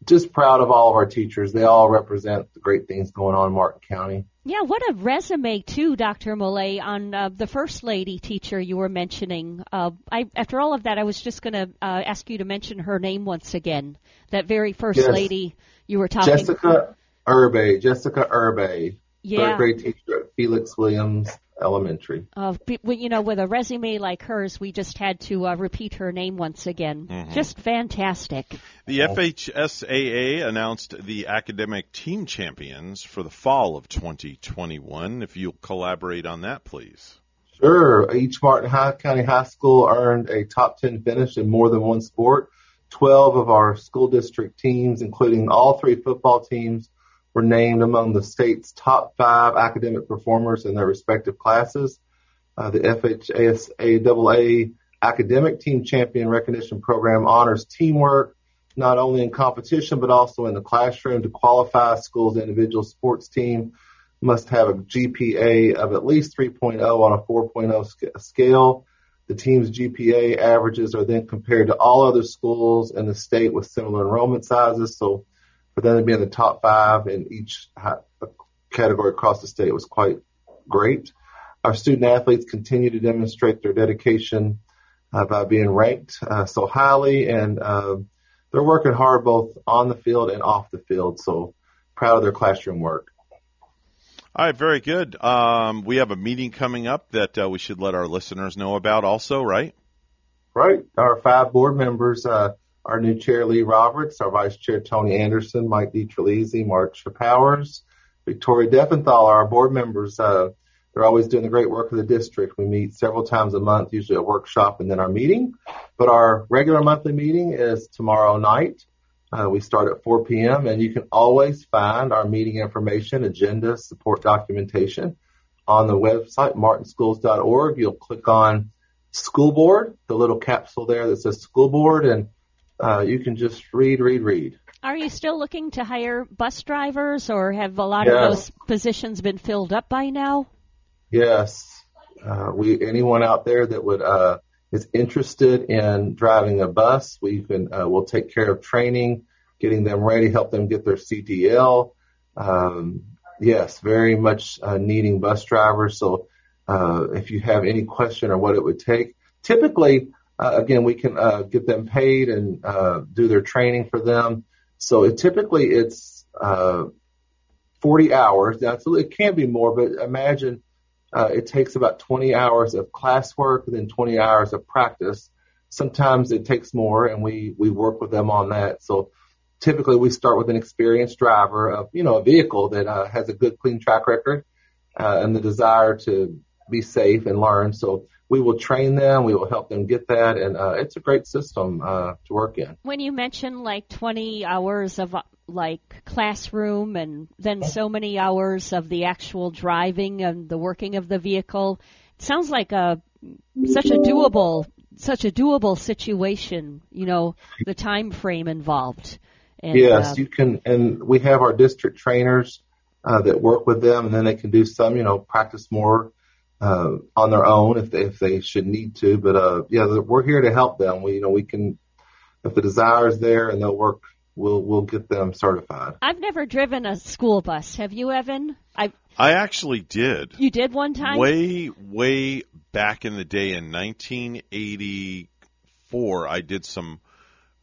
just proud of all of our teachers. They all represent the great things going on in Martin County. Yeah, what a resume too, Dr. Millay, on uh, the first lady teacher you were mentioning. Uh, I, after all of that, I was just going to uh, ask you to mention her name once again. That very first Yes. lady you were talking. Jessica Urbe, Jessica Urbe, Yeah. third grade teacher at Felix Williams Elementary. Uh, well, you know, with a resume like hers, we just had to uh, repeat her name once again. Mhm. Just fantastic. The FHSAA announced the academic team champions for the fall of 2021. If you'll collaborate on that, please. Sure. Each Martin High County High School earned a top 10 finish in more than one sport. 12 of our school district teams, including all three football teams, were named among the state's top five academic performers in their respective classes. Uh, the FHSAA Academic Team Champion Recognition Program honors teamwork, not only in competition, but also in the classroom. To qualify, school's individual sports team must have a GPA of at least 3.0 on a 4.0 sc- scale. The team's GPA averages are then compared to all other schools in the state with similar enrollment sizes. So for them to be in the top five in each category across the state was quite great. Our student athletes continue to demonstrate their dedication uh, by being ranked uh, so highly, and uh, they're working hard both on the field and off the field. So proud of their classroom work. All right, very good. Um, we have a meeting coming up that uh, we should let our listeners know about also, right? Right. Our five board members, uh, our new chair, Lee Roberts, our vice chair, Tony Anderson, Mike DiTerlizzi, Marcia Powers, Victoria Defenthal, our board members. Uh, they're always doing the great work of the district. We meet several times a month, usually a workshop and then our meeting. But our regular monthly meeting is tomorrow night. Uh, we start at 4 p.m. and you can always find our meeting information, agenda, support documentation on the website, martinschools.org. You'll click on school board, the little capsule there that says school board, and uh, you can just read, read, read. Are you still looking to hire bus drivers, or have a lot Yes. of those positions been filled up by now? Yes. Uh, we anyone out there that would uh, is interested in driving a bus, we can uh, we'll take care of training, getting them ready, help them get their CDL. Um, yes, very much uh, needing bus drivers. So uh, if you have any question or what it would take, typically uh, again we can uh, get them paid and uh, do their training for them. So it typically it's uh, 40 hours. Now it can be more, but imagine uh, it takes about 20 hours of classwork and then 20 hours of practice. Sometimes it takes more, and we we work with them on that. So typically we start with an experienced driver of you know a vehicle that uh, has a good clean track record uh, and the desire to be safe and learn. So we will train them, we will help them get that, and uh, it's a great system uh, to work in. When you mention like 20 hours of uh, like classroom and then so many hours of the actual driving and the working of the vehicle, it sounds like a such a doable such a doable situation, you know, the time frame involved. And, yes, uh, you can, and we have our district trainers uh, that work with them, and then they can do some, you know, practice more uh, on their own if they, if they should need to. But uh, yeah, we're here to help them. We, you know, we can, if the desire is there and they'll work, we'll we'll get them certified. I've never driven a school bus. Have you, Evan? I I actually did. you did one time. Way, way back in the day in 1984, I did some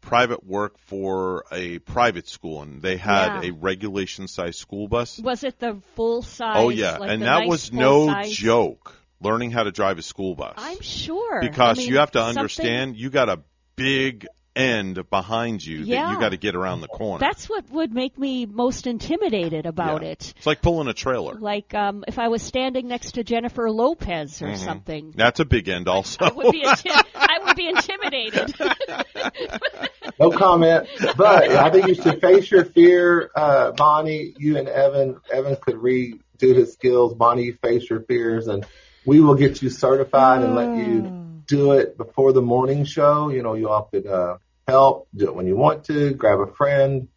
private work for a private school, and they had Yeah. a regulation size school bus. Was it the full size? oh yeah, like and that nice was no size? joke. Learning how to drive a school bus I'm sure. because I mean, you have to something- understand you got a big end behind you that you got to get around the corner. That's what would make me most intimidated about Yeah. it. It's like pulling a trailer. Like um, if I was standing next to Jennifer Lopez or Mhm. something. That's a big end, also. I would be inti- I would be intimidated. No comment, but I think you should face your fear, uh, Bonnie. You and Evan, Evan could redo his skills. Bonnie, you face your fears, and we will get you certified and let you do it before the morning show. You know, you all could uh, help do it when you want to. Grab a friend.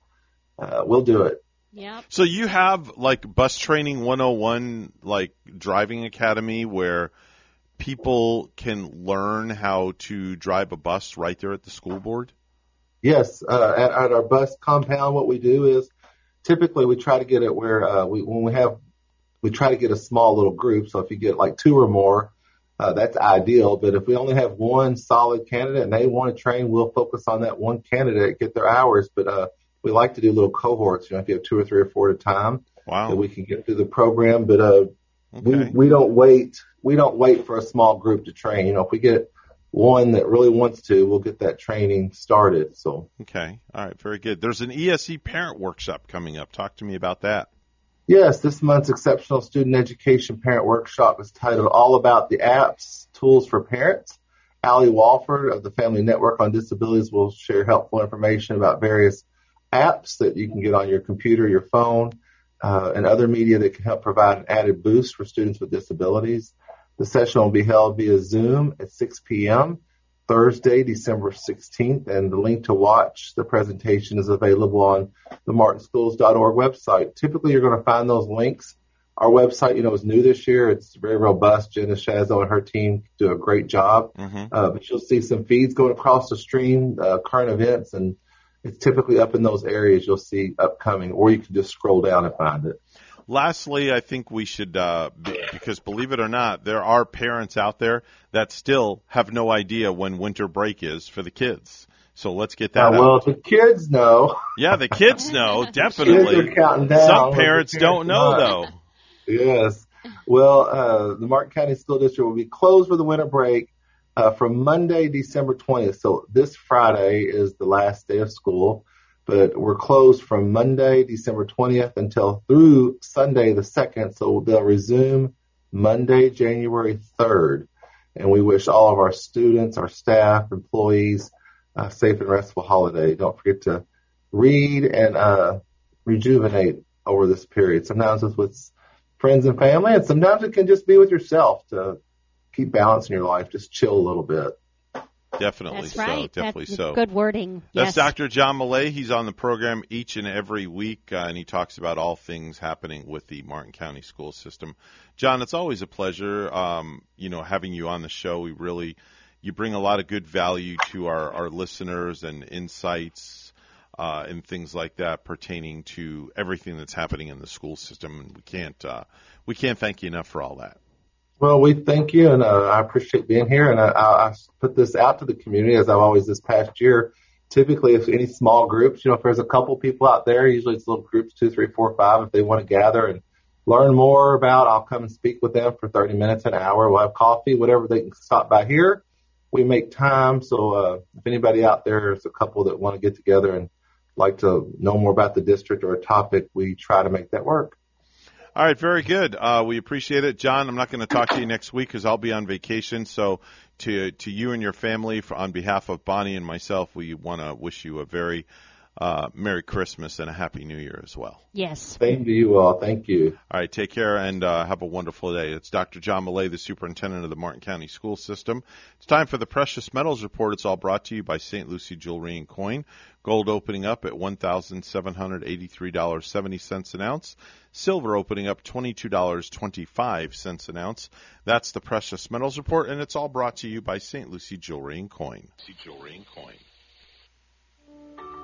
Uh, we'll do it. Yeah. So you have like bus training 101 like driving academy where people can learn how to drive a bus right there at the school board? Yes, uh, at, at our bus compound, what we do is typically we try to get it where uh, we when we have we try to get a small little group. So if you get like two or more, uh, that's ideal. But if we only have one solid candidate and they want to train, we'll focus on that one candidate, get their hours. But uh, we like to do little cohorts. You know, if you have two or three or four at a time, wow, that we can get through the program. But uh, we we don't wait. We don't wait for a small group to train. You know, if we get one that really wants to, we'll get that training started. So. Okay. All right, very good. There's an ESE parent workshop coming up. Talk to me about that. Yes, this month's Exceptional Student Education Parent Workshop is titled All About the Apps, Tools for Parents. Allie Walford of the Family Network on Disabilities will share helpful information about various apps that you can get on your computer, your phone, uh, and other media that can help provide an added boost for students with disabilities. The session will be held via Zoom at 6 p.m. Thursday, December 16th, and the link to watch the presentation is available on the martinschools.org website. Typically, you're going to find those links. Our website, you know, is new this year. It's very robust. Jenna Shazo and her team do a great job. Mm-hmm. Uh, but you'll see some feeds going across the stream, uh, current events, and it's typically up in those areas you'll see upcoming, or you can just scroll down and find it. Lastly, I think we should, uh, be, because believe it or not, there are parents out there that still have no idea when winter break is for the kids. So let's get that Uh, well, the kids know. Yeah, the kids know definitely. Kids are counting down. Some but the parents don't know though. yes. Well, uh, the Martin County School District will be closed for the winter break uh, from Monday, December 20th. So this Friday is the last day of school, but we're closed from Monday, December 20th until through Sunday the 2nd. So they'll resume Monday, January 3rd. And we wish all of our students, our staff, employees, a safe and restful holiday. Don't forget to read and uh, rejuvenate over this period. Sometimes it's with friends and family, and sometimes it can just be with yourself to keep balance in your life. Just chill a little bit. Definitely That's so. right. Definitely That's so. Good wording. That's yes. Dr. John Millay. He's on the program each and every week, uh, and he talks about all things happening with the Martin County school system. John, it's always a pleasure, um, you know, having you on the show. We really, you bring a lot of good value to our, our listeners and insights uh, and things like that pertaining to everything that's happening in the school system. And we can't, uh, we can't thank you enough for all that. Well, we thank you, and uh, I appreciate being here. And I, I, I put this out to the community as I've always this past year. Typically, if any small groups, you know, if there's a couple people out there, usually it's little groups, two, three, four, five, if they want to gather and learn more about, I'll come and speak with them for 30 minutes, an hour. We'll have coffee, whatever they can stop by here. We make time. So, uh, if anybody out there is a couple that want to get together and like to know more about the district or a topic, we try to make that work. All right, very good. Uh, we appreciate it, John. I'm not going to talk to you next week because I'll be on vacation. So, to to you and your family, for, on behalf of Bonnie and myself, we want to wish you a very uh, Merry Christmas and a Happy New Year as well. Yes. Same to you all. Thank you. All right, take care and uh, have a wonderful day. It's Dr. John Millay, the superintendent of the Martin County School System. It's time for the Precious Metals Report. It's all brought to you by St. Lucie Jewelry and Coin. Gold opening up at $1,783.70 an ounce. Silver opening up $22.25 an ounce. That's the Precious Metals Report, and it's all brought to you by St. Lucie Jewelry and Coin. Jewelry and Coin.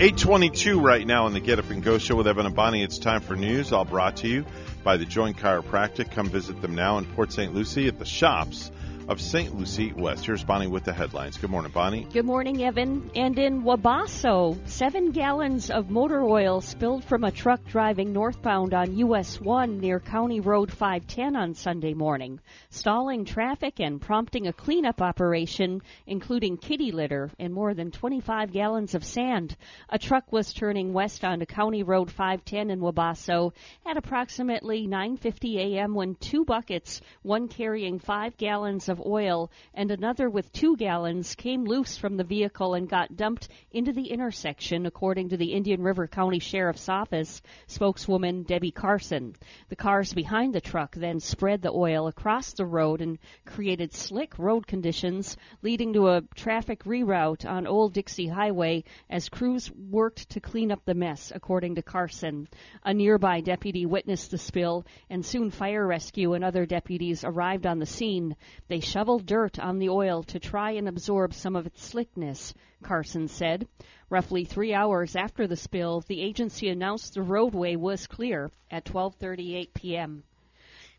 822 right now on the Get Up and Go show with Evan and Bonnie. It's time for news, all brought to you by the Joint Chiropractic. Come visit them now in Port St. Lucie at the shops of St. Lucie West. Here's Bonnie with the headlines. Good morning, Bonnie. Good morning, Evan. And in Wabasso, seven gallons of motor oil spilled from a truck driving northbound on US 1 near County Road 510 on Sunday morning, stalling traffic and prompting a cleanup operation, including kitty litter and more than 25 gallons of sand. A truck was turning west onto County Road 510 in Wabasso at approximately 9:50 a.m. when two buckets, one carrying 5 gallons of oil and another with 2 gallons, came loose from the vehicle and got dumped into the intersection, according to the Indian River County Sheriff's Office spokeswoman Debbie Carson. The cars behind the truck then spread the oil across the road and created slick road conditions, leading to a traffic reroute on Old Dixie Highway as crews worked to clean up the mess, according to Carson. A nearby deputy witnessed the spill, and soon fire rescue and other deputies arrived on the scene. They shoveled dirt on the oil to try and absorb some of its slickness, Carson said. Roughly 3 hours after the spill, the agency announced the roadway was clear at 12:38 p.m.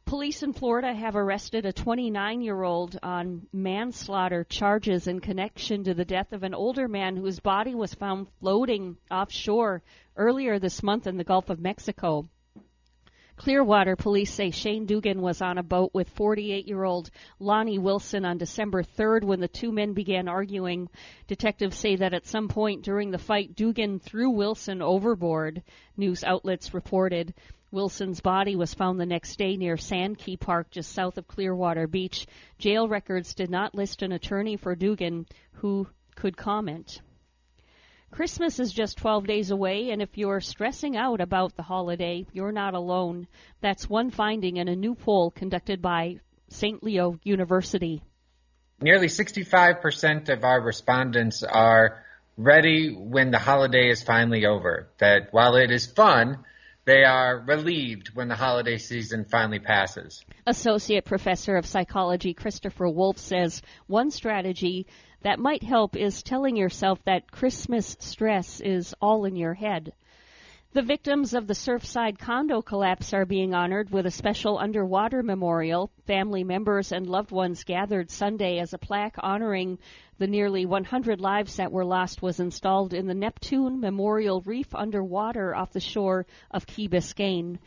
Police in Florida have arrested a 29-year-old on manslaughter charges in connection to the death of an older man whose body was found floating offshore earlier this month in the Gulf of Mexico. Clearwater police say Shane Dugan was on a boat with 48 year old Lonnie Wilson on December 3rd when the two men began arguing. Detectives say that at some point during the fight, Dugan threw Wilson overboard, news outlets reported. Wilson's body was found the next day near Sand Key Park, just south of Clearwater Beach. Jail records did not list an attorney for Dugan who could comment. Christmas is just 12 days away, and if you're stressing out about the holiday, you're not alone. That's one finding in a new poll conducted by St. Leo University. Nearly 65% of our respondents are ready when the holiday is finally over. That while it is fun, they are relieved when the holiday season finally passes. Associate Professor of Psychology Christopher Wolf says one strategy that might help is telling yourself that Christmas stress is all in your head. The victims of the Surfside condo collapse are being honored with a special underwater memorial. Family members and loved ones gathered Sunday as a plaque honoring the nearly 100 lives that were lost was installed in the Neptune Memorial Reef underwater off the shore of Key Biscayne.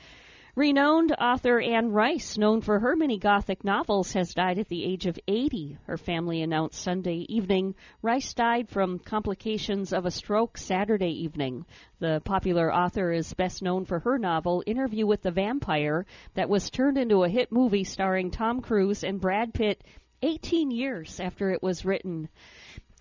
Renowned author Anne Rice, known for her many Gothic novels, has died at the age of 80, her family announced Sunday evening. Rice died from complications of a stroke Saturday evening. The popular author is best known for her novel, Interview with the Vampire, that was turned into a hit movie starring Tom Cruise and Brad Pitt 18 years after it was written.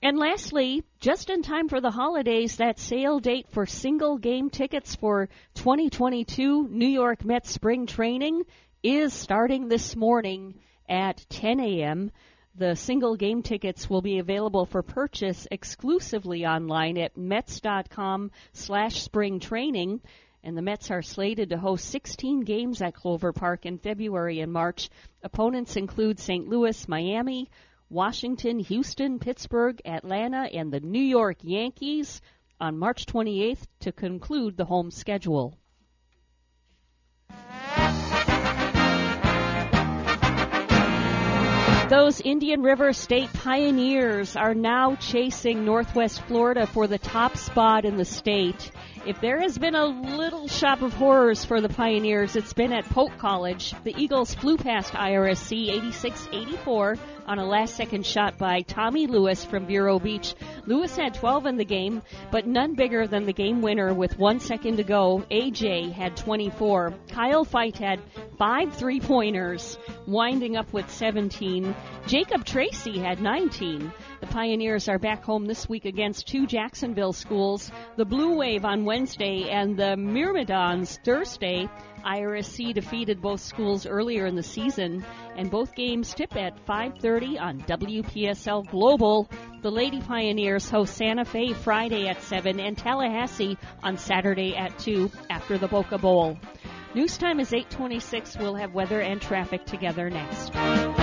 And lastly, just in time for the holidays, that sale date for single game tickets for 2022 New York Mets spring training is starting this morning at 10 a.m. The single game tickets will be available for purchase exclusively online at Mets.com slash. And the Mets are slated to host 16 games at Clover Park in February and March. Opponents include St. Louis, Miami, Washington, Houston, Pittsburgh, Atlanta, and the New York Yankees on March 28th to conclude the home schedule. Those Indian River State Pioneers are now chasing Northwest Florida for the top spot in the state. If there has been a little shop of horrors for the Pioneers, it's been at Polk College. The Eagles flew past IRSC 86-84 on a last-second shot by Tommy Lewis from Vero Beach. Lewis had 12 in the game, but none bigger than the game winner with one second to go. AJ had 24. Kyle Fight had five three-pointers, winding up with 17. Jacob Tracy had 19. The Pioneers are back home this week against two Jacksonville schools, the Blue Wave on Wednesday and the Myrmidons Thursday. IRSC defeated both schools earlier in the season, and both games tip at 5:30 on WPSL Global. The Lady Pioneers host Santa Fe Friday at 7 and Tallahassee on Saturday at 2 after the Boca Bowl. News time is 8:26. We'll have weather and traffic together next.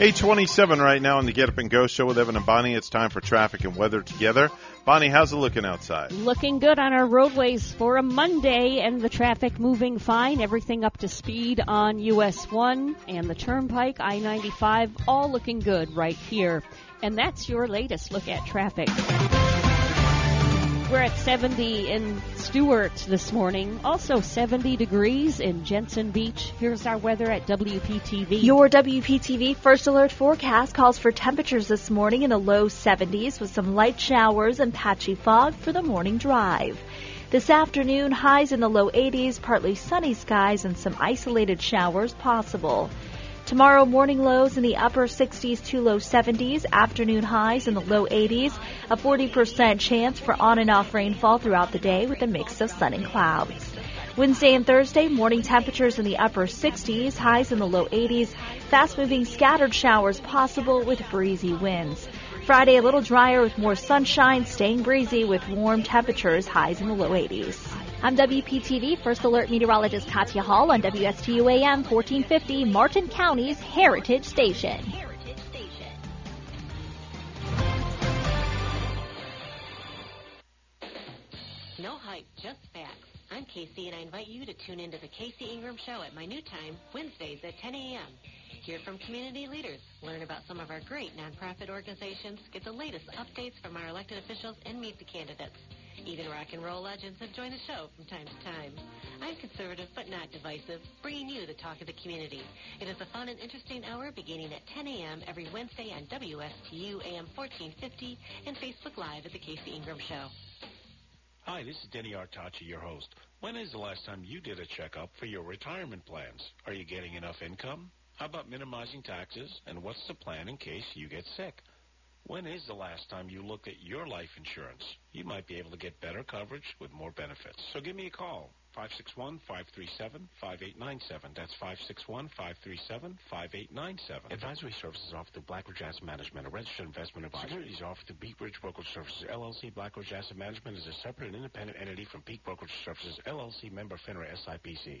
827 right now on the Get Up and Go show with Evan and Bonnie. It's time for traffic and weather together. Bonnie, how's it looking outside? Looking good on our roadways for a Monday and the traffic moving fine. Everything up to speed on US 1 and the Turnpike, I 95, all looking good right here. And that's your latest look at traffic. We're at 70 in Stuart this morning. Also 70 degrees in Jensen Beach. Here's our weather at WPTV. Your WPTV first alert forecast calls for temperatures this morning in the low 70s with some light showers and patchy fog for the morning drive. This afternoon, highs in the low 80s, partly sunny skies, and some isolated showers possible. Tomorrow, morning lows in the upper 60s to low 70s, afternoon highs in the low 80s, a 40% chance for on and off rainfall throughout the day with a mix of sun and clouds. Wednesday and Thursday, morning temperatures in the upper 60s, highs in the low 80s, fast moving scattered showers possible with breezy winds. Friday, a little drier with more sunshine, staying breezy with warm temperatures, highs in the low 80s. I'm WPTV First Alert Meteorologist Katya Hall on WSTU AM 1450, Martin County's Heritage Station. No hype, just facts. I'm Casey, and I invite you to tune into the Casey Ingram Show at my new time, Wednesdays at 10 a.m. Hear from community leaders, learn about some of our great nonprofit organizations, get the latest updates from our elected officials, and meet the candidates. Even rock and roll legends have joined the show from time to time. I'm conservative but not divisive, bringing you the talk of the community. It is a fun and interesting hour beginning at 10 a.m. every Wednesday on WSTU AM 1450 and Facebook Live at The Casey Ingram Show. Hi, this is Denny Artachi, your host. When is the last time you did a checkup for your retirement plans? Are you getting enough income? How about minimizing taxes? And what's the plan in case you get sick? When is the last time you looked at your life insurance? You might be able to get better coverage with more benefits. So give me a call. 561-537-5897. That's 561-537-5897. Advisory services offered through Blackridge Asset Management, a registered investment advisor. Securities offered through Peak Ridge Brokerage Services, LLC. Blackridge Asset Management is a separate and independent entity from Peak Brokerage Services, LLC, member FINRA SIPC.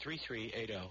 3380.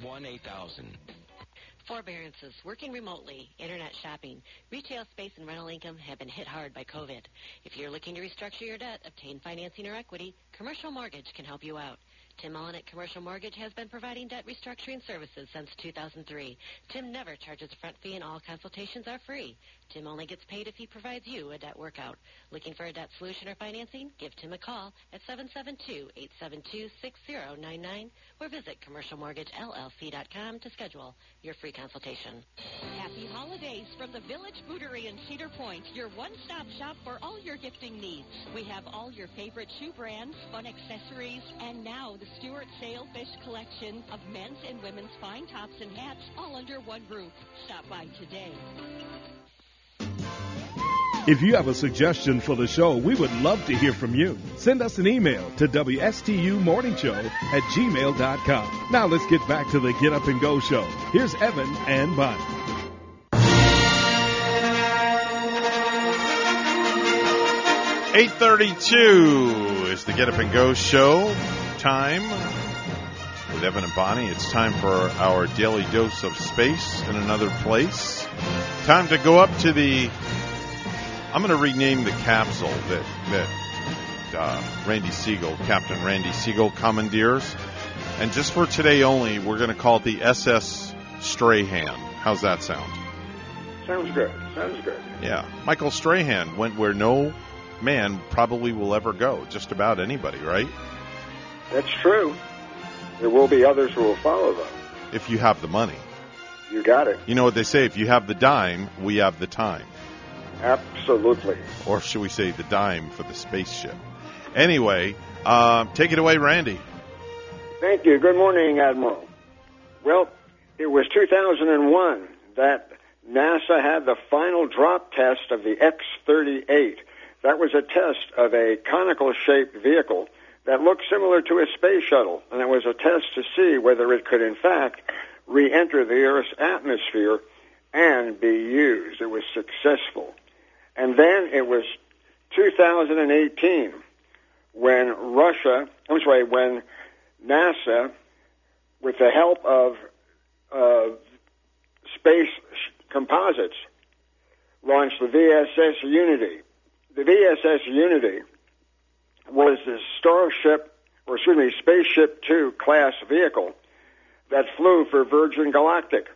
772-781 8000. Forbearances, working remotely, internet shopping, retail space, and rental income have been hit hard by COVID. If you're looking to restructure your debt, obtain financing or equity, Commercial Mortgage can help you out. Tim Mullen at Commercial Mortgage has been providing debt restructuring services since 2003. Tim never charges a front fee and all consultations are free. Tim only gets paid if he provides you a debt workout. Looking for a debt solution or financing? Give Tim a call at 772-872-6099 or visit commercialmortgagellc.com to schedule your free consultation. Happy holidays from the Village Bootery in Cedar Point, your one-stop shop for all your gifting needs. We have all your favorite shoe brands, fun accessories, and now the Stuart Sailfish collection of men's and women's fine tops and hats all under one roof. Stop by today. If you have a suggestion for the show, we would love to hear from you. Send us an email to WSTUmorningshow at gmail.com. Now let's get back to the Get Up and Go show. Here's Evan and Bonnie. Eight thirty-two is the Get Up and Go show time with Evan and Bonnie. It's time for our daily dose of space in another place. Time to go up to the. I'm going to rename the capsule that that uh, Randy Segal, Captain Randy Segal, commandeers, and just for today only, we're going to call it the SS Strahan. How's that sound? Sounds good. Sounds good. Yeah, Michael Strahan went where no man probably will ever go. Just about anybody, right? That's true. There will be others who will follow, though. If you have the money. You got it. You know what they say? If you have the dime, we have the time. Absolutely. Or should we say the dime for the spaceship? Anyway, uh, take it away, Randy. Thank you. Good morning, Admiral. Well, it was 2001 that NASA had the final drop test of the X-38. That was a test of a conical-shaped vehicle that looked similar to a space shuttle, and it was a test to see whether it could, in fact, re-enter the Earth's atmosphere and be used. It was successful. And then it was 2018 when Russia, I'm sorry, when NASA, with the help of uh, Scaled Composites, launched the VSS Unity. The VSS Unity was the Starship, or excuse me, Spaceship Two class vehicle that flew for Virgin Galactic.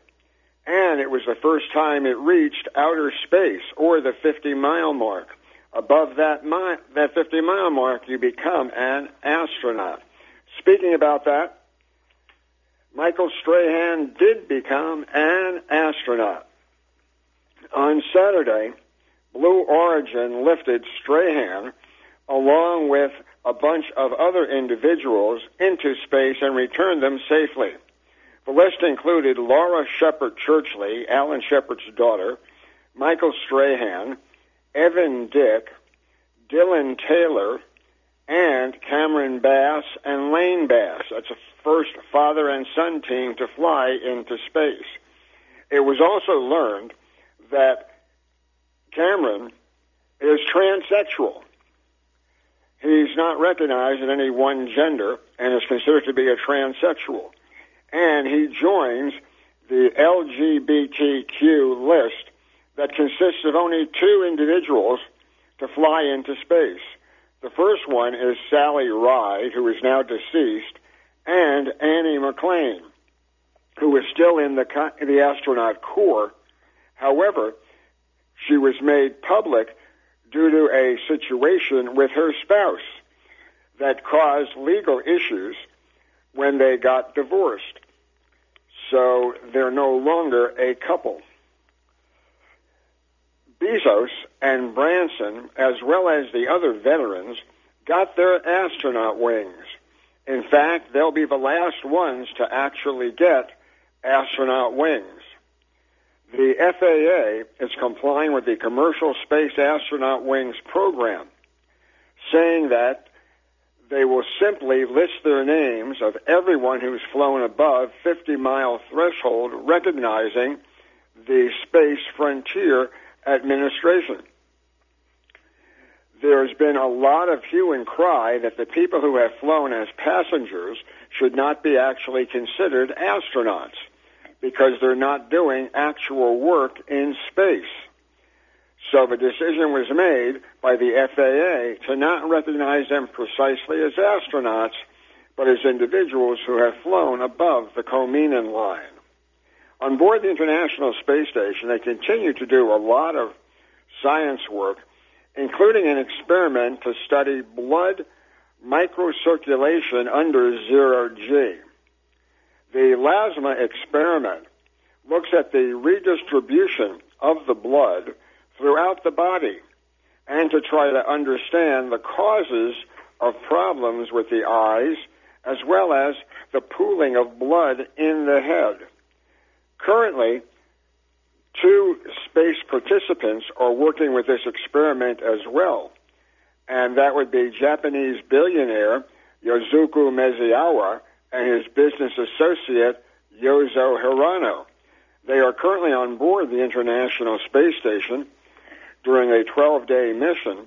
And it was the first time it reached outer space or the 50 mile mark. Above that, mi- that 50 mile mark, you become an astronaut. Speaking about that, Michael Strahan did become an astronaut. On Saturday, Blue Origin lifted Strahan along with a bunch of other individuals into space and returned them safely. The list included Laura Shepard Churchley, Alan Shepard's daughter, Michael Strahan, Evan Dick, Dylan Taylor, and Cameron Bass and Lane Bass. That's a first father and son team to fly into space. It was also learned that Cameron is transsexual. He's not recognized in any one gender and is considered to be a transsexual. And he joins the LGBTQ list that consists of only two individuals to fly into space. The first one is Sally Ride, who is now deceased, and Annie McClain, who is still in the, the astronaut corps. However, she was made public due to a situation with her spouse that caused legal issues when they got divorced. So they're no longer a couple. Bezos and Branson, as well as the other veterans, got their astronaut wings. In fact, they'll be the last ones to actually get astronaut wings. The FAA is complying with the Commercial Space Astronaut Wings program, saying that they will simply list their names of everyone who's flown above 50 mile threshold, recognizing the Space Frontier Administration. There's been a lot of hue and cry that the people who have flown as passengers should not be actually considered astronauts because they're not doing actual work in space. So the decision was made by the FAA to not recognize them precisely as astronauts, but as individuals who have flown above the Kármán line. On board the International Space Station, they continue to do a lot of science work, including an experiment to study blood microcirculation under zero G. The LASMA experiment looks at the redistribution of the blood throughout the body and to try to understand the causes of problems with the eyes as well as the pooling of blood in the head. Currently, two space participants are working with this experiment as well, and that would be Japanese billionaire Yosuke Maezawa and his business associate Yozo Hirano. They are currently on board the International Space Station during a 12 day mission,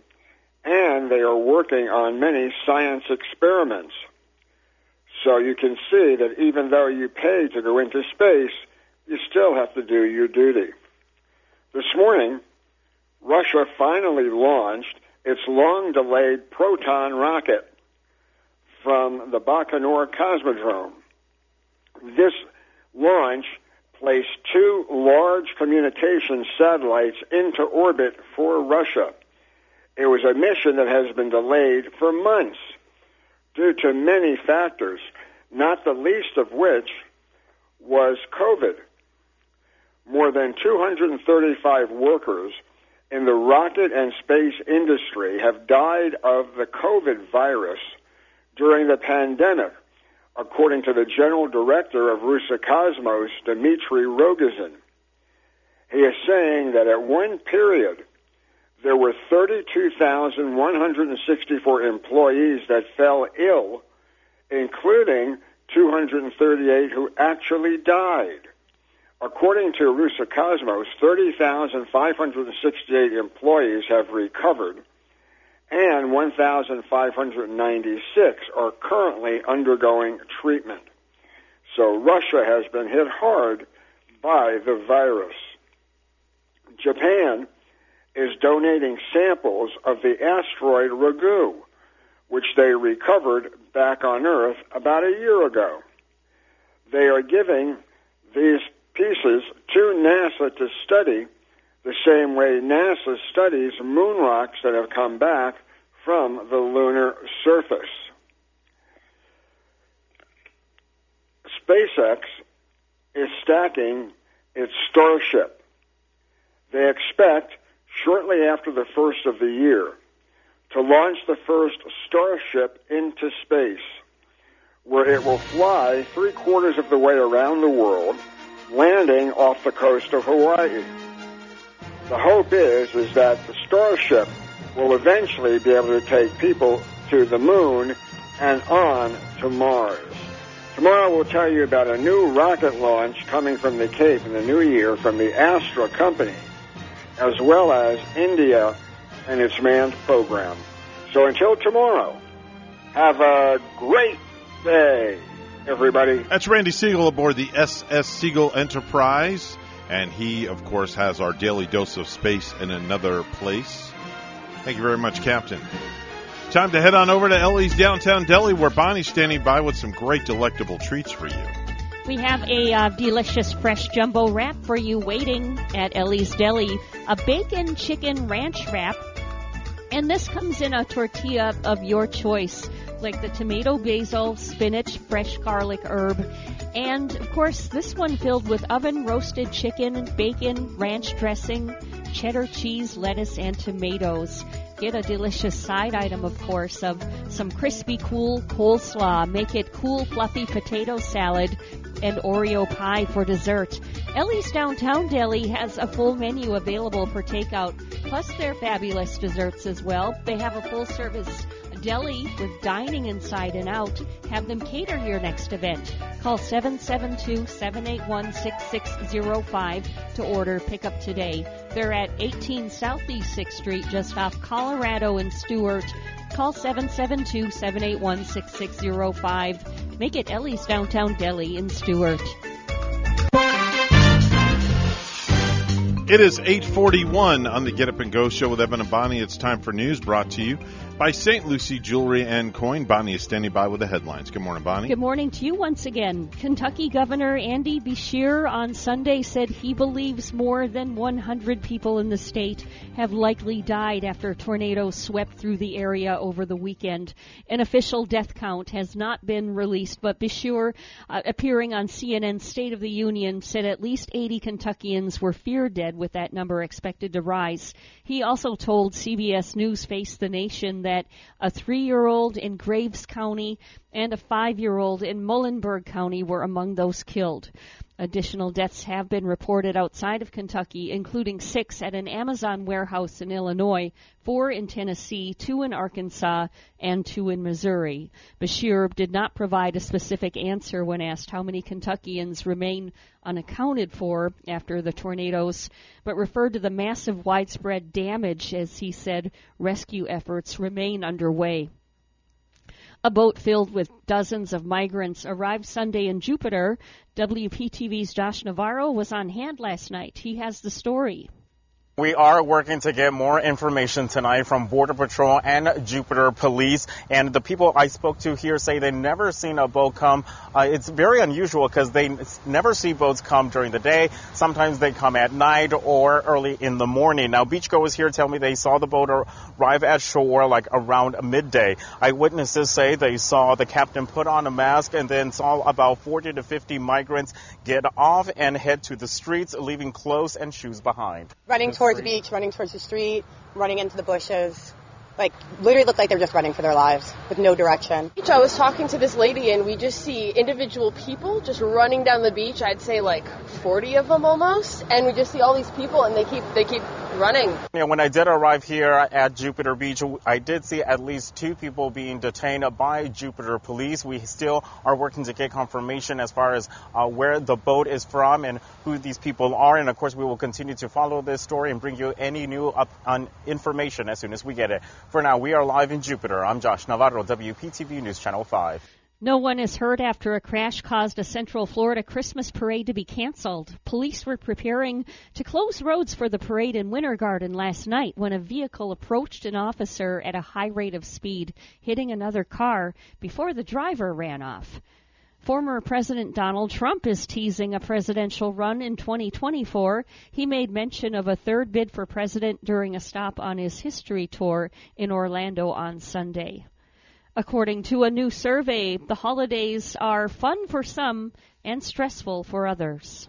and they are working on many science experiments. So you can see that even though you pay to go into space, you still have to do your duty. This morning, Russia finally launched its long delayed Proton rocket from the Baikonur Cosmodrome. This launch placed two large communication satellites into orbit for Russia. It was a mission that has been delayed for months due to many factors, not the least of which was COVID. More than 235 workers in the rocket and space industry have died of the COVID virus during the pandemic, according to the general director of Roscosmos, Dmitry Rogozin. He is saying that at one period, there were 32,164 employees that fell ill, including 238 who actually died. According to Roscosmos, 30,568 employees have recovered and 1,596 are currently undergoing treatment. So Russia has been hit hard by the virus. Japan is donating samples of the asteroid Ryugu, which they recovered back on Earth about a year ago. They are giving these pieces to NASA to study the same way NASA studies moon rocks that have come back from the lunar surface. SpaceX is stacking its Starship. They expect, shortly after the first of the year, to launch the first Starship into space, where it will fly three quarters of the way around the world, landing off the coast of Hawaii. The hope is, is that the Starship will eventually be able to take people to the moon and on to Mars. Tomorrow we'll tell you about a new rocket launch coming from the Cape in the new year from the Astra company, as well as India and its manned program. So until tomorrow, have a great day, everybody. That's Randy Segal aboard the SS Segal Enterprise. And he, of course, has our daily dose of space in another place. Thank you very much, Captain. Time to head on over to Ellie's downtown deli, where Bonnie's standing by with some great delectable treats for you. We have a uh, delicious fresh jumbo wrap for you waiting at Ellie's Deli. A bacon chicken ranch wrap. And this comes in a tortilla of your choice, like the tomato basil, spinach, fresh garlic herb. And of course, this one filled with oven roasted chicken, bacon, ranch dressing, cheddar cheese, lettuce, and tomatoes. Get a delicious side item, of course, of some crispy, cool coleslaw. Make it cool, fluffy potato salad and Oreo pie for dessert. Ellie's Downtown Deli has a full menu available for takeout, plus their fabulous desserts as well. They have a full service deli with dining inside and out. Have them cater your next event. Call 772-781-6605 to order pickup today. They're at 18 Southeast 6th Street just off Colorado and Stuart. Call 772-781-6605. Make it Ellie's Downtown Deli in Stuart. It is 841 on the Get Up and Go show with Evan and Bonnie. It's time for news brought to you by St. Lucie Jewelry and Coin. Bonnie is standing by with the headlines. Good morning, Bonnie. Good morning to you once again. Kentucky Governor Andy Beshear on Sunday said he believes more than 100 people in the state have likely died after tornadoes swept through the area over the weekend. An official death count has not been released, but Beshear, uh, appearing on CNN's State of the Union, said at least 80 Kentuckians were feared dead, with that number expected to rise. He also told CBS News Face the Nation that a three year old in Graves County and a five year old in Muhlenberg County were among those killed. Additional deaths have been reported outside of Kentucky, including six at an Amazon warehouse in Illinois, four in Tennessee, two in Arkansas, and two in Missouri. Beshear did not provide a specific answer when asked how many Kentuckians remain unaccounted for after the tornadoes, but referred to the massive widespread damage as he said rescue efforts remain underway. A boat filled with dozens of migrants arrived Sunday in Jupiter. WPTV's Josh Navarro was on hand last night. He has the story. We are working to get more information tonight from Border Patrol and Jupiter Police. And the people I spoke to here say they've never seen a boat come. Uh, it's very unusual because they never see boats come during the day. Sometimes they come at night or early in the morning. Now, beachgoers here tell me they saw the boat arrive at shore like around midday. Eyewitnesses say they saw the captain put on a mask and then saw about 40 to 50 migrants get off and head to the streets, leaving clothes and shoes behind. Running toward towards the beach, running towards the street, running into the bushes. Like, literally looked like they're just running for their lives with no direction. I was talking to this lady, and we just see individual people just running down the beach. I'd say like 40 of them almost, and we just see all these people, and they keep they keep running. Yeah, when I did arrive here at Jupiter Beach, I did see at least two people being detained by Jupiter police. We still are working to get confirmation as far as uh, where the boat is from and who these people are. And of course, we will continue to follow this story and bring you any new up on information as soon as we get it. For now, we are live in Jupiter. I'm Josh Navarro, WPTV News Channel 5. No one is hurt after a crash caused a Central Florida Christmas parade to be canceled. Police were preparing to close roads for the parade in Winter Garden last night when a vehicle approached an officer at a high rate of speed, hitting another car before the driver ran off. Former President Donald Trump is teasing a presidential run in 2024. He made mention of a third bid for president during a stop on his history tour in Orlando on Sunday. According to a new survey, the holidays are fun for some and stressful for others.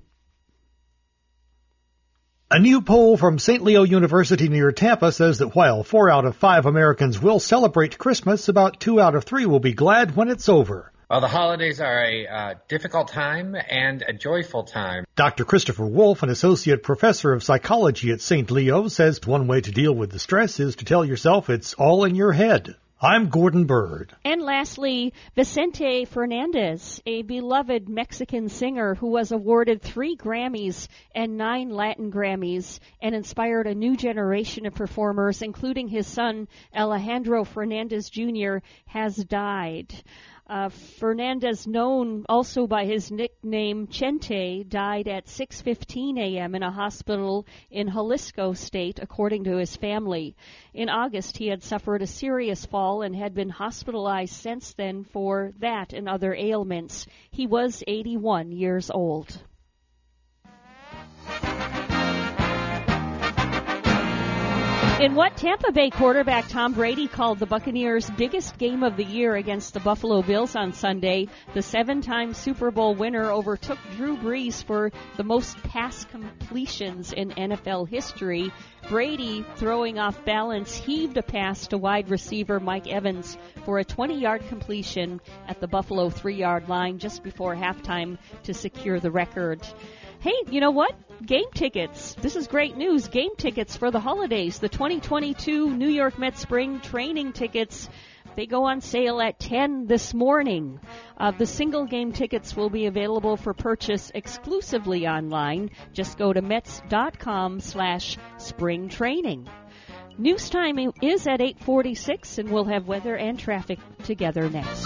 A new poll from St. Leo University near Tampa says that while four out of five Americans will celebrate Christmas, about two out of three will be glad when it's over. Well, the holidays are a uh, difficult time and a joyful time. Dr. Christopher Wolf, an associate professor of psychology at St. Leo, says one way to deal with the stress is to tell yourself it's all in your head. I'm Gordon Bird. And lastly, Vicente Fernandez, a beloved Mexican singer who was awarded three Grammys and nine Latin Grammys and inspired a new generation of performers, including his son Alejandro Fernandez Jr., has died. Uh, Fernandez, known also by his nickname Chente, died at 6:15 a.m. in a hospital in Jalisco State, according to his family. In August, he had suffered a serious fall and had been hospitalized since then for that and other ailments. He was 81 years old. In what Tampa Bay quarterback Tom Brady called the Buccaneers' biggest game of the year against the Buffalo Bills on Sunday, the seven time Super Bowl winner overtook Drew Brees for the most pass completions in NFL history. Brady, throwing off balance, heaved a pass to wide receiver Mike Evans for a 20 yard completion at the Buffalo three yard line just before halftime to secure the record. Hey, you know what? Game tickets. This is great news. Game tickets for the holidays. The 2022 New York Mets spring training tickets. They go on sale at 10 this morning. Uh, the single game tickets will be available for purchase exclusively online. Just go to Mets.com slash spring training. News time is at 846 and we'll have weather and traffic together next.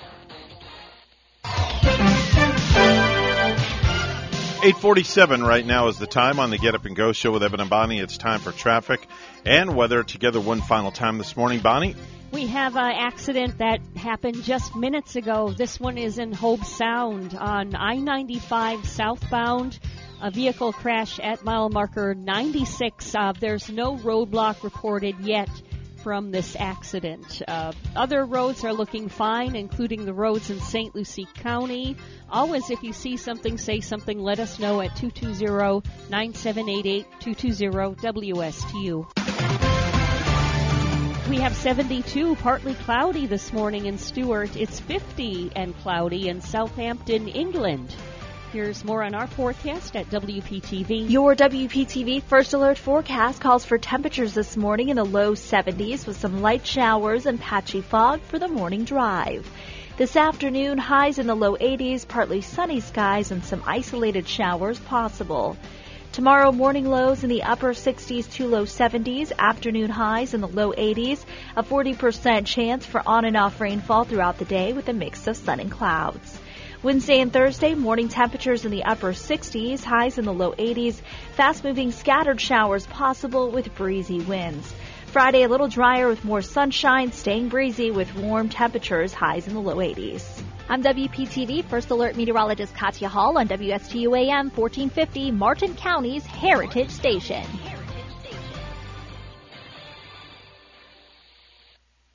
847 right now is the time on the Get Up and Go show with Evan and Bonnie. It's time for traffic and weather together one final time this morning. Bonnie? We have an accident that happened just minutes ago. This one is in Hobe Sound on I 95 southbound. A vehicle crash at mile marker 96. Uh, there's no roadblock reported yet from this accident. Uh, other roads are looking fine, including the roads in St. Lucie County. Always, if you see something, say something, let us know at 220 9788 220 WSTU. We have 72, partly cloudy this morning in Stuart. It's 50 and cloudy in Southampton, England. Here's more on our forecast at WPTV. Your WPTV First Alert forecast calls for temperatures this morning in the low 70s with some light showers and patchy fog for the morning drive. This afternoon, highs in the low 80s, partly sunny skies, and some isolated showers possible. Tomorrow, morning lows in the upper 60s to low 70s, afternoon highs in the low 80s, a 40% chance for on and off rainfall throughout the day with a mix of sun and clouds. Wednesday and Thursday, morning temperatures in the upper 60s, highs in the low 80s, fast moving scattered showers possible with breezy winds. Friday, a little drier with more sunshine, staying breezy with warm temperatures, highs in the low 80s. I'm WPTV First Alert Meteorologist Katya Hall on WSTU AM 1450, Martin County's Heritage Station.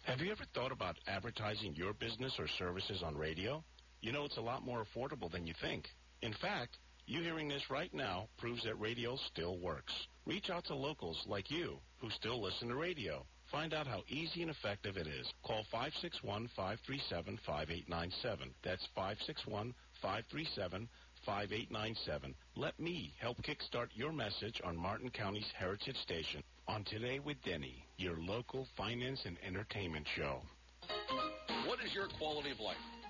Have you ever thought about advertising your business or services on radio? You know it's a lot more affordable than you think. In fact, you hearing this right now proves that radio still works. Reach out to locals like you who still listen to radio. Find out how easy and effective it is. Call 561-537-5897. That's 561-537-5897. Let me help kickstart your message on Martin County's Heritage Station on Today with Denny, your local finance and entertainment show. What is your quality of life?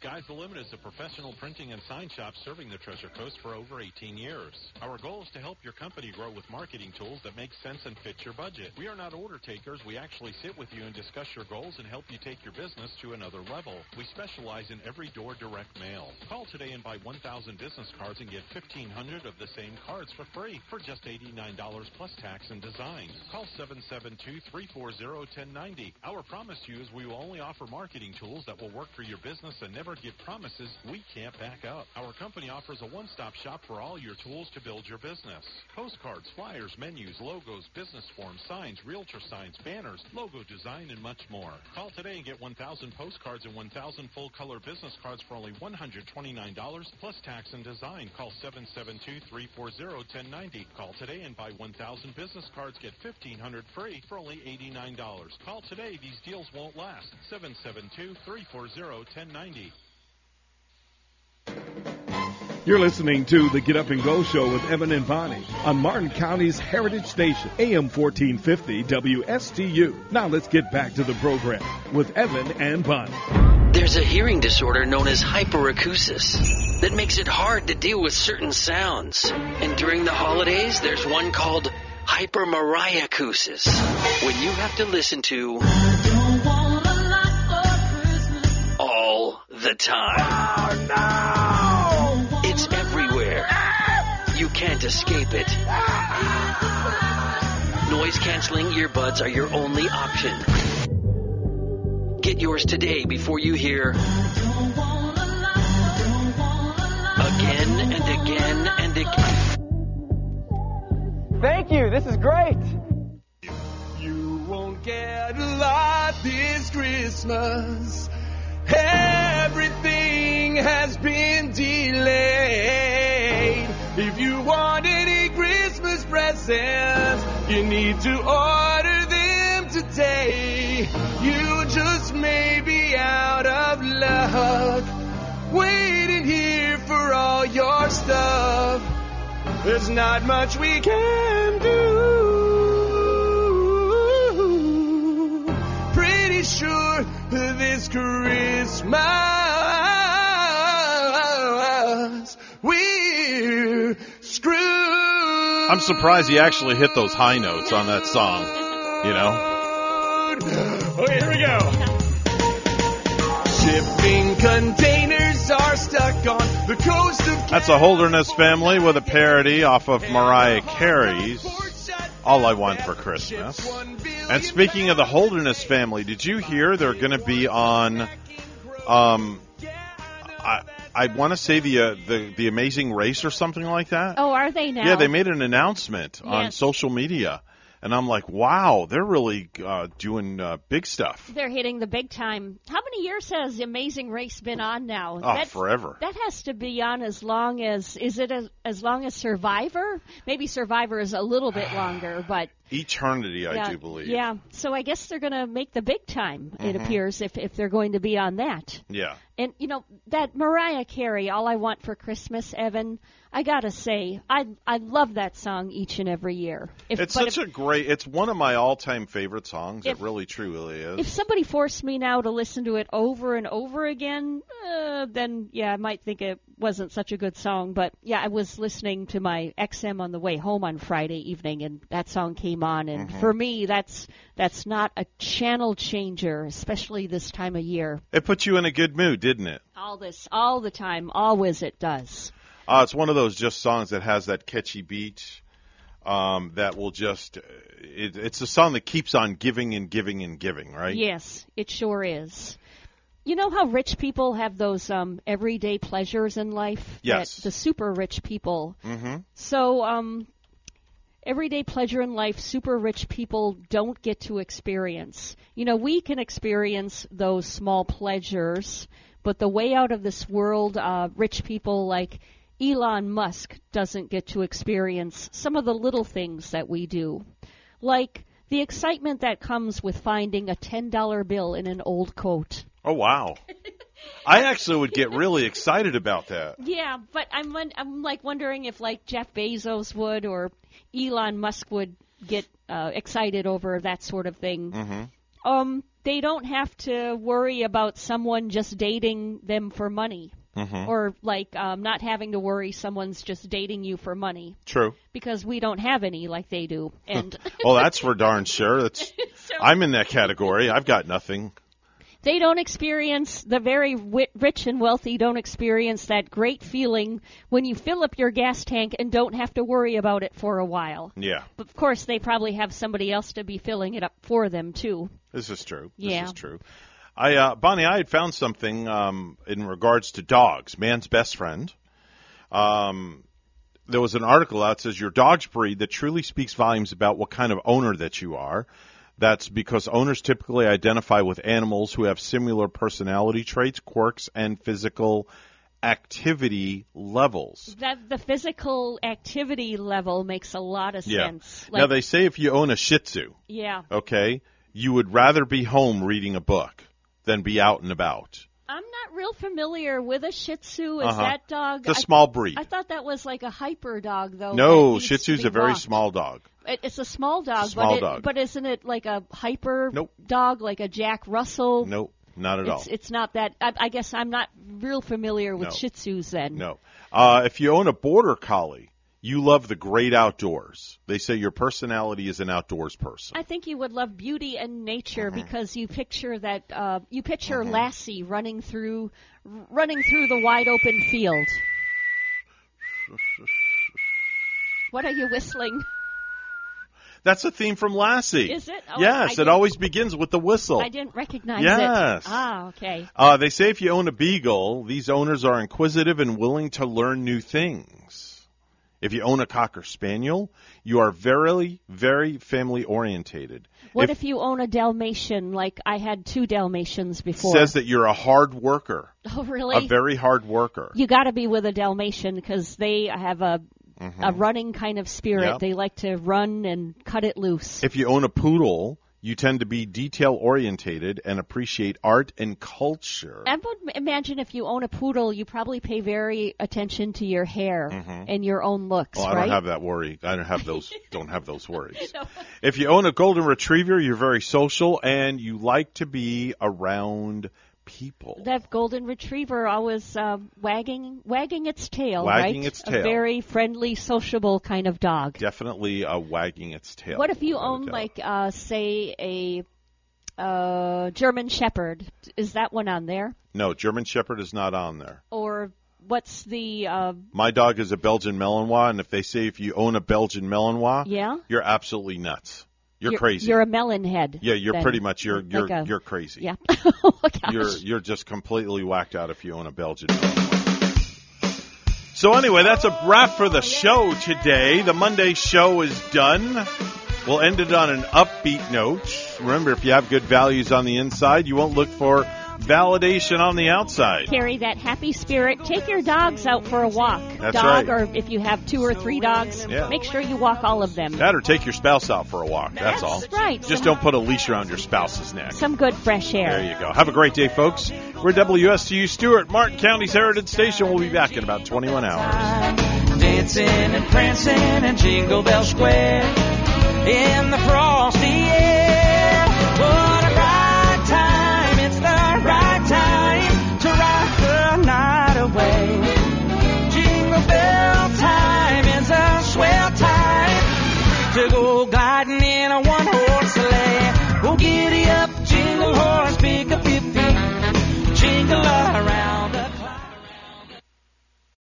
Sky's the Limit is a professional printing and sign shop serving the Treasure Coast for over 18 years. Our goal is to help your company grow with marketing tools that make sense and fit your budget. We are not order takers. We actually sit with you and discuss your goals and help you take your business to another level. We specialize in every door direct mail. Call today and buy 1,000 business cards and get 1,500 of the same cards for free for just $89 plus tax and design. Call 772-340-1090. Our promise to you is we will only offer marketing tools that will work for your business and never give promises we can't back up. Our company offers a one-stop shop for all your tools to build your business. Postcards, flyers, menus, logos, business forms, signs, realtor signs, banners, logo design, and much more. Call today and get 1,000 postcards and 1,000 full-color business cards for only $129 plus tax and design. Call 772-340-1090. Call today and buy 1,000 business cards, get 1,500 free for only $89. Call today. These deals won't last. 772-340-1090. You're listening to the Get Up and Go Show with Evan and Bonnie on Martin County's Heritage Station, AM 1450 WSTU. Now let's get back to the program with Evan and Bonnie. There's a hearing disorder known as hyperacusis that makes it hard to deal with certain sounds. And during the holidays, there's one called hypermariacusis when you have to listen to all the time. Oh, it's can't escape it. Noise canceling earbuds are your only option. Get yours today before you hear again and again and again. Thank you. This is great. You won't get a lot this Christmas. Everything has been delayed. If you want any Christmas presents, you need to order them today. You just may be out of luck. Waiting here for all your stuff. There's not much we can do. Pretty sure this Christmas. I'm surprised he actually hit those high notes on that song. You know? Okay, here we go. Shipping containers are stuck on the coast of That's a Holderness family with a parody off of Mariah Carey's All I Want for Christmas. And speaking of the Holderness family, did you hear they're going to be on um I I want to say the uh, the the Amazing Race or something like that? Oh, are they now? Yeah, they made an announcement on social media. And I'm like, wow, they're really uh, doing uh, big stuff. They're hitting the big time. How many years has the Amazing Race been on now? Oh, forever. That has to be on as long as is it as, as long as Survivor? Maybe Survivor is a little bit longer, but Eternity, I do believe. Yeah, so I guess they're going to make the big time. It Mhm. appears if if they're going to be on that. Yeah. And you know that Mariah Carey, "All I Want for Christmas," Evan. I gotta say, I I love that song each and every year. If, it's such if, a great. It's one of my all-time favorite songs. If- it really, truly is. if somebody forced me now to listen to it over and over again, uh, then yeah, I might think it wasn't such a good song. But yeah, I was listening to my XM on the way home on Friday evening, and that song came on, and Mhm. for me, that's that's not a channel changer, especially this time of year. It put you in a good mood, didn't it? All this, all the time, always it does. Uh, it's one of those just songs that has that catchy beat um, that will just. It, it's a song that keeps on giving and giving and giving, right? Yes, it sure is. You know how rich people have those um, everyday pleasures in life? Yes. That the super rich people. Mm-hmm. So, um, everyday pleasure in life, super rich people don't get to experience. You know, we can experience those small pleasures, but the way out of this world, uh, rich people like Elon Musk doesn't get to experience some of the little things that we do. Like the excitement that comes with finding a $10 bill in an old coat. Oh wow! I actually would get really excited about that. Yeah, but I'm I'm like wondering if like Jeff Bezos would or Elon Musk would get uh, excited over that sort of thing. Mm-hmm. Um, they don't have to worry about someone just dating them for money, Mhm. or like um, not having to worry someone's just dating you for money True. because we don't have any like they do. And well, that's for darn sure. That's. I'm in that category. I've got nothing. They don't experience the very rich and wealthy don't experience that great feeling when you fill up your gas tank and don't have to worry about it for a while. Yeah, But of course, they probably have somebody else to be filling it up for them too. this is true. Yeah. This is true. I, uh, Bonnie, I had found something um, in regards to dogs, man's best friend. Um, there was an article out that says your dog's breed that truly speaks volumes about what kind of owner that you are. That's because owners typically identify with animals who have similar personality traits, quirks, and physical activity levels. That the physical activity level makes a lot of Yeah. sense. now they say if you own a Shih Tzu, yeah, okay, you would rather be home reading a book than be out and about. I'm not real familiar with a Shih Tzu. Is Uh-huh. that dog? It's a I- small breed. I thought that was like a hyper dog, though. no, Shih Tzu's a very walked. small dog. It, it's a small dog, small but it, dog. but isn't it like a hyper Nope. dog, like a Jack Russell? Nope, not at all. It's it's not that. I, I guess I'm not real familiar with No. Shih Tzus then. No. Uh, if you own a border collie, you love the great outdoors. They say your personality is an outdoors person. I think you would love beauty and nature Mm-hmm. because you picture that uh, you picture Lassie running through running through the wide open field. What are you whistling? That's a theme from Lassie. Is it? Oh, yes, I it always begins with the whistle. I didn't recognize Yes. it. Ah, okay. Uh, they say if you own a beagle, these owners are inquisitive and willing to learn new things. If you own a cocker spaniel, you are very, very family orientated. What if, you own a Dalmatian? Like I had two Dalmatians before. says that you're a hard worker, oh, really? a very hard worker. you got to be with a Dalmatian because they have a a Mhm. running kind of spirit. Yep. They like to run and cut it loose. If you own a poodle, You tend to be detail orientated and appreciate art and culture. I would imagine if you own a poodle, you probably pay very attention to your hair Mhm. and your own looks, Well, I right? don't have that worry. I don't have those. don't have those worries. If you own a golden retriever, you're very social and you like to be around people. That golden retriever always uh, wagging wagging its tail, Wagging right? its A tail. very friendly, sociable kind of dog. Definitely uh, wagging its tail. What if you own, like, uh, say, a uh, German Shepherd? Is that one on there? No, German Shepherd is not on there. Or what's the? Uh, My dog is a Belgian Malinois, and if they say if you own a Belgian Malinois, Yeah? you're absolutely nuts. You're, you're crazy. You're a melon head. yeah, you're then. pretty much you're you're Like a- you're crazy. Yeah. oh. You're you're just completely whacked out if you own a Belgian. So anyway, that's a wrap for the show today. The Monday show is done. We'll end it on an upbeat note. Remember, if you have good values on the inside, you won't look for validation on the outside. Carry that happy spirit. Take your dogs out for a walk. That's Dog, right. or if you have two or three dogs, Yeah. make sure you walk all of them. That or take your spouse out for a walk. That's, That's all. right. Just Some- don't put a leash around your spouse's neck. Some good fresh air. There you go. Have a great day, folks. We're WSTU Stuart, Martin County's Heritage Station. We'll be back in about 21 hours. Dancing and prancing in Jingle Bell Square in the frog